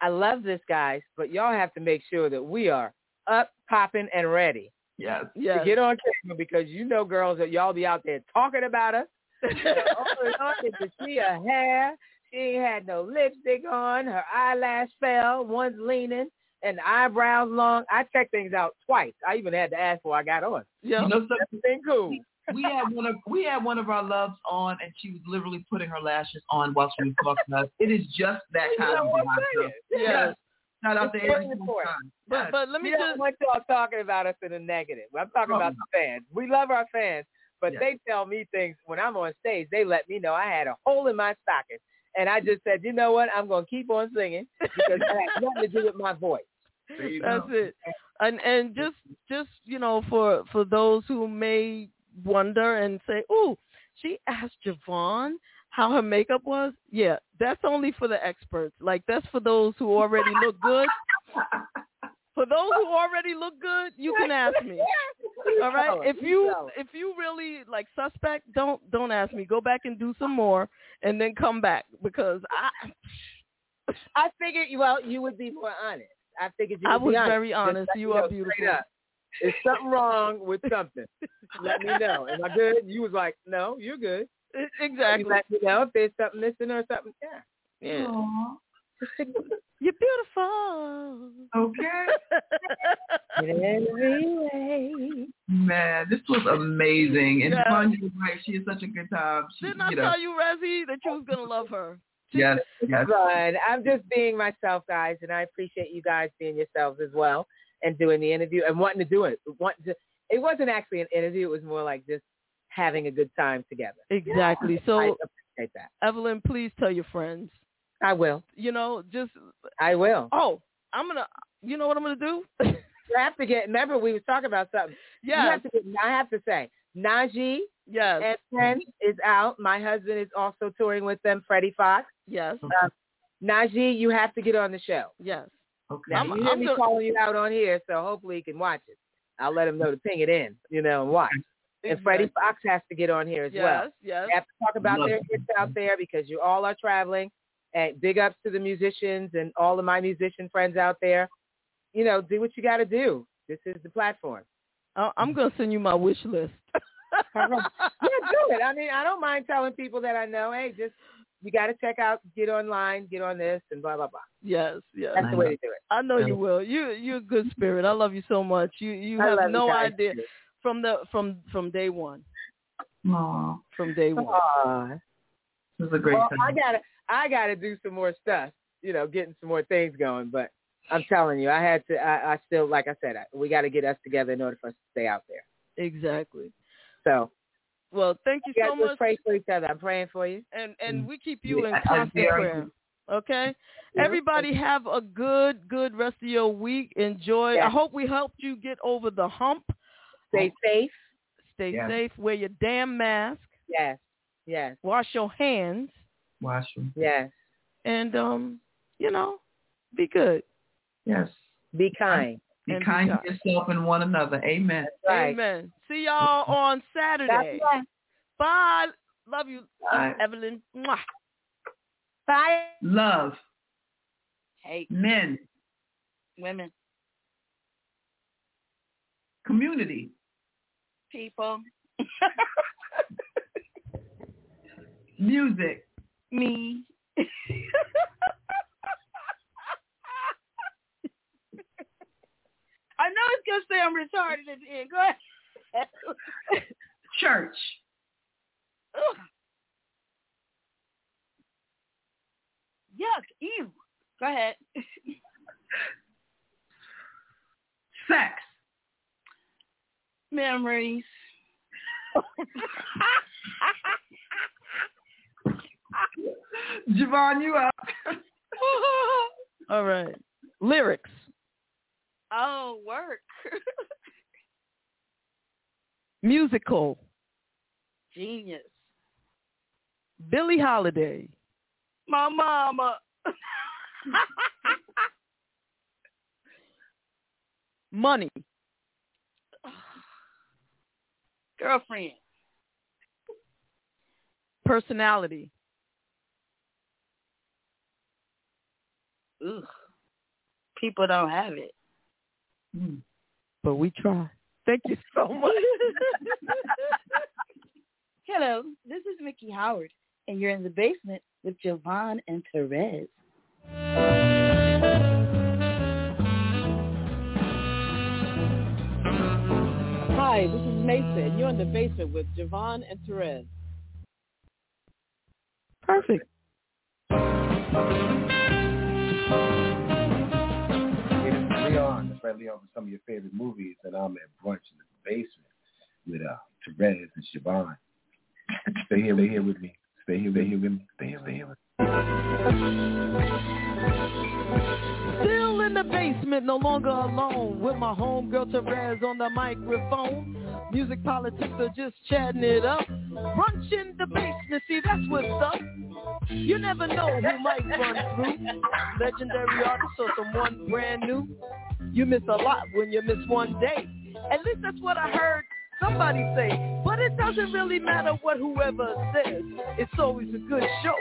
I love this, guys, but y'all have to make sure that we are up, popping, and ready Yes. Yes. to get on camera because you know, girls, that y'all be out there talking about us. oh, Lord, did she her hair? She ain't had no lipstick on. Her eyelash fell. One's leaning. and the eyebrows long. I check things out twice. I even had to ask before I got on. Yeah. You know something? Cool. We had one of we had one of our loves on, and she was literally putting her lashes on while she was talking to us. It is just that kind of what vibe. Yeah. Yes. Shout out to It's every time. But but let me don't just want y'all talking about us in a negative. I'm talking Oh. about the fans. We love our fans, but Yes. they tell me things when I'm on stage. They let me know I had a hole in my stocking, and I just said, you know what? I'm going to keep on singing because that has nothing to do with my voice. That's go. it. And and just just you know for for those who may wonder and say, "Ooh, she asked JaVonne how her makeup was." Yeah, that's only for the experts. Like that's for those who already look good. For those who already look good, you can ask me. All right. If you if you really like suspect, don't don't ask me. Go back and do some more, and then come back because I I figured, well, you would be more honest. I figured you I was be honest. very honest. You are know straight beautiful. Up. Is something wrong with something? let me know. Am I good? You was like, no, you're good. exactly. You let me know if there's something missing or something. Yeah. Yeah. Aw. You're beautiful. Okay. In every way. Man, this was amazing. And Yeah. Tanya was right. She is such a good time. She, Didn't I you know, tell you, Rezzy, that you was gonna love her? yes, yes. Fun. I'm just being myself, guys, and I appreciate you guys being yourselves as well and doing the interview and wanting to do it. Wanting to, it wasn't actually an interview. It was more like just having a good time together. Exactly. So, I appreciate that. Evelyn, please tell your friends. I will. You know, just I will. oh, I'm gonna. You know what I'm gonna do? You have to get. Remember, we was talking about something. Yeah. You have to get, I have to say, Najee yes. and is out. My husband is also touring with them. Freddie Fox. Yes. Uh, Najee, you have to get on the show. Yes. Okay. Now, I'm- you hear I'm me gonna- calling you out on here, so hopefully he can watch it. I'll let him know to ping it in, you know, and watch. And Freddie Fox has to get on here as Yes. well. Yes. We have to talk about Love their it. hits out there because you all are traveling. And big ups to the musicians and all of my musician friends out there. You know, do what you got to do. This is the platform. I- I'm gonna send you my wish list. yeah, do it. I mean, I don't mind telling people that I know, hey, just you got to check out, get online, get on this, and blah blah blah. Yes. Yes. That's the way to do it. I know you will. You you're a good spirit. I love you so much. You you I have no guys, idea too. from the from from day one. Aw, From day one. Aw. this was a great Well, time. I gotta, I gotta do some more stuff. You know, getting some more things going. But I'm telling you, I had to. I, I still, like I said, I, we got to get us together in order for us to stay out there. Exactly. So, Well, thank you you so guys just much. pray for each other. I'm praying for you. and and we keep you in Yeah, I- constant prayer. Okay. Yeah. Everybody have a good good rest of your week. Enjoy. I hope we helped you get over the hump. Stay safe. Stay Yes. safe. Wear your damn mask. Yes, yes, Wash your hands. Wash them. yes. And um, you know, be good. Yes. Be kind. Be And kind to yourself and one another. Amen. Right. Amen. See y'all on Saturday. God bless. Bye. Love you, Bye. Evelyn. Mwah. Bye. Love. Hate Men. women, Community. people, Music. me. I know it's gonna say I'm retarded at the end. Go ahead. Church. Ugh. Yuck, ew. Go ahead. Sex. Memories. JaVonne, you up. All right. Lyrics. oh, work. Musical. Genius. Billie Holiday. My mama. Money. Girlfriend. Personality. Ugh. People don't have it. But we try. Thank you so much. Hello, this is Mickey Howard, and you're in the basement with JaVonne and Terez. Hi, this is Mason. You're in the basement with JaVonne and Terez. Perfect. Leon. That's right, some of your favorite movies. And I'm at brunch in the basement with uh, Terez and JaVonne. Stay here, stay here with me. Stay here, stay here with me. Stay here, stay here with me. The basement, no longer alone. With my homegirl Terez on the microphone. Music politics are just chatting it up. Brunch in the basement, see that's what's up. You never know who might run through. Legendary artists or someone brand new. You miss a lot when you miss one day. At least that's what I heard somebody say. But it doesn't really matter what whoever says. It's always a good show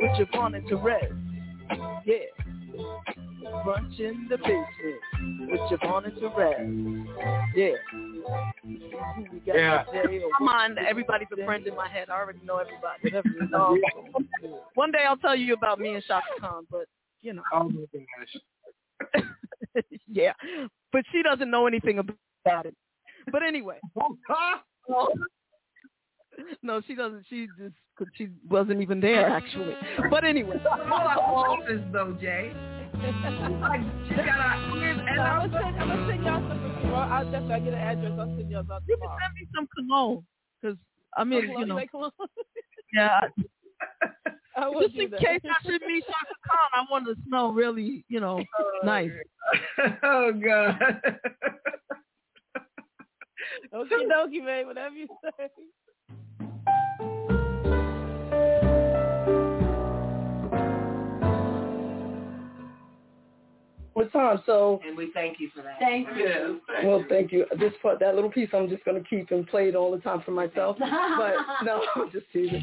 with JaVonne and Terez. Yeah. Brunch in the basement with JaVonne and Terez. Yeah. Yeah. Come on, everybody's a friend in my head. I already know everybody. Um, one day I'll tell you about me and Chaka Khan, but you know. Oh my gosh. yeah, but she doesn't know anything about it. But anyway. no, she doesn't. She just cause she wasn't even there actually. Mm-hmm. But anyway. office though, Jay. like she got a And I'm gonna send, I'm gonna send y'all some tomorrow. I'll definitely I'll get an address. I'll send y'all some You can send me some cologne, cause I mean, Cologne, you know, yeah. I will Just do in that. case I should meet Chaka Khan, I want to smell really, you know, oh, nice. oh God. Okie dokie, man. Whatever you say. What time? So And we thank you for that. Thank you. Well, thank you. This part, that little piece, I'm just going to keep and play it all the time for myself. But no, I'm just teasing.